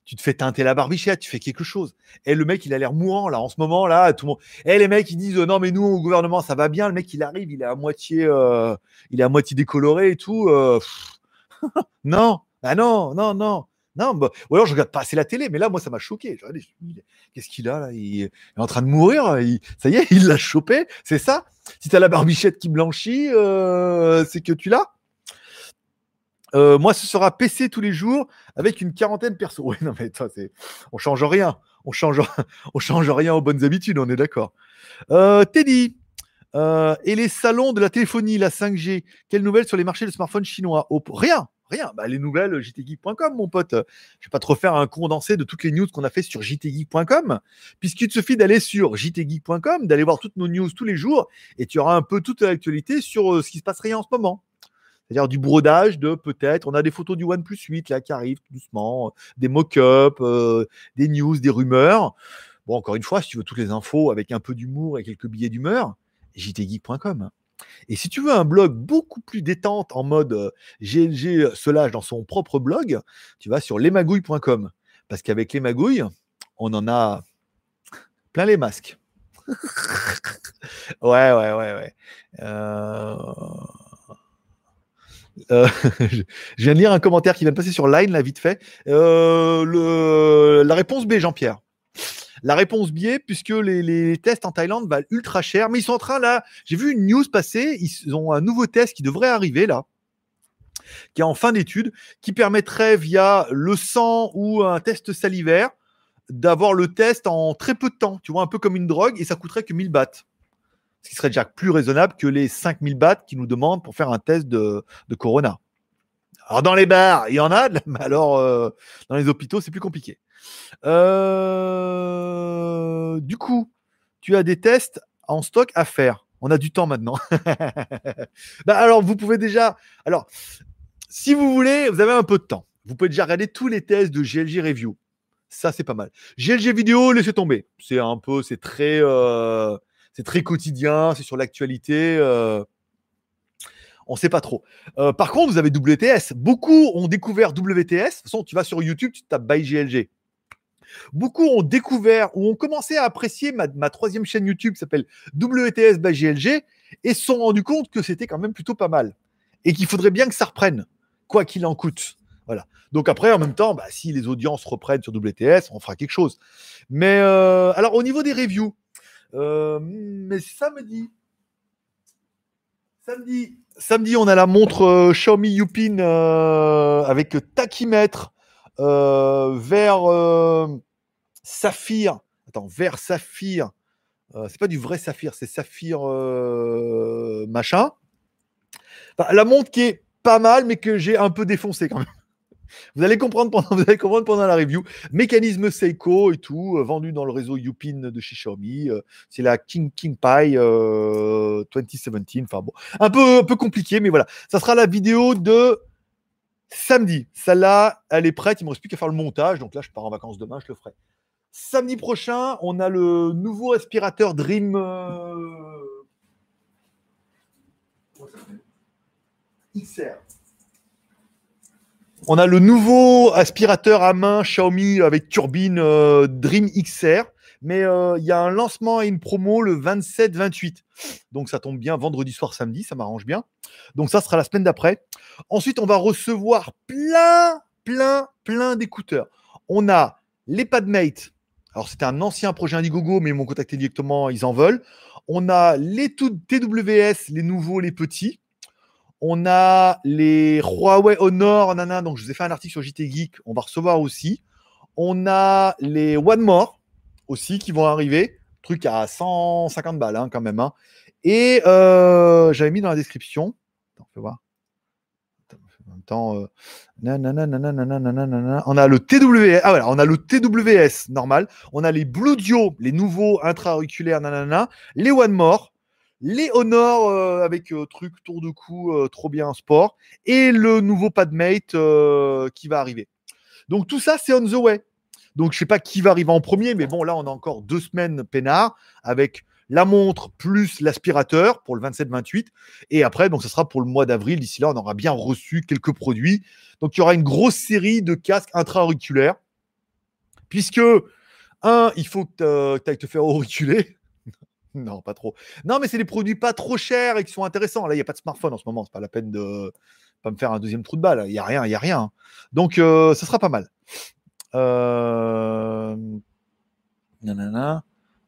Tu te fais teinter la barbichette, tu fais quelque chose. Et le mec, il a l'air mourant là en ce moment là. Tout le monde. Et les mecs, ils disent euh, non mais nous au gouvernement ça va bien. Le mec, il arrive, il est à moitié, euh, il est à moitié décoloré et tout. non, ah non, non, non. Non, bah, ou alors je regarde pas assez la télé, mais là, moi, ça m'a choqué. Qu'est-ce qu'il a là? Il est en train de mourir. Ça y est, il l'a chopé. C'est ça? Si tu la barbichette qui blanchit, euh, c'est que tu l'as? Euh, Moi, ce sera PC tous les jours avec une quarantaine de persos. Oui, non, mais toi, on change rien. On change, on change rien aux bonnes habitudes, on est d'accord. Euh, Teddy, et les salons de la téléphonie, la 5G, quelles nouvelles sur les marchés de smartphones chinois? Rien, rien. Bah, les nouvelles jtgeek.com, mon pote. Je vais pas te refaire un condensé de toutes les news qu'on a fait sur jtgeek.com, puisqu'il te suffit d'aller sur jtgeek.com, d'aller voir toutes nos news tous les jours, et tu auras un peu toute l'actualité sur euh, ce qui se passerait en ce moment. C'est-à-dire du brodage de peut-être, on a des photos du OnePlus 8 là qui arrivent tout doucement, euh, des mock-ups, euh, des news, des rumeurs. Bon, encore une fois, si tu veux toutes les infos avec un peu d'humour et quelques billets d'humeur, jtgeek.com. Et si tu veux un blog beaucoup plus détente en mode euh, GLG Solage dans son propre blog, tu vas sur lesmagouilles.com. Parce qu'avec les magouilles, on en a plein les masques. ouais, ouais, ouais, ouais. Euh... euh, je je viens de lire un commentaire qui vient de passer sur Line, là, vite fait. Euh, le... La réponse B, Jean-Pierre. La réponse biais, puisque les, tests en Thaïlande valent ultra cher, mais ils sont en train là. J'ai vu une news passer, ils ont un nouveau test qui devrait arriver là, qui est en fin d'étude, qui permettrait via le sang ou un test salivaire d'avoir le test en très peu de temps, tu vois, un peu comme une drogue, et ça coûterait que 1000 bahts. Ce qui serait déjà plus raisonnable que les 5000 bahts qu'ils nous demandent pour faire un test de, de Corona. Alors dans les bars, il y en a, mais alors euh, dans les hôpitaux, c'est plus compliqué. Euh, du coup, tu as des tests en stock à faire. On a du temps maintenant. Bah, alors, vous pouvez déjà. Alors, si vous voulez, vous avez un peu de temps. Vous pouvez déjà regarder tous les tests de GLG Review. Ça, c'est pas mal. GLG Vidéo, laissez tomber. C'est un peu, c'est très, euh, c'est très quotidien. C'est sur l'actualité. euh, on sait pas trop. Par contre, vous avez WTS. Beaucoup ont découvert WTS. De toute façon, tu vas sur YouTube, tu tapes by GLG. Beaucoup ont découvert ou ont commencé à apprécier ma, troisième chaîne YouTube qui s'appelle WTS by GLG et se sont rendus compte que c'était quand même plutôt pas mal et qu'il faudrait bien que ça reprenne, quoi qu'il en coûte. Voilà. Donc après, en même temps, bah, si les audiences reprennent sur WTS, on fera quelque chose. Mais euh, alors, au niveau des reviews, euh, mais samedi, samedi, samedi, on a la montre euh, Xiaomi Yupin avec tachymètre euh, vert euh, saphir. Attends, vert saphir. Euh, c'est pas du vrai saphir, c'est saphir machin. La montre qui est pas mal, mais que j'ai un peu défoncé quand même. Vous allez comprendre pendant, vous allez comprendre pendant la review. Mécanisme Seiko et tout, vendu dans le réseau Yupin de chez Xiaomi. c'est la King King Pi euh, 2017. Enfin bon, un peu, un peu compliqué, mais voilà. Ça sera la vidéo de samedi. Celle-là, elle est prête. Il me reste plus qu'à faire le montage. Donc là, je pars en vacances demain, je le ferai. Samedi prochain, on a le nouveau aspirateur Dream. euh, XR. On a le nouveau aspirateur à main Xiaomi avec turbine euh, Dream XR. Mais euh, il y a un lancement et une promo le 27-28. Donc ça tombe bien vendredi soir, samedi, ça m'arrange bien. Donc ça sera la semaine d'après. Ensuite, on va recevoir plein, plein, plein d'écouteurs. On a les Padmate. Alors c'était un ancien projet Indiegogo, mais ils m'ont contacté directement, ils en veulent. On a les TWS, les nouveaux, les petits. On a les Huawei Honor, nana, donc je vous ai fait un article sur JT Geek, on va recevoir aussi. On a les One More aussi qui vont arriver, truc à 150 balles hein, quand même. hein. Et euh, j'avais mis dans la description, on a le TWS, ah voilà, on a le TWS normal, on a les Blue Dio, les nouveaux intra-auriculaires, les One More, les Honor avec euh, truc tour de cou trop bien sport et le nouveau Padmate qui va arriver. Donc tout ça c'est on the way. Donc je sais pas qui va arriver en premier, mais bon là on a encore deux semaines peinard avec la montre plus l'aspirateur pour le 27-28 et après donc ce sera pour le mois d'avril. D'ici là on aura bien reçu quelques produits. Donc il y aura une grosse série de casques intra-auriculaires puisque un il faut que tu ailles te faire auriculer. Non, pas trop. Non, mais c'est des produits pas trop chers et qui sont intéressants. Là, il n'y a pas de smartphone en ce moment. C'est pas la peine de Pas me faire un deuxième trou de balle. Il y a rien, il y a rien. Donc, euh, ça sera pas mal. Euh...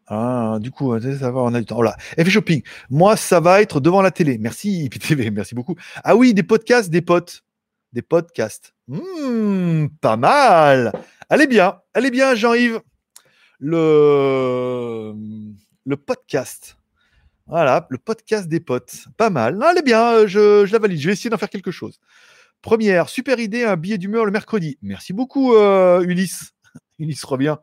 Ah, du coup, ça va, on a du temps. Voilà. Effet shopping. Moi, ça va être devant la télé. Merci, IPTV, merci beaucoup. Ah oui, des podcasts, des potes. Des podcasts. Hmm, pas mal. Allez bien, allez bien, Jean-Yves. Le, le podcast. Voilà, le podcast des potes. Pas mal. Allez bien, je, je la valide. Je vais essayer d'en faire quelque chose. Première, super idée, un billet d'humeur le mercredi. Merci beaucoup, euh, Ulysse. Ulysse revient.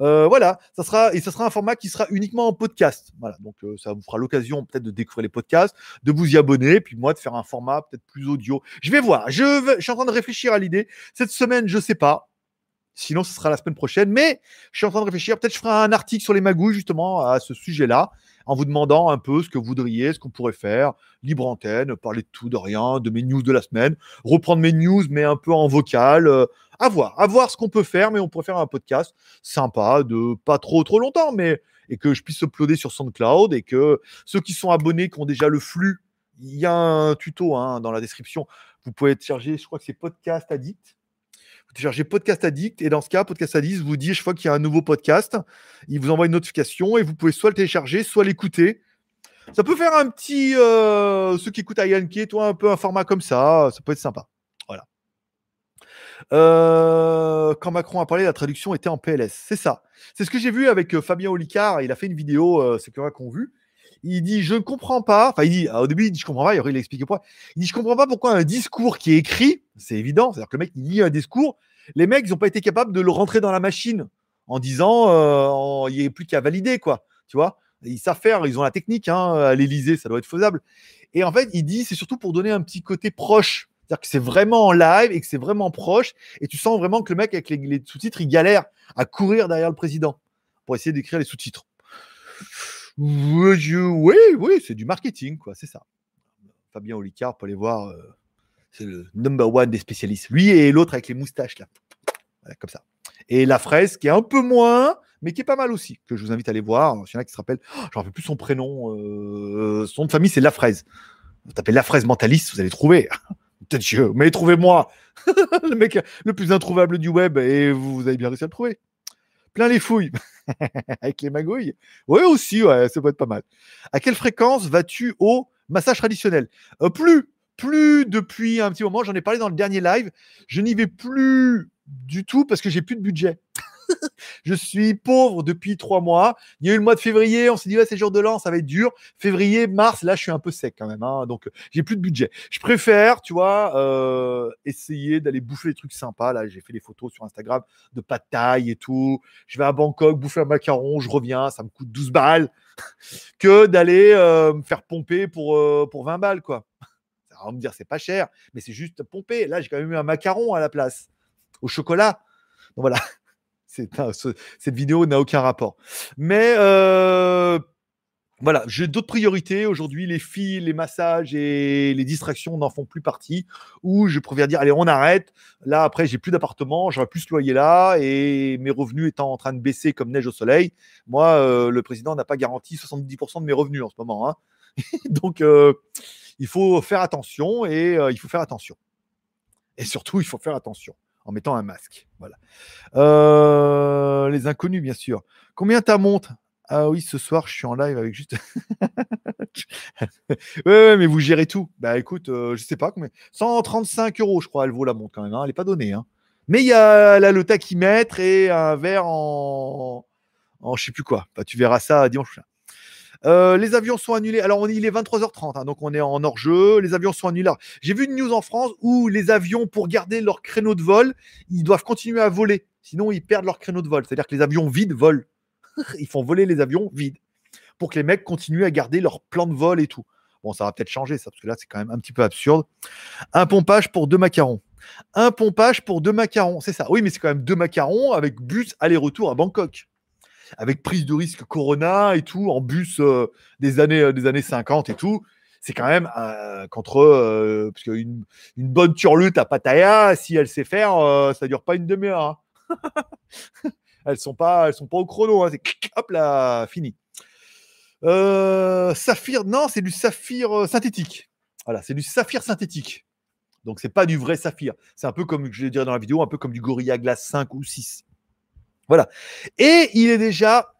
Euh, voilà, ça sera et ça sera un format qui sera uniquement en podcast. Voilà, donc euh, ça vous fera l'occasion peut-être de découvrir les podcasts, de vous y abonner, puis moi de faire un format peut-être plus audio. Je vais voir. Je, suis en train de réfléchir à l'idée. Cette semaine, je sais pas. Sinon, ce sera la semaine prochaine. Mais je suis en train de réfléchir. Peut-être je ferai un article sur les magouilles justement à ce sujet-là, en vous demandant un peu ce que vous voudriez, ce qu'on pourrait faire, libre antenne, parler de tout, de rien, de mes news de la semaine, reprendre mes news mais un peu en vocal. euh, à voir, à voir ce qu'on peut faire, mais on pourrait faire un podcast sympa de pas trop trop longtemps, mais et que je puisse uploader sur SoundCloud et que ceux qui sont abonnés, qui ont déjà le flux, il y a un tuto hein, dans la description. Vous pouvez télécharger, je crois que c'est Podcast Addict. Vous téléchargez Podcast Addict et dans ce cas, Podcast Addict vous dit, je fois qu'il y a un nouveau podcast, il vous envoie une notification et vous pouvez soit le télécharger, soit l'écouter. Ça peut faire un petit, euh, ceux qui écoutent à Yankee, toi, un peu un format comme ça, ça peut être sympa. Voilà. Euh, quand Macron a parlé, la traduction était en PLS. C'est ça. C'est ce que j'ai vu avec euh, Fabien Olicard. Il a fait une vidéo, c'est qu'on qu'on vu. Il dit Je ne comprends pas. Enfin, il dit au début, il dit Je comprends pas. Il explique pourquoi. Il dit Je comprends pas pourquoi un discours qui est écrit, c'est évident. C'est-à-dire que le mec, il lit un discours. Les mecs, ils n'ont pas été capables de le rentrer dans la machine en disant euh, Il n'y a plus qu'à valider, quoi. Tu vois? Ils savent faire, ils ont la technique. Hein, à l'Elysée, ça doit être faisable. Et en fait, il dit C'est surtout pour donner un petit côté proche. C'est-à-dire que c'est vraiment en live et que c'est vraiment proche. Et tu sens vraiment que le mec, avec les, les sous-titres, il galère à courir derrière le président pour essayer d'écrire les sous-titres. Oui, oui, c'est du marketing, quoi, c'est ça. Fabien Olicard, peut aller voir, euh, c'est le number one des spécialistes. Lui et l'autre avec les moustaches, là. Voilà, comme ça. Et la fraise, qui est un peu moins, mais qui est pas mal aussi, que je vous invite à aller voir. Il y en a qui se rappellent, oh, je ne rappelle plus son prénom, euh, son nom de famille, c'est La Fraise. Vous tapez La Fraise mentaliste, vous allez trouver. Peut-être Dieu, mais trouvez-moi le mec le plus introuvable du web et vous, vous avez bien réussi à le trouver. Plein les fouilles avec les magouilles? Ouais, aussi, ouais, ça peut être pas mal. À quelle fréquence vas-tu au massage traditionnel? Euh, Plus, plus depuis un petit moment. J'en ai parlé dans le dernier live. Je n'y vais plus du tout parce que j'ai plus de budget. je suis pauvre depuis trois mois. Il y a eu le mois de février, on s'est dit, ouais, c'est jour de l'an, ça va être dur. Février, mars, là, je suis un peu sec quand même. hein, donc, j'ai plus de budget. Je préfère, tu vois, euh, essayer d'aller bouffer des trucs sympas. Là, j'ai fait des photos sur Instagram de pâte taille et tout. Je vais à Bangkok bouffer un macaron, je reviens, ça me coûte 12 balles. que d'aller euh, me faire pomper pour, euh, pour 20 balles, quoi. On va me dire, c'est pas cher, mais c'est juste pomper. Là, j'ai quand même eu un macaron à la place, au chocolat. Donc voilà, cette vidéo n'a aucun rapport. Mais euh, voilà, j'ai d'autres priorités aujourd'hui. Les filles, les massages et les distractions n'en font plus partie. Ou je préfère dire, allez, on arrête. Là, après, j'ai plus d'appartement, j'aurai plus ce loyer là, et mes revenus étant en train de baisser comme neige au soleil, moi, euh, le président n'a pas garanti 70% de mes revenus en ce moment. hein. Donc, euh, il faut faire attention et il faut faire attention. Et surtout, il faut faire attention en mettant un masque. Voilà. Euh, les inconnus, bien sûr. Combien ta monte Ah oui, ce soir, je suis en live avec juste. mais vous gérez tout. Bah écoute, euh, je sais pas combien. 135 euros, je crois, elle vaut la montre quand même. hein. Elle n'est pas donnée. hein. Mais il y a là, le tachymètre et un verre en. en je sais plus quoi. Bah, tu verras ça dimanche. Euh, les avions sont annulés. Alors, on, il est 23h30, hein, donc on est en hors-jeu. Les avions sont annulés. J'ai vu une news en France où les avions, pour garder leur créneau de vol, ils doivent continuer à voler. Sinon, ils perdent leur créneau de vol. C'est-à-dire que les avions vides volent. ils font voler les avions vides pour que les mecs continuent à garder leur plan de vol et tout. Bon, ça va peut-être changer, ça, parce que là, c'est quand même un petit peu absurde. Un pompage pour deux macarons. Un pompage pour deux macarons, c'est ça. Oui, mais c'est quand même deux macarons avec bus aller-retour à Bangkok avec prise de risque Corona et tout, en bus euh, des, années, euh, des années 50 et tout. C'est quand même euh, contre euh, parce qu'une une bonne turlute à Pattaya, si elle sait faire, euh, ça dure pas une demi-heure. hein. elles sont pas, elles sont pas au chrono. hein. C'est hop là, fini. Saphir, non, c'est du saphir synthétique. Voilà, c'est du saphir synthétique. Donc, c'est pas du vrai saphir. C'est un peu comme, je l'ai dit dans la vidéo, un peu comme du Gorilla Glass 5 ou 6. Voilà. Et il est déjà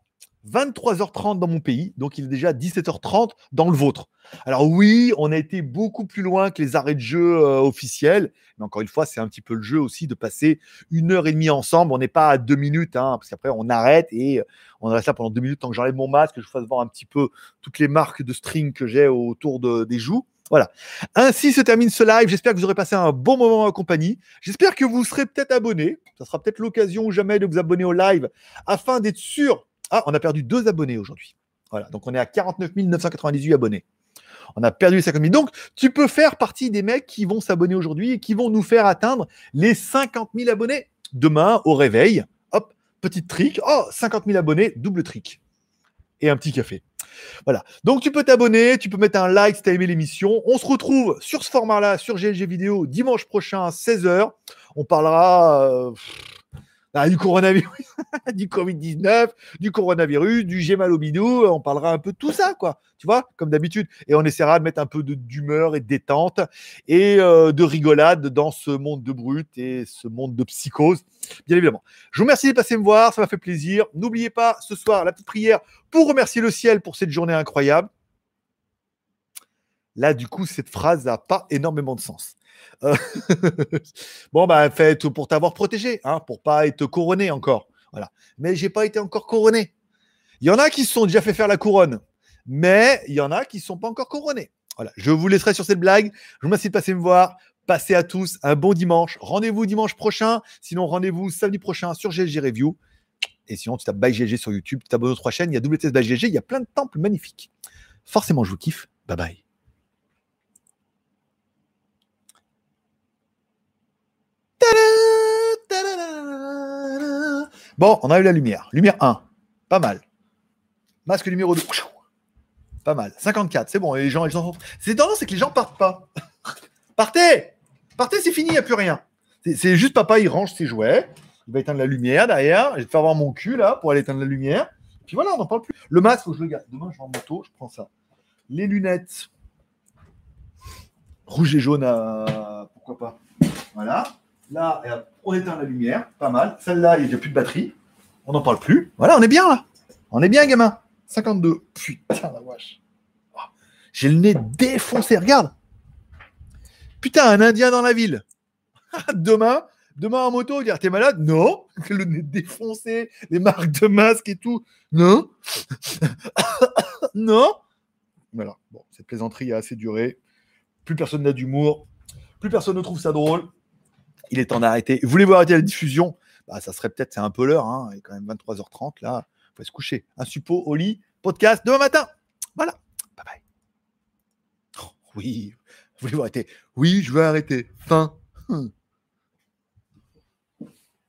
23h30 dans mon pays, donc il est déjà 17h30 dans le vôtre. Alors oui, on a été beaucoup plus loin que les arrêts de jeu euh, officiels, mais encore une fois, c'est un petit peu le jeu aussi de passer une heure et demie ensemble. On n'est pas à deux minutes, hein, parce qu'après on arrête et on reste là pendant deux minutes tant que j'enlève mon masque, que je fasse voir un petit peu toutes les marques de string que j'ai autour de, des joues. Voilà. Ainsi se termine ce live. J'espère que vous aurez passé un bon moment en compagnie. J'espère que vous serez peut-être abonné. Ça sera peut-être l'occasion jamais de vous abonner au live afin d'être sûr. Ah, on a perdu deux abonnés aujourd'hui. Voilà. Donc on est à 49 998 abonnés. On a perdu les 50 000. Donc, tu peux faire partie des mecs qui vont s'abonner aujourd'hui et qui vont nous faire atteindre les 50 000 abonnés demain au réveil. Hop, petite trick. Oh, 50 000 abonnés, double trick. Et un petit café. Voilà. Donc tu peux t'abonner, tu peux mettre un like si tu as aimé l'émission. On se retrouve sur ce format-là, sur GLG Vidéo, dimanche prochain à 16h. On parlera euh, bah, du coronavirus, du Covid-19, du coronavirus, du j'ai. On parlera un peu de tout ça, quoi. Tu vois, comme d'habitude. Et on essaiera de mettre un peu d'humeur et de détente et euh, de rigolade dans ce monde de brut et ce monde de psychose, bien évidemment. Je vous remercie de passer me voir, ça m'a fait plaisir. N'oubliez pas ce soir la petite prière pour remercier le ciel pour cette journée incroyable. Là, du coup, cette phrase n'a pas énormément de sens. Bon, bah, faites pour t'avoir protégé, hein, pour pas être couronné encore. Voilà. Mais j'ai pas été encore couronné. Il y en a qui se sont déjà fait faire la couronne, mais il y en a qui ne sont pas encore couronnés. Voilà. Je vous laisserai sur cette blague. Je vous remercie de passer me voir. Passez à tous un bon dimanche. Rendez-vous dimanche prochain. Sinon, rendez-vous samedi prochain sur GLG Review. Et sinon, tu tapes By GLG sur YouTube, tu t'abonnes aux trois chaînes. Il y a WTS By GLG. Il y a plein de temples magnifiques. Forcément, je vous kiffe. Bye bye. Bon, on a eu la lumière. Lumière 1. Pas mal. Masque numéro 2. Pas mal. 54. C'est bon. les gens, ils sont... C'est tendance, c'est que les gens partent pas. Partez Partez, c'est fini, il n'y a plus rien. C'est juste papa, il range ses jouets. Il va éteindre la lumière derrière. Je vais te faire voir mon cul là pour aller éteindre la lumière. Puis voilà, on n'en parle plus. Le masque, je le garde. Demain, je vais en moto, je prends ça. Les lunettes. Rouge et jaune, à... pourquoi pas. Voilà. Là, on éteint la lumière, pas mal. Celle-là, il n'y a plus de batterie. On n'en parle plus. Voilà, on est bien là. On est bien, gamin. 52. Putain, la vache. Oh, j'ai le nez défoncé, regarde. Putain, un Indien dans la ville. demain, demain en moto, dire t'es malade? Non. Le nez défoncé, les marques de masque et tout. Non. non. Voilà. Bon, cette plaisanterie a assez duré. Plus personne n'a d'humour. Plus personne ne trouve ça drôle il est temps d'arrêter. Voulez-vous arrêter la diffusion? Bah, Ça serait peut-être, c'est un peu l'heure, hein. il est quand même 23h30, là, il faut se coucher. Un suppôt au lit, podcast demain matin. Voilà, bye bye. Oh, oui, voulez-vous arrêter? Oui, je veux arrêter. Fin. Hum.